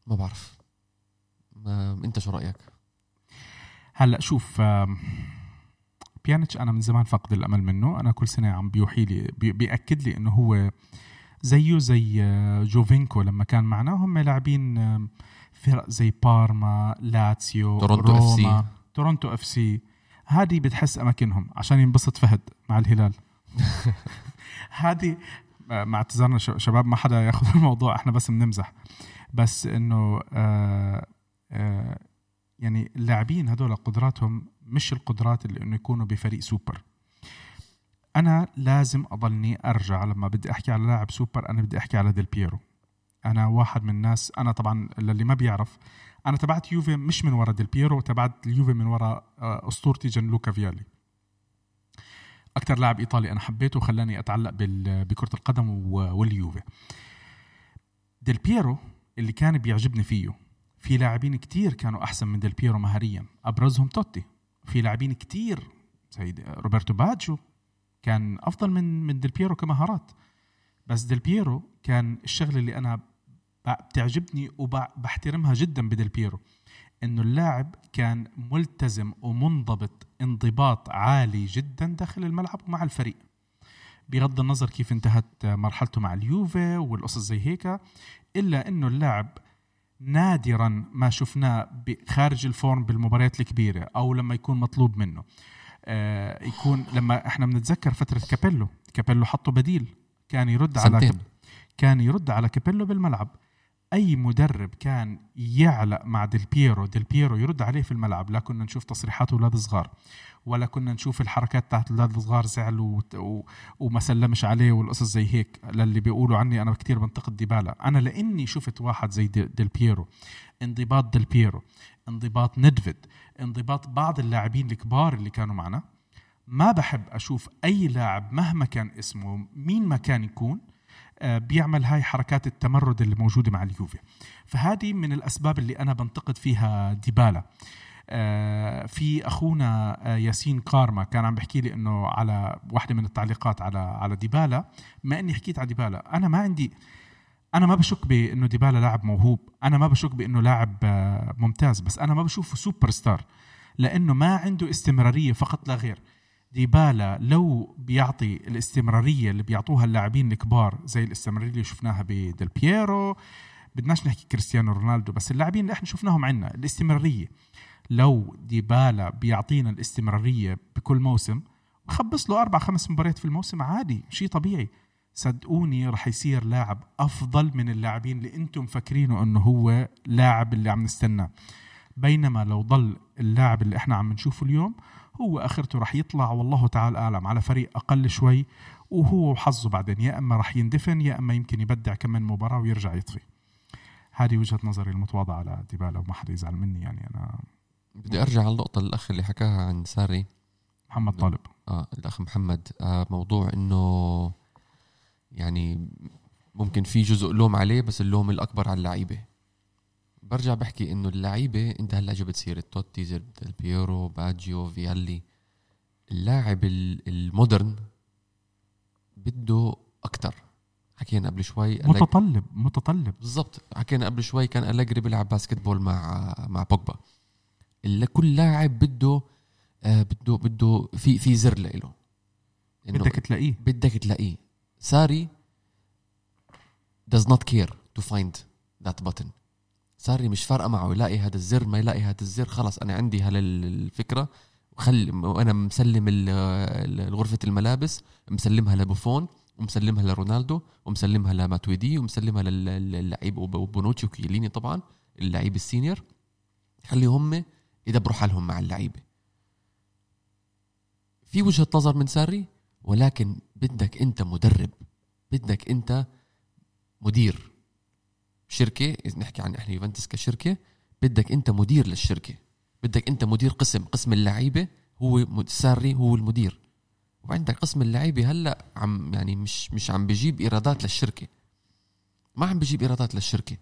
ما بعرف. ما أنت شو رأيك؟ هلأ شوف بيانيتش أنا من زمان فقد الأمل منه. أنا كل سنة عم بيوحي لي بي- بيأكد لي إنه هو زيه زي آه، جوفينكو لما كان معنا. هم لاعبين آم، فرق زي بارما لاتسيو تورونتو FC. تورونتو FC. هذه بتحس أماكنهم عشان ينبسط فهد مع الهلال. هذه آه، مع اعتذارنا شباب ما حدا ياخذ الموضوع إحنا بس بنمزح. بس إنه آه آه يعني اللاعبين هذول قدراتهم مش القدرات اللي إنه يكونوا بفريق سوبر. أنا لازم أضلني أرجع لما بدي أحكي على لاعب سوبر أنا بدي أحكي على ديل بيرو أنا واحد من الناس أنا طبعا للي ما بيعرف أنا تبعت يوفي مش من ورا ديل بيرو تبعت اليوفي من ورا آه، اسطورتي جانلوكا فيالي. أكثر لاعب إيطالي أنا حبيته وخلاني أتعلق بكرة القدم واليوفي. ديل بيرو اللي كان بيعجبني فيه في لاعبين كتير كانوا أحسن من ديل بيرو مهاريا أبرزهم توتي. في لاعبين كتير زي روبرتو باجو كان أفضل من من ديل بيرو كمهارات. بس ديل بيرو كان الشغلة اللي أنا بتعجبني وبحترمها جدا بديل بيرو. إنه اللاعب كان ملتزم ومنضبط انضباط عالي جدا داخل الملعب ومع الفريق. بغض النظر كيف انتهت مرحلته مع اليوفي والقصص زي هيك إلا إنه اللاعب نادرا ما شفناه خارج ال form بالمباريات الكبيرة أو لما يكون مطلوب منه. يكون لما إحنا بنتذكر فترة كابيلو كابيلو حطه بديل كان يرد على سنتين. كاب- كان يرد على كابيلو بالملعب. أي مدرب كان يعلق مع ديل بيرو ديل بيرو يرد عليه في الملعب. لا كنا نشوف تصريحات أولاد صغار ولا كنا نشوف الحركات تاعت الاولاد الصغار زعل و... و... وما سلمش عليه والقصص زي هيك. للي بيقولوا عني أنا كتير بنتقد ديبالا. أنا لأني شفت واحد زي دي- ديل بيرو انضباط ديل بيرو. انضباط ندفيد انضباط بعض اللاعبين الكبار اللي كانوا معنا. ما بحب أشوف أي لاعب مهما كان اسمه مين ما كان يكون آه، بيعمل هاي حركات التمرد اللي موجودة مع اليوفي. فهذه من الأسباب اللي أنا بنتقد فيها ديبالا. آه، في أخونا آه، ياسين كارما كان عم بحكي لي إنه على واحدة من التعليقات على على ديبالا. ما إني حكيت على ديبالا أنا ما عندي أنا ما بشك بإنه ديبالا لاعب موهوب أنا ما بشك بإنه لاعب آه، ممتاز بس أنا ما بشوفه سوبر ستار لأنه ما عنده استمرارية فقط لا غير. ديبالا لو بيعطي الاستمرارية اللي بيعطوها اللاعبين الكبار زي الاستمرارية اللي شفناها بديل بييرو بدناش نحكي كريستيانو رونالدو بس اللاعبين اللي إحنا شفناهم عنا الاستمرارية. لو ديبالا بيعطينا الاستمرارية بكل موسم خبص له أربع خمس مباريات في الموسم عادي شيء طبيعي. صدقوني رح يصير لاعب أفضل من اللاعبين اللي أنتم فاكرينه إنه هو لاعب اللي عم نستناه بينما لو ضل اللاعب اللي إحنا عم نشوفه اليوم هو آخرته رح يطلع والله تعالى أعلم على فريق أقل شوي وهو وحظه بعدين. يا إما رح يندفن يا إما يمكن يبدع كمان مباراة ويرجع يطفي. هذه وجهة نظري المتواضعة على ديبالا وما حدا يزعل مني يعني أنا. بدي أرجع على النقطه الأخ اللي حكاها عن ساري. محمد طالب. آه الأخ محمد. آه موضوع إنه يعني ممكن في جزء لوم عليه بس اللوم الأكبر على اللعيبة. برجع بحكي إنه اللعيبة إنت هلأ جبت سيرة توتي زي ديل بيرو باجيو فيالي. اللاعب ال- ال modern بده أكتر. حكينا قبل شوي متطلب متطلب. بالضبط. حكينا قبل شوي كان أليجري بيلعب basketball مع مع بوجبا. اللي كل لاعب بده آه بده بده في في زر له بدك تلاقيه. بدك تلاقيه. ساري does not care to find that button. ساري مش فارقة معه يلاقي هذا الزر ما يلاقي هذا الزر خلص أنا عندي هالفكرة. وخلي وأنا مسلم غرفه الملابس مسلمها لبوفون ومسلمها لرونالدو ومسلمها لماتويدي ومسلمها لل- لل- للعيب وب- وبونوتشي وكيليني طبعا اللعيب السينيور. خلي هم يدبروا حالهم مع اللعيبة. في وجهة نظر من ساري ولكن بدك انت مدرب بدك انت مدير شركة إذا نحكي عن إحنا يوفنتوس كشركة بدك انت مدير للشركة بدك انت مدير قسم قسم اللعيبة هو ساري هو المدير. وعندك قسم اللعيبة هلأ عم يعني مش مش عم بيجيب إيرادات للشركة. ما عم بيجيب إيرادات للشركة.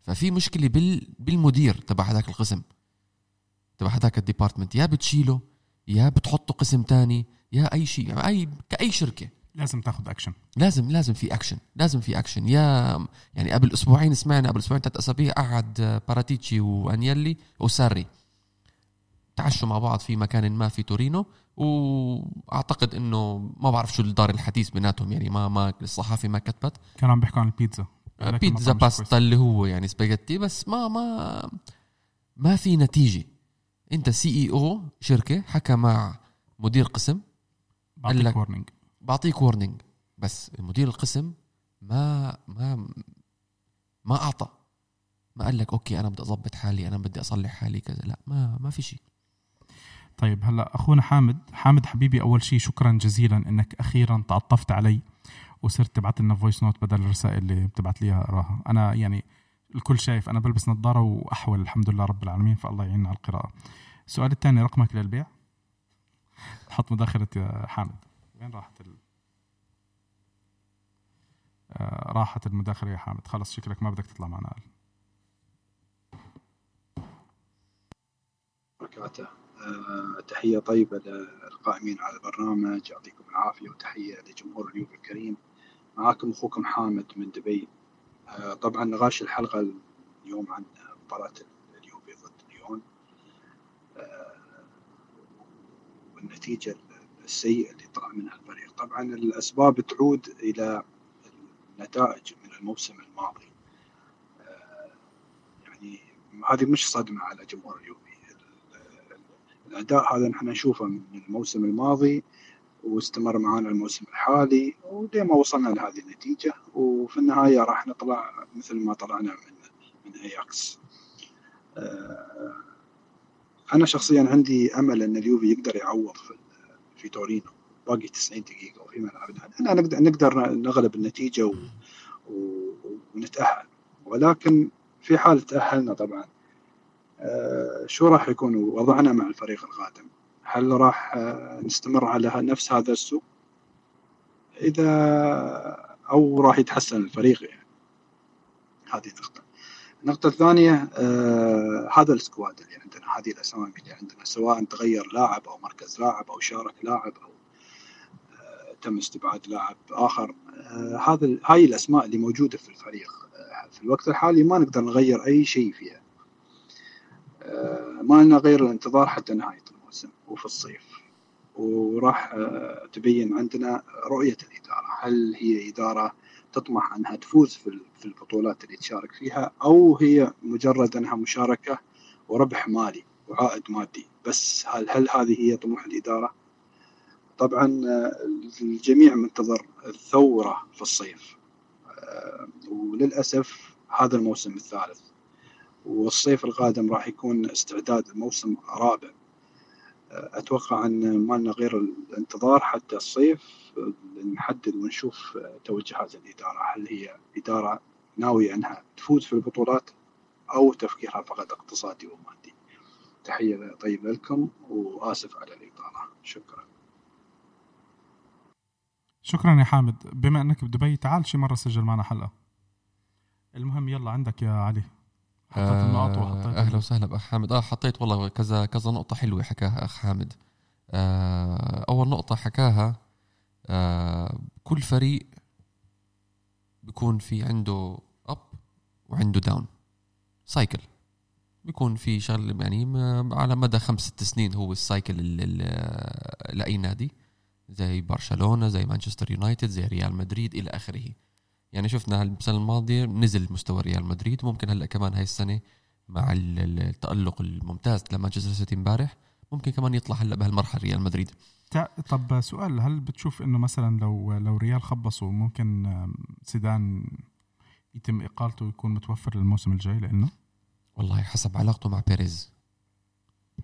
ففي مشكلة بال بالمدير تبع هذاك القسم تبع هذاك ال department. يا بتشيله يا بتحطه قسم تاني. يا أي شيء يعني أي كأي شركة. لازم تاخذ اكشن لازم لازم في اكشن لازم في اكشن يا يعني قبل أسبوعين سمعنا قبل أسبوعين ثلاث أسابيع قعد باراتيتشي وأنيلي وساري. تعشوا مع بعض في مكان ما في تورينو وأعتقد إنه ما بعرف شو الدار الحديث بيناتهم يعني ما ما الصحافة ما كتبت. كانوا عم بيحكوا عن البيتزا ولكن بيتزا. باستا اللي هو يعني سباجيتي بس ما ما ما في نتيجة. أنت CEO شركة حكى مع مدير قسم بعطيك warning بعطيك warning بس مدير القسم ما ما ما أعطى. ما قال لك okay أنا بدي أظبط حالي أنا بدي أصلح حالي كذا. لا ما ما في شيء. طيب هلا أخونا حامد. حامد حبيبي أول شيء شكرا جزيلا إنك أخيرا تعطفت علي وصرت تبعت لنا voice note بدل الرسائل اللي بتبعت لي اقراها أنا يعني الكل شايف أنا بلبس نظارة وأحول الحمد لله رب العالمين فالله يعيننا على القراءة. السؤال الثاني رقمك للبيع؟ حط مداخلة يا حامد. وين راحت ال... آه راحت المداخلة يا حامد. خلص شكلك ما بدك تطلع معنا. وبركاته آه، تحية طيبة للقائمين على البرنامج. يعطيكم العافية وتحية لجمهور اليوفي الكريم. معاكم أخوكم حامد من دبي. آه، طبعا نقاش الحلقة اليوم عن مباراة اليوفي ضد ليون آه، والنتيجة السيئة اللي طلع منها الفريق طبعا الأسباب تعود إلى النتائج من الموسم الماضي. آه، يعني هذه مش صدمة على جمهور اليوفي الأداء هذا نحن نشوفه من الموسم الماضي واستمر معنا الموسم الحالي ولين ما وصلنا لهذه النتيجة وفي النهاية راح نطلع مثل ما طلعنا من من اياكس. أنا شخصيا عندي أمل أن اليوفي يقدر يعوض في في تورينو باقي 90 دقيقة وفي ملعبنا إحنا نقدر نقدر نغلب النتيجة و... و... ونتأهل ولكن في حال تأهلنا طبعا آه، شو راح يكون وضعنا مع الفريق القادم؟ هل راح آه، نستمر على نفس هذا السوء؟ إذا أو راح يتحسن الفريق يعني هذه نقطة. النقطة الثانية آه هذا السكواد اللي عندنا هذه الأسامي اللي عندنا سواء تغير لاعب أو مركز لاعب أو شارك لاعب أو آه تم استبعاد لاعب آخر آه هذا هاي الأسماء اللي موجودة في الفريق آه في الوقت الحالي ما نقدر نغير أي شيء فيها. آه، ما لنا غير الانتظار حتى نهاية الموسم وفي الصيف وراح آه، تبين عندنا رؤية الإدارة هل هي إدارة تطمح أنها تفوز في في البطولات اللي تشارك فيها أو هي مجرد أنها مشاركة وربح مالي وعائد مادي. بس هل هل هذه هي طموح الإدارة؟ طبعا آه، الجميع منتظر الثورة في الصيف. آه، وللأسف هذا الموسم الثالث. والصيف القادم راح يكون استعداد الموسم الرابع أتوقع أن ما لنا غير الانتظار حتى الصيف نحدد ونشوف توجهات الإدارة. هل هي إدارة ناوية أنها تفوز في البطولات أو تفكيرها فقط اقتصادي ومادي؟ تحية طيبه لكم وآسف على الإطالة. شكرا. شكرا يا حامد. بما أنك بدبي تعال شي مرة سجل معنا حلقة. المهم يلا عندك يا علي. حطيت النقط وحطيت آه، أهلا وسهلا بأخ حامد. آه حطيت والله كذا كذا نقطة حلوة حكاها أخ حامد. آه أول نقطة حكاها آه كل فريق بيكون في عنده up وعنده down cycle بيكون في شغل يعني على مدى خمس ست سنين هو ال cycle ال- ال- لأي نادي. زي برشلونة زي مانشستر يونايتد زي ريال مدريد إلى آخره. يعني شفنا السنة الماضيه نزل مستوى ريال مدريد ممكن هلأ كمان هاي السنة مع ال- ال- التألق الممتاز لمانشستر سيتي امبارح ممكن كمان يطلع هلأ بهالمرحلة ريال مدريد. طب سؤال هل بتشوف إنه مثلا لو لو ريال خبصوا ممكن آم، زيدان يتم إقالته ويكون متوفر للموسم الجاي لإنه؟ والله حسب علاقته مع بيريز.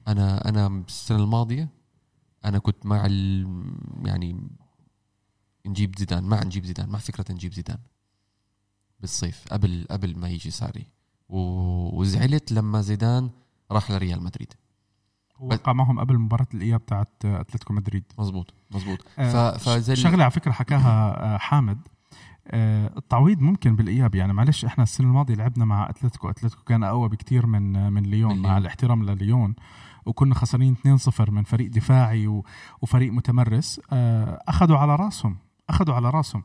أنا أنا السنة الماضية أنا كنت مع ال يعني نجيب زيدان مع نجيب زيدان مع فكرة نجيب زيدان. بالصيف قبل قبل ما يجي ساري. وزعلت لما زيدان راح لريال مدريد. وقع معهم قبل مباراة الإياب تاعت آه، أتلتيكو مدريد. مزبوط مزبوط آه، فزي شغلة على فكرة حكاها آه، حامد. آه، التعويض ممكن بالإياب يعني معلش إحنا السنة الماضية لعبنا مع أتلتيكو. أتلتيكو كان أقوى بكتير من آه، من ليون مع. الاحترام لليون. وكنا خسرانين 2-0 من فريق دفاعي وفريق متمرس. آه، أخذوا على رأسهم أخذوا على رأسهم.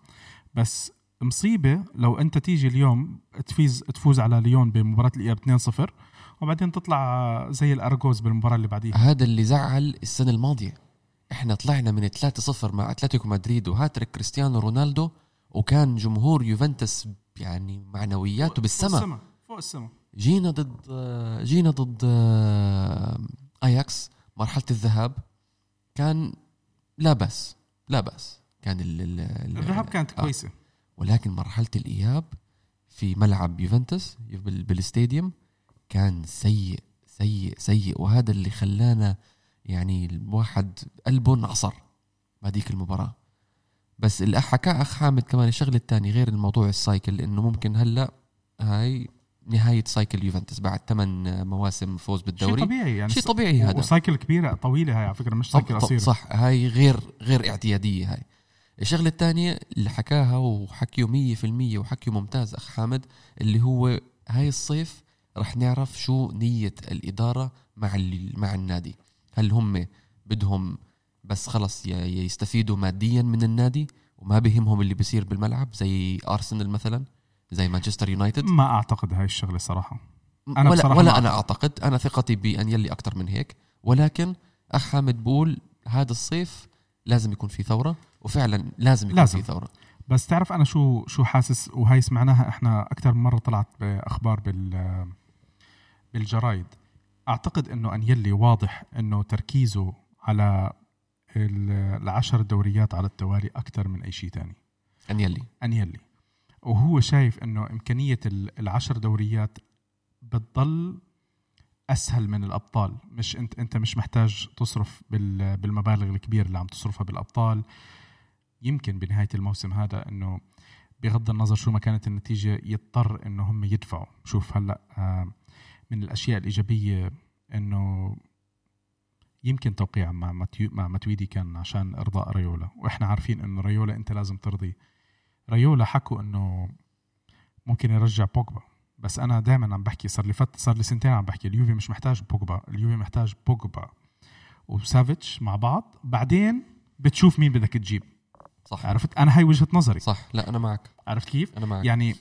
بس مصيبة لو أنت تيجي اليوم تفيز تفوز على ليون بمباراة الإياب 2-0 وبعدين تطلع زي الأرجوز بالمباراة اللي بعديها. هذا اللي زعل السنة الماضية. إحنا طلعنا من 3-0 مع أتلتيكو مدريد وهاتريك كريستيانو رونالدو وكان جمهور يوفنتوس يعني معنوياته بالسماء فوق السما. جينا ضد جينا ضد آه، آياكس مرحلة الذهاب. كان لا بأس لا بأس. كان ال- ال- ال- الذهاب كانت آه. كويسة. ولكن مرحلة الإياب في ملعب يوفنتوس بال- بالاستاديوم كان سيء سيء سيء. وهذا اللي خلانا يعني الواحد قلبه انعصر بهذيك المباراة. بس اللي حكى أخ حامد كمان الشغلة الثانية غير الموضوع ال cycle إنه ممكن هلأ هاي نهاية cycle يوفنتوس بعد ثمان مواسم فوز شيء بالدوري طبيعي يعني. شيء طبيعي هذا. و cycle كبيرة طويلة هاي على فكرة مش cycle قصيرة. صح. هاي غير غير اعتيادية هاي. الشغلة الثانية اللي حكاها وحكيه مية في المية وحكيه ممتاز أخ حامد اللي هو هاي الصيف رح نعرف شو نية الإدارة مع مع النادي. هل هم بدهم بس خلص يستفيدوا ماديا من النادي وما بهمهم اللي بيصير بالملعب زي أرسنال مثلا زي مانشستر يونايتد؟ ما أعتقد هاي الشغلة صراحة. أنا ولا, بصراحة ولا أنا أعتقد. أنا ثقتي بانيلي أكثر من هيك. ولكن أخ حامد بقول هذا الصيف لازم يكون في ثورة. وفعلا لازم يكون لازم. في ثورة. بس تعرف أنا شو شو حاسس وهي سمعناها؟ إحنا أكثر من مرة طلعت بأخبار بال بالجرايد. أعتقد إنه انيلي واضح إنه تركيزه على ال- العشر دوريات على التوالي أكثر من أي شيء تاني. انيلي انيلي وهو شايف إنه إمكانية ال- العشر دوريات بتضل أسهل من الأبطال. مش انت أنت مش محتاج تصرف بال- بالمبالغ الكبيرة اللي عم تصرفها بالأبطال. يمكن بنهاية الموسم هذا إنه بغض النظر شو ما كانت النتيجة يضطر إنه هم يدفعوا. شوف هلأ آه، من الأشياء الإيجابية إنه يمكن توقيع مع ماتيو مع ماتويدي كان عشان إرضاء ريولا. وإحنا عارفين إنه ريولا أنت لازم ترضي ريولا حكوا إنه ممكن يرجع بوجبا. بس أنا دائما عم بحكي صار لي فت صار لي سنتين عم بحكي اليوفي مش محتاج بوجبا اليوفي محتاج بوجبا وسافيتش مع بعض. بعدين بتشوف مين بدك تجيب. صح. عرفت؟ أنا هاي وجهة نظري. صح. لا أنا معك. عرفت كيف؟ أنا معك. يعني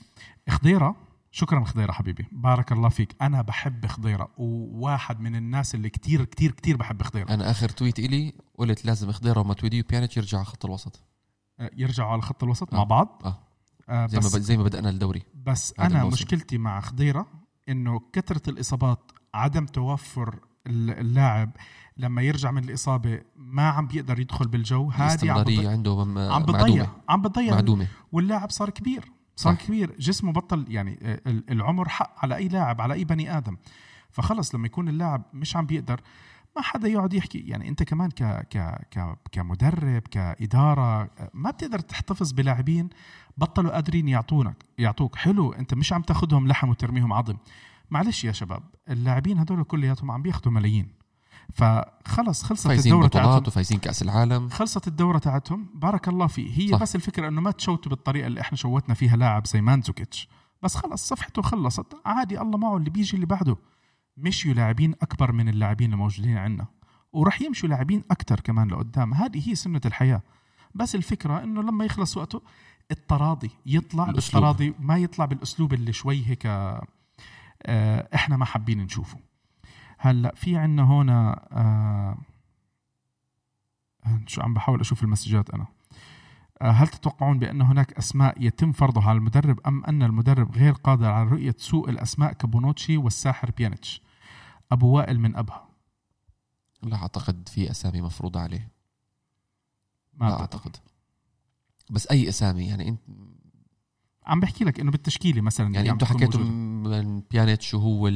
خضيرة شكرا خضيرة حبيبي. بارك الله فيك. أنا بحب خضيرة وواحد من الناس اللي كتير كتير كتير بحب خضيرة. أنا آخر تويت إلي قلت لازم خضيرة وماتويدي وبيانيتش يرجعوا على خط الوسط. آه، يرجعوا على خط الوسط آه. مع بعض؟ آه. آه زي ما زي ما بدأنا الدوري. بس أنا الموسم. مشكلتي مع خضيرة إنه كثرة الإصابات عدم توفر ال- اللاعب لما يرجع من الإصابة ما عم بيقدر يدخل بالجو. هذه عم بتضيع عنده م- عم بتضيع عم بتضيع. معدومة. واللاعب صار كبير صار صح. كبير. جسمه بطل يعني آه، ال- العمر حق على أي لاعب على أي بني آدم. فخلص لما يكون اللاعب مش عم بيقدر ما حدا يقعد يحكي. يعني أنت كمان ك ك ك كمدرب كإدارة آه، ما بتقدر تحتفظ بلاعبين بطلوا قادرين يعطونك يعطوك. حلو أنت مش عم تاخذهم لحم وترميهم عظم. معلش يا شباب اللاعبين هدول كلياتهم عم بياخذوا ملايين. فخلص خلصت فايزين الدورة تاعتهم. وفايزين كأس العالم. خلصت الدورة تاعتهم. بارك الله فيه. هي صح. بس الفكرة إنه ما تشوتوا بالطريقة اللي إحنا شوتنا فيها لاعب زي مانزوكيتش. بس خلص صفحته خلصت. عادي الله معه. اللي بيجي اللي بعده. مشيوا لاعبين أكبر من اللاعبين الموجودين عندنا. وراح يمشوا لاعبين أكثر كمان لقدام. هذه هي سنة الحياة. بس الفكرة إنه لما يخلص وقته التراضي يطلع الأسلوب. بالتراضي ما يطلع بالأسلوب اللي شوي هيك آه، إحنا ما حابين نشوفه. هلأ في عندنا هنا آه شو عم بحاول أشوف ال messages أنا. آه، هل تتوقعون بأن هناك أسماء يتم فرضها على المدرب أم أن المدرب غير قادر على رؤية سوء الأسماء كبونوتشي والساحر بيانيتش؟ أبو وائل من أبها. لا أعتقد في أسامي مفروضة عليه. ما لا أعتقد. أعتقد. بس أي أسامي يعني أنت عم بحكي لك إنه بالتشكيلة مثلا يعني أنتم حكيتوا. من بيانيتش وهو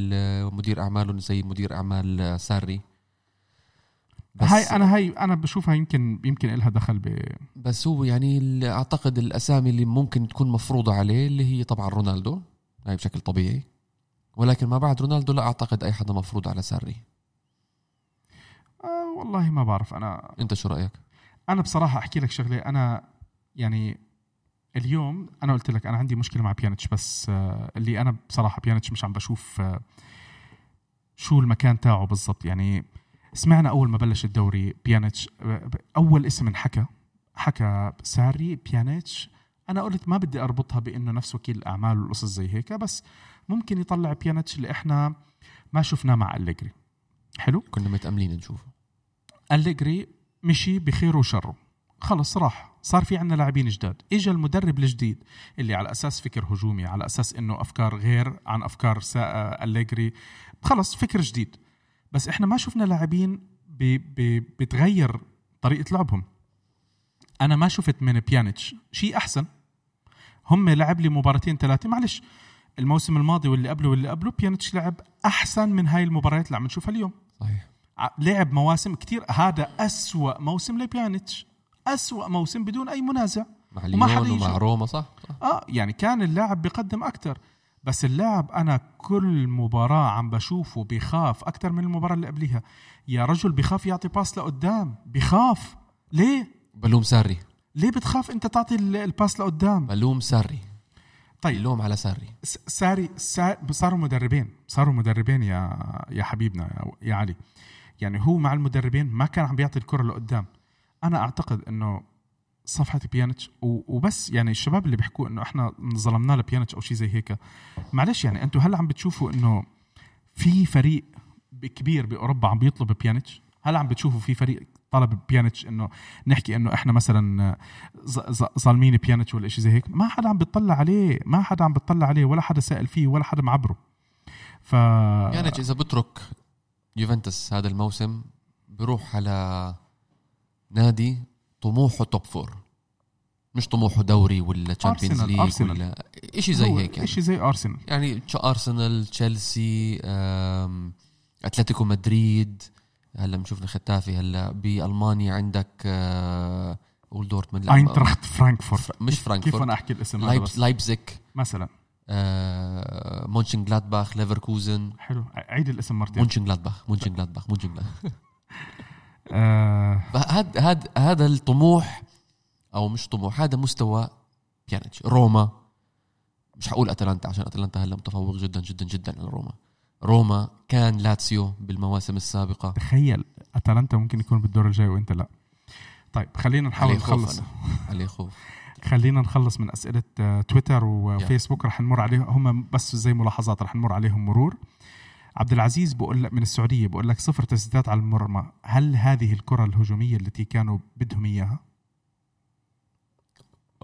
مدير اعماله زي مدير أعمال ساري. هاي أنا هاي أنا بشوفها يمكن يمكن لها دخل ب بس هو يعني أعتقد الأسامي اللي ممكن تكون مفروضة عليه اللي هي طبعا رونالدو. هاي بشكل طبيعي. ولكن ما بعد رونالدو لا أعتقد أي حدا مفروض على ساري. آه والله ما بعرف. أنا أنت شو رأيك؟ أنا بصراحة أحكي لك شغلة. أنا يعني اليوم أنا قلت لك أنا عندي مشكلة مع بيانيتش بس آه، اللي أنا بصراحة بيانيتش مش عم بشوف آه، شو المكان تاعه بالضبط. يعني سمعنا أول ما بلش الدوري بيانيتش آه، أول اسم انحكى حكى ساري بيانيتش. أنا قلت ما بدي أربطها بإنه نفس وكيل الأعمال والقصص زي هيك بس ممكن يطلع بيانيتش اللي إحنا ما شفناه مع أليجري. حلو؟ كنا متأملين نشوفه. أليجري مشي بخير وشره. خلص راح. صار في عندنا لاعبين جداد. اجى المدرب الجديد اللي على أساس فكر هجومي على أساس إنه أفكار غير عن أفكار سا... أليجري خلص فكر جديد. بس إحنا ما شفنا لاعبين. بتغير طريقة لعبهم. أنا ما شفت من بيانيتش شيء أحسن. هم لعب لي مباراتين ثلاثة. معلش الموسم الماضي واللي قبله واللي قبله بيانيتش لعب أحسن من هاي المباريات اللي عم نشوفها اليوم. صحيح. لعب مواسم كتير. هذا أسوأ موسم لبيانيتش. أسوأ موسم بدون أي منازع. مع مع ليون. ومع روما صح, صح. آه يعني كان اللاعب بيقدم أكتر. بس اللاعب أنا كل مباراة عم بشوفه بيخاف أكتر من المباراة اللي قبليها. يا رجل بيخاف يعطي pass لقدام. بيخاف. ليه؟ بلوم ساري. ليه بتخاف أنت تعطي ال- ال pass لقدام؟ بلوم ساري. طيب. اللوم على ساري. ساري سا- صاروا مدربين. صاروا مدربين يا يا حبيبنا يا علي. يعني هو مع المدربين ما كان عم بيعطي الكرة لقدام. أنا أعتقد إنه صفحة بيانيتش وبس يعني الشباب اللي بيحكوا إنه إحنا ظلمناه لبيانيتش أو شيء زي هيك معلش يعني أنتم هلأ عم بتشوفوا إنه في فريق كبير بأوروبا عم بيطلب بيانيتش هلأ عم بتشوفوا في فريق طلب بيانيتش إنه نحكي إنه إحنا مثلا ظالمين بيانيتش ولا شيء زي هيك؟ ما حدا عم بيطلع عليه ما حدا عم بيطلع عليه ولا حدا سائل فيه ولا حدا معبره. ف يعني إذا بترك يوفنتوس هذا الموسم بروح على نادي طموحه top four مش طموحه دوري ولا Champions League. ولا شيء زي هيك يعني. شيء زي ارسنال يعني ارسنال تشيلسي اتلتيكو مدريد هلا بنشوف ختافي. هلا بألمانيا عندك آه، قول دورتموند. لا، اينتراخت فرانكفورت مش كيف فرانكفورت أنا أحكي الاسم لايب لايبزيك مثلا. آه، مونشن جلادباخ ليفركوزن حلو عيد الاسم مرتين. مونشن جلادباخ مونشن جلادباخ مونشن جلادباخ آه هذا هذا هذا الطموح أو مش طموح هذا مستوى بيانيتش. روما مش حقول أتلانتا عشان أتلانتا هلا متفوق جدا جدا جدا على روما. روما كان لاتسيو بالمواسم السابقة. تخيل أتلانتا ممكن يكون بالدور الجاي وإنت لا. طيب خلينا نحاول نخلص. عليه خوف. خلينا نخلص من أسئلة آه، تويتر وفيسبوك رح نمر عليهم هم بس زي ملاحظات رح نمر عليهم مرور. عبد العزيز بقول لك من السعودية بقول لك صفر تسديدات على المرمى. هل هذه الكرة الهجومية التي كانوا بدهم إياها؟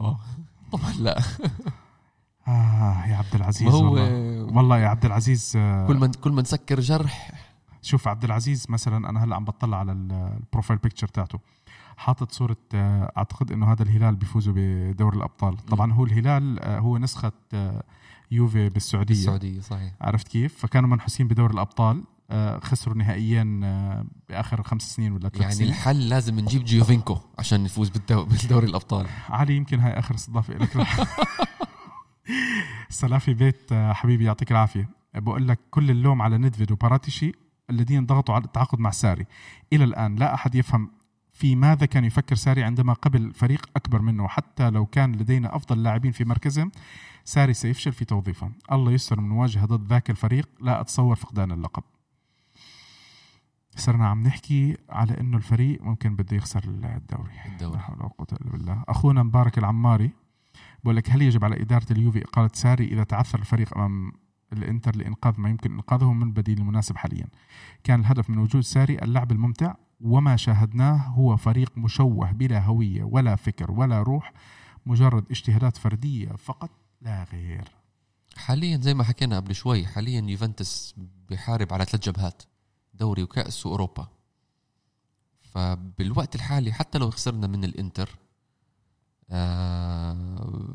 آه. طبعا لا. آه يا عبد العزيز هو والله, والله يا عبد العزيز آه، كل ما كل ما نسكر جرح. شوف عبد العزيز مثلا أنا هلأ عم بطلع على ال- ال profile picture تاعته. حاطط صورة آه، أعتقد إنه هذا الهلال بيفوزوا بدوري الأبطال. طبعا هو الهلال آه، هو نسخة يوفي بالسعودية. السعوديه صحيح. عرفت كيف؟ فكانوا منحوسين بدوري الأبطال آه، خسروا نهائيا آه، بآخر خمس سنين ولا ثلاث يعني سنين. الحل لازم نجيب جيوفينكو عشان نفوز بالدو... بالدوري الأبطال. علي يمكن هاي آخر إستضافة لك سلافي بيت آه، حبيبي يعطيك العافية. بقول لك كل اللوم على ندفيد وباراتيشي الذين ضغطوا على التعاقد مع ساري. إلى الآن لا أحد يفهم في ماذا كان يفكر ساري عندما قبل فريق أكبر منه حتى لو كان لدينا أفضل لاعبين في مركزهم. ساري سيفشل في توظيفهم الله يستر من مواجهه ضد ذاك الفريق. لا أتصور فقدان اللقب. صرنا عم نحكي على إنه الفريق ممكن بده يخسر الدوري. الدوري. لا حول ولا قوة إلا بالله. أخونا مبارك العماري بقول لك هل يجب على إدارة اليوفي إقالة ساري إذا تعثر الفريق أمام الإنتر لإنقاذ ما يمكن إنقاذه من بديل المناسب حاليا؟ كان الهدف من وجود ساري اللعب الممتع وما شاهدناه هو فريق مشوه بلا هوية ولا فكر ولا روح مجرد اجتهادات فردية فقط. لا غير. حاليا زي ما حكينا قبل شوي حاليا يوفنتوس بيحارب على ثلاث جبهات دوري وكأس وأوروبا. فبالوقت الحالي حتى لو خسرنا من الإنتر آه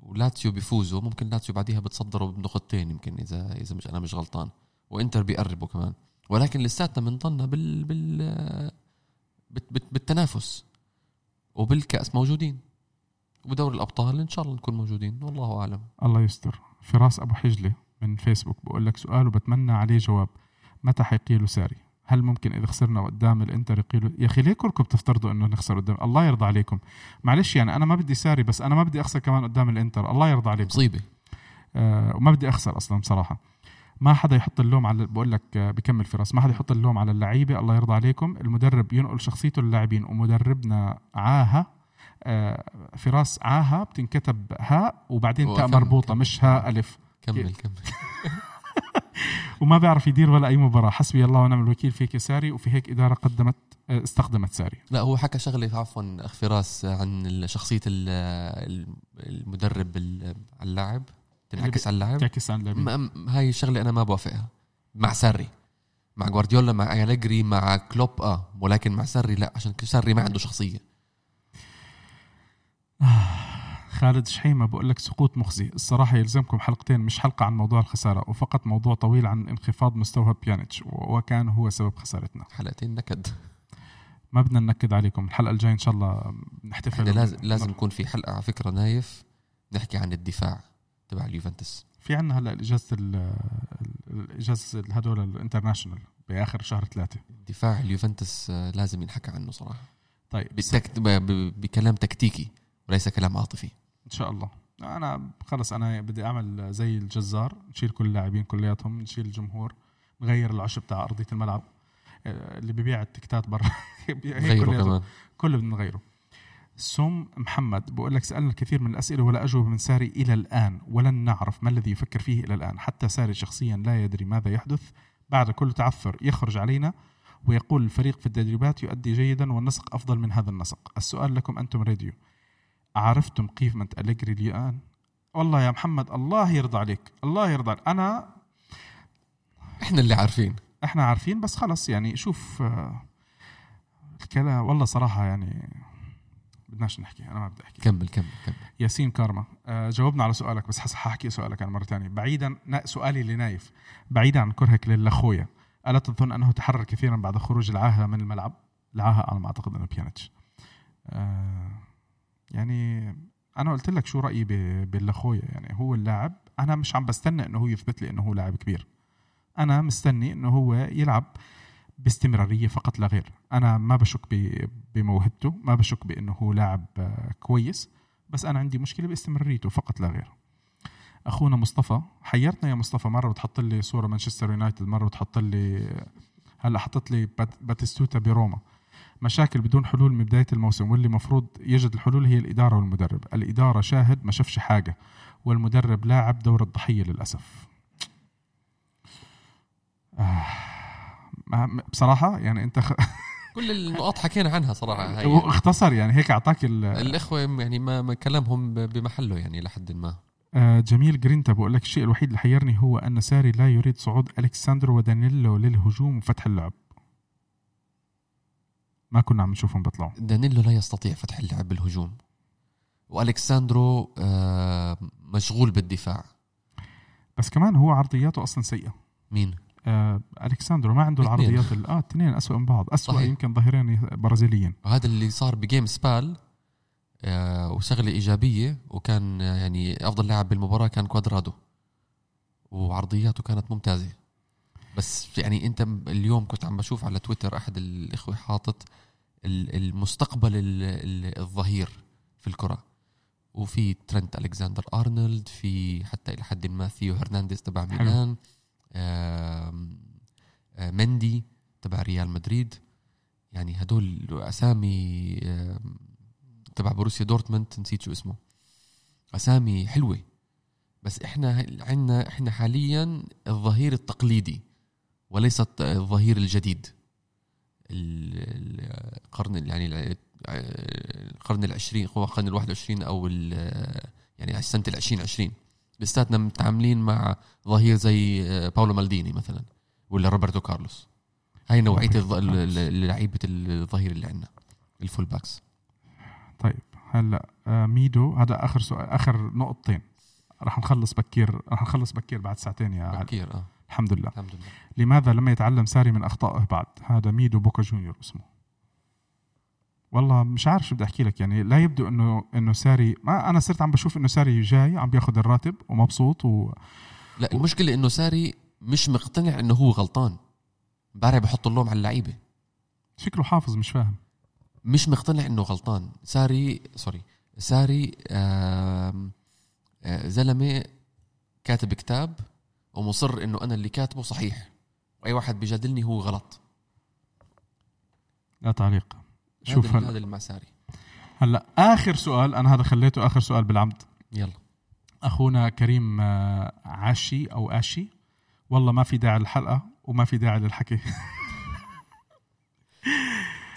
ولاتسيو بيفوزوا ممكن لاتسيو بعديها بتصدروا بنقطتين يمكن إذا إذا مش أنا مش غلطان. وإنتر بيقربوا كمان. ولكن لساتنا بنضلنا بال بال بالتنافس. وبالكأس موجودين. وبدوري الأبطال إن شاء الله نكون موجودين والله أعلم. الله يستر. فراس أبو حجلة من فيسبوك بقول لك سؤال وبتمنى عليه جواب. متى حيقيلوا ساري؟ هل ممكن إذا خسرنا قدام الإنتر يقيلوا؟ يا أخي ليه كلكم بتفترضوا إنه نخسر قدام؟ الله يرضى عليكم. معلش يعني أنا ما بدي ساري بس أنا ما بدي أخسر كمان قدام الإنتر. الله يرضى عليكم. مصيبة. آه وما بدي أخسر أصلا بصراحة. ما حدا يحط اللوم على بقول لك آه، بكمل فراس. ما حدا يحط اللوم على اللعيبة. الله يرضى عليكم. المدرب ينقل شخصيته للاعبين ومدربنا عاهه فراس عاها بتنكتب هاء وبعدين تاء مربوطه كمل. مش هاء ألف. كمل كمل. وما بيعرف يدير ولا أي مباراة. حسبي الله ونعم الوكيل فيك يا ساري وفي هيك إدارة قدمت آه، استخدمت ساري. لا هو حكى شغلة عفوا أخ فراس عن شخصية ال- المدرب ال- على اللاعب تنعكس على اللاعب. تعكس ما- م- هاي الشغلة أنا ما بوافقها. مع ساري. مع جوارديولا مع أليجري مع كلوب آه ولكن مع ساري لا عشان ساري ما عنده شخصية. خالد شحيمة بقول لك سقوط مخزي. الصراحة يلزمكم حلقتين مش حلقة عن موضوع الخسارة وفقط موضوع طويل عن انخفاض مستوى بيانيتش وكان هو سبب خسارتنا. حلقتين نكد. ما بدنا ننكد عليكم الحلقة الجاية إن شاء الله نحتفل لازم لازم يكون في حلقة على فكرة نايف نحكي عن الدفاع تبع اليوفنتوس. في عندنا هلا اجازه ال- الإجازة هدول ال international بآخر شهر ثلاثة. دفاع اليوفنتوس آه، لازم ينحكى عنه صراحة. طيب. بكلام تكتيكي. وليس كلام عاطفي. إن شاء الله. أنا خلص أنا بدي أعمل زي الجزار نشيل كل اللاعبين كلياتهم نشيل الجمهور نغير العشب تاع أرضية الملعب آه، اللي ببيع التكتات برا. كمان. كله بدنا نغيره. سوم محمد بقول لك سألنا الكثير من الأسئلة ولا أجوبة من ساري إلى الآن ولن نعرف ما الذي يفكر فيه إلى الآن. حتى ساري شخصيا لا يدري ماذا يحدث بعد كل تعثر يخرج علينا ويقول الفريق في التدريبات يؤدي جيدا والنسق أفضل من هذا النسق. السؤال لكم أنتم راديو. عرفتم قيمة أليجري الآن والله يا محمد الله يرضى عليك الله يرضى عليك. أنا إحنا اللي عارفين. إحنا عارفين بس خلص يعني شوف آه، الكلام والله صراحة يعني بدناش نحكي أنا ما بدي أحكي. كمل كمل كمل. ياسين كارما آه، جاوبنا على سؤالك بس حس حاحكي سؤالك أنا مرة تانية. بعيدا سؤالي لنايف بعيدا عن كرهك للأخويا ألا تظن أنه تحرر كثيرا بعد خروج العاهة من الملعب؟ العاهة أنا ما أعتقد أنه بيانيتش آه، يعني أنا قلت لك شو رأيي ب- بالأخويا يعني هو اللاعب أنا مش عم بستنى أنه هو يثبت لي أنه هو لاعب كبير. أنا مستني أنه هو يلعب باستمرارية فقط لا غير. أنا ما بشك بموهبته ما بشك بأنه هو لاعب آه، كويس بس أنا عندي مشكلة باستمراريته فقط لا غير. أخونا مصطفى حيرتنا يا مصطفى مرة بتحط لي صورة مانشستر يونايتد مرة بتحط لي هلأ حطت لي بات- باتيستوتا بروما. مشاكل بدون حلول من بداية الموسم واللي مفروض يجد الحلول هي الإدارة والمدرب. الإدارة شاهد ما شافش حاجة والمدرب لاعب دور الضحية للأسف. آه. بصراحة يعني أنت خ... كل النقاط حكينا عنها صراحة. هاي واختصر يعني هيك أعطاك ال... الإخوة يعني ما كلامهم بمحله يعني لحد ما. آه، جميل جرينتا بقول لك الشيء الوحيد اللي حيرني هو أن ساري لا يريد صعود ألكساندرو ودانيلو للهجوم وفتح اللعب. ما كنا عم نشوفهم بيطلعوا. دانيلو لا يستطيع فتح اللعب بالهجوم. والكساندرو آه، مشغول بالدفاع. بس كمان هو عرضياته أصلا سيئة. مين؟ آه ألكساندرو ما عنده الاثنين. العرضيات ال- آه الاثنين أسوأ من بعض. أسوأ صحيح. يمكن ظهيرين برازيليين. وهذا اللي صار ب game سبال آه، وشغلة إيجابية وكان يعني أفضل لاعب بالمباراة كان كوادرادو. وعرضياته كانت ممتازة. بس يعني انت اليوم كنت عم بشوف على تويتر أحد الإخوة حاطط ال- المستقبل ال- ال- الظهير في الكرة. وفي ترنت ألكساندر أرنولد في حتى إلى حد ما ثيو هرنانديز تبع. ميلان آه، مندي تبع ريال مدريد. يعني هدول أسامي تبع بروسيا دورتموند نسيت شو اسمه. أسامي حلوة. بس إحنا عندنا إحنا حاليا الظهير التقليدي. وليس الظهير الجديد. ال- ال- القرن يعني ال- القرن العشرين هو القرن الواحد وعشرين أو ال- يعني سنه العشرين عشرين. لساتنا متعاملين مع ظهير زي باولو مالديني مثلا ولا روبرتو كارلوس. هاي ال- لعيبة الظهير اللي عندنا ال full backs. طيب هلأ آه ميدو هذا آخر سؤال آخر نقطتين. رح نخلص بكير رح نخلص بكير بعد ساعتين يا بكير آه. الحمد لله. الحمد لله. لماذا لم يتعلم ساري من أخطائه بعد؟ هذا ميدو بوكا جونيور اسمه. والله مش عارف شو بدي أحكي لك يعني لا يبدو إنه إنه ساري ما أنا صرت عم بشوف إنه ساري جاي عم بياخذ الراتب ومبسوط و لا المشكلة إنه ساري مش مقتنع إنه هو غلطان. امبارح بحط اللوم على اللعيبة. شكله حافظ مش فاهم. مش مقتنع إنه غلطان. ساري سوري ساري آم، آه، زلمة كاتب كتاب ومصر إنه أنا اللي كاتبه صحيح. وأي واحد بيجادلني هو غلط. لا تعليق. شوف هذا هلا هذا اللي مع ساري هلا آخر سؤال أنا هذا خليته آخر سؤال بالعمد. يلا. أخونا كريم آه، عاشي أو آشي. والله ما في داعي للحلقة وما في داعي للحكي.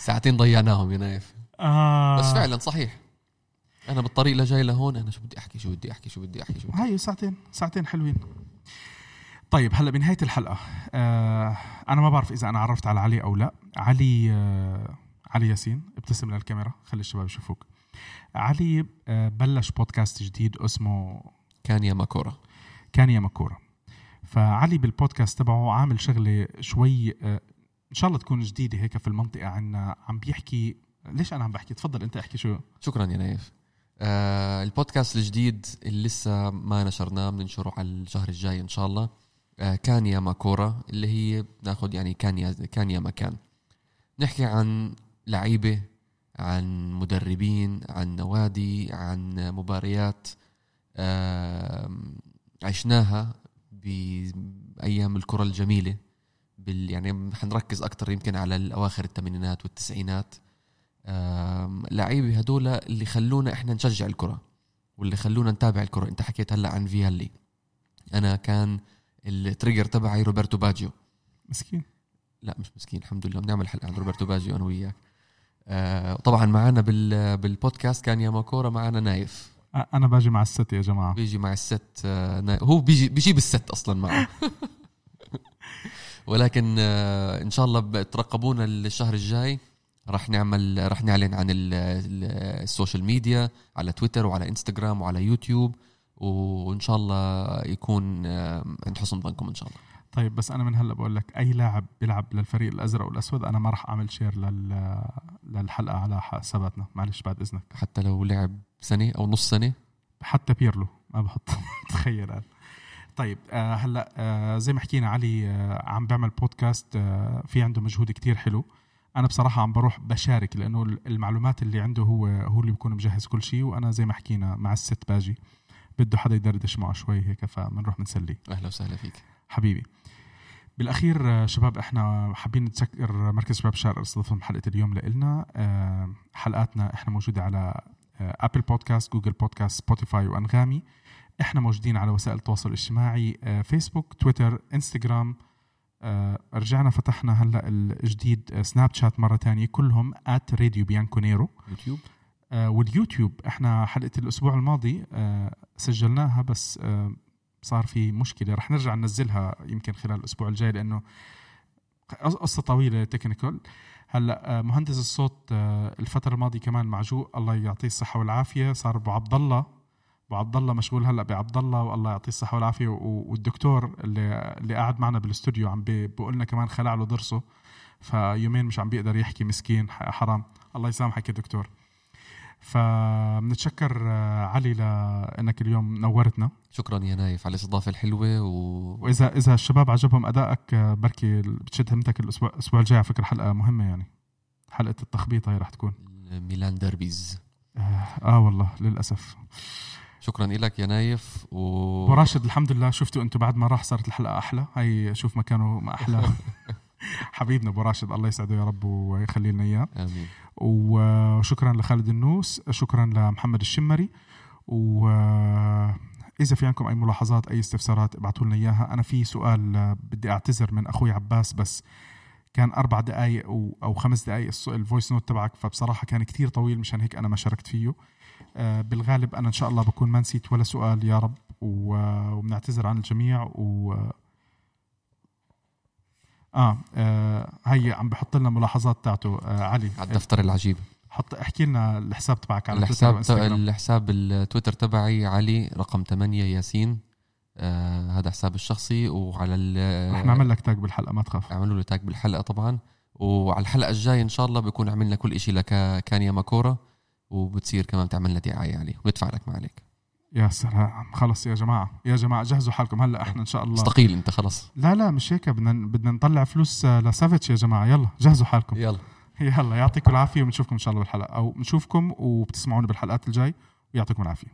ساعتين ضيعناهم يا نايف. آه. بس فعلا صحيح. أنا بالطريق لجاي لهون أنا شو بدي أحكي شو بدي أحكي شو بدي أحكي شو بدي هاي ساعتين ساعتين حلوين. طيب هلأ بنهاية الحلقة آه أنا ما بعرف إذا أنا عرفت على علي أو لا. علي آه علي ياسين ابتسم للكاميرا خلي الشباب يشوفوك. علي آه بلش بودكاست جديد اسمه كان يا ماكورا. كان يا مكورة فعلي بالبودكاست تبعه عامل شغلة شوي آه، إن شاء الله تكون جديدة هيك في المنطقة عنا عم بيحكي. ليش أنا عم بحكي؟ تفضل أنت احكي شو. شكرا يا نايف. آه البودكاست الجديد اللي لسه ما نشرناه بننشره على الشهر الجاي إن شاء الله. آه كان يا ماكورا اللي هي بناخذ يعني كان يا كان يا مكان نحكي عن لعيبة عن مدربين عن نوادي عن مباريات آه عشناها بأيام الكرة الجميلة. بال يعني حنركز أكثر يمكن على الأواخر الثمانينات والتسعينات. آم، لعيبة هدول اللي خلونا إحنا نشجع الكرة واللي خلونا نتابع الكرة. أنت حكيت هلأ عن فيالي. أنا كان ال trigger تبعي روبرتو باجيو. مسكين؟ لا مش مسكين الحمد لله. بنعمل حلقة عن روبرتو باجيو أنا وياك. آه طبعا معنا بال بالبودكاست كان يا ما كورة معنا نايف أنا باجي مع الست يا جماعة. بيجي مع الست آه، هو بيجي بيجيب الست أصلا معه. ولكن آه، إن شاء الله بترقبونا الشهر الجاي. راح نعمل راح نعلن عن ال- ال- ال social media على تويتر وعلى إنستغرام وعلى يوتيوب. وإن شاء الله يكون عند حسن ظنكم إن شاء الله. طيب بس أنا من هلأ بقول لك أي لاعب بيلعب للفريق الأزرق والأسود أنا ما راح أعمل share لل للحلقة على حساباتنا. معلش بعد إذنك. حتى لو لعب سنة أو نص سنة. حتى بيرلو ما بحط. تخيل أنا. طيب آه هلأ آه زي ما حكينا علي آه عم بيعمل بودكاست آه في عنده مجهود كتير حلو. أنا بصراحة عم بروح بشارك لأنه المعلومات اللي عنده هو هو اللي بيكون مجهز كل شيء وأنا زي ما حكينا مع الست باجي. بده حدا يدردش معه شوي هيك فبنروح بنسليه أهلا وسهلا فيك. حبيبي. بالأخير آه، شباب إحنا حابين نتذكر مركز شباب الشارع استضافهم حلقة اليوم لنا حلقاتنا إحنا موجودة على Apple Podcast Google Podcast Spotify وأنغامي. إحنا موجودين على وسائل التواصل الاجتماعي آه، فيسبوك تويتر انستغرام آه، رجعنا فتحنا هلأ الجديد آه، سناب شات مرة تانية كلهم at Radio Bianconero يوتيوب. آه، واليوتيوب إحنا حلقة الأسبوع الماضي آه، سجلناها بس آه، صار في مشكلة. رح نرجع ننزلها يمكن خلال الأسبوع الجاي لأنه قصة طويلة technical هلأ آه، مهندس الصوت آه، الفترة الماضية كمان معجوق. الله يعطيه الصحة والعافية. صار أبو عبد الله. أبو عبد الله مشغول هلأ بعبد الله والله يعطيه الصحة والعافية. والدكتور اللي اللي قاعد معنا بالاستوديو عم بي- بيقول لنا كمان خلع له ضرسه. فيومين مش عم بيقدر يحكي مسكين حرام. الله يسامحك يا دكتور. فبنتشكر آه، علي لأنك اليوم نورتنا. شكرا يا نايف على الاستضافة الحلوة و... وإذا إذا الشباب عجبهم أدائك آه، بركي بتشد همتك الأسبوع الأسبوع الجاي على فكرة حلقة مهمة يعني. حلقة التخبيط هي رح تكون. ميلان derbies. آه, آه والله للأسف. شكرا لك يا نايف و أبو راشد الحمد لله شفتوا أنتم بعد ما راح صارت الحلقة أحلى. هي شوف مكانه ما أحلى. حبيبنا أبو راشد الله يسعده يا رب ويخلي لنا إياه. آمين. وشكرا لخالد النوس شكرا لمحمد الشمري. و اذا في عندكم أي ملاحظات أي استفسارات ابعتوا لنا إياها. أنا في سؤال آه، بدي أعتذر من أخوي عباس بس كان أربع دقائق أو أو خمس دقائق الص- ال voice note تبعك فبصراحة كان كتير طويل مشان هيك أنا ما شاركت فيه. آه، بالغالب أنا إن شاء الله بكون ما نسيت ولا سؤال يا رب. و- وبنعتذر عن الجميع و آه, آه هي عم بحط لنا ملاحظات تاعته. آه علي على الدفتر العجيب. حط احكي لنا الحساب تبعك على الحساب. الحساب التويتر تبعي علي رقم 8 ياسين. آه هذا حساب الشخصي وعلى ال رح نعمل لك tag بالحلقة ما تخاف. أعملوا له tag بالحلقة طبعا. وعلى الحلقة الجاية إن شاء الله بكون عملنا كل شيء لك كان يا ماكورا وبتصير كمان تعمل لنا دعاية عليه وندفع لك ما عليك. يا سلام. خلص يا جماعة. يا جماعة جهزوا حالكم. هلا إحنا إن شاء الله. استقيل انت خلص. لا لا مش هيك. بدنا بدنا نطلع فلوس آه، لسافيتش يا جماعة. يلا جهزوا حالكم. يلا. يلا يعطيكم العافية ونشوفكم إن شاء الله بالحلقة أو نشوفكم وبتسمعونا بالحلقات الجاي ويعطيكم العافية.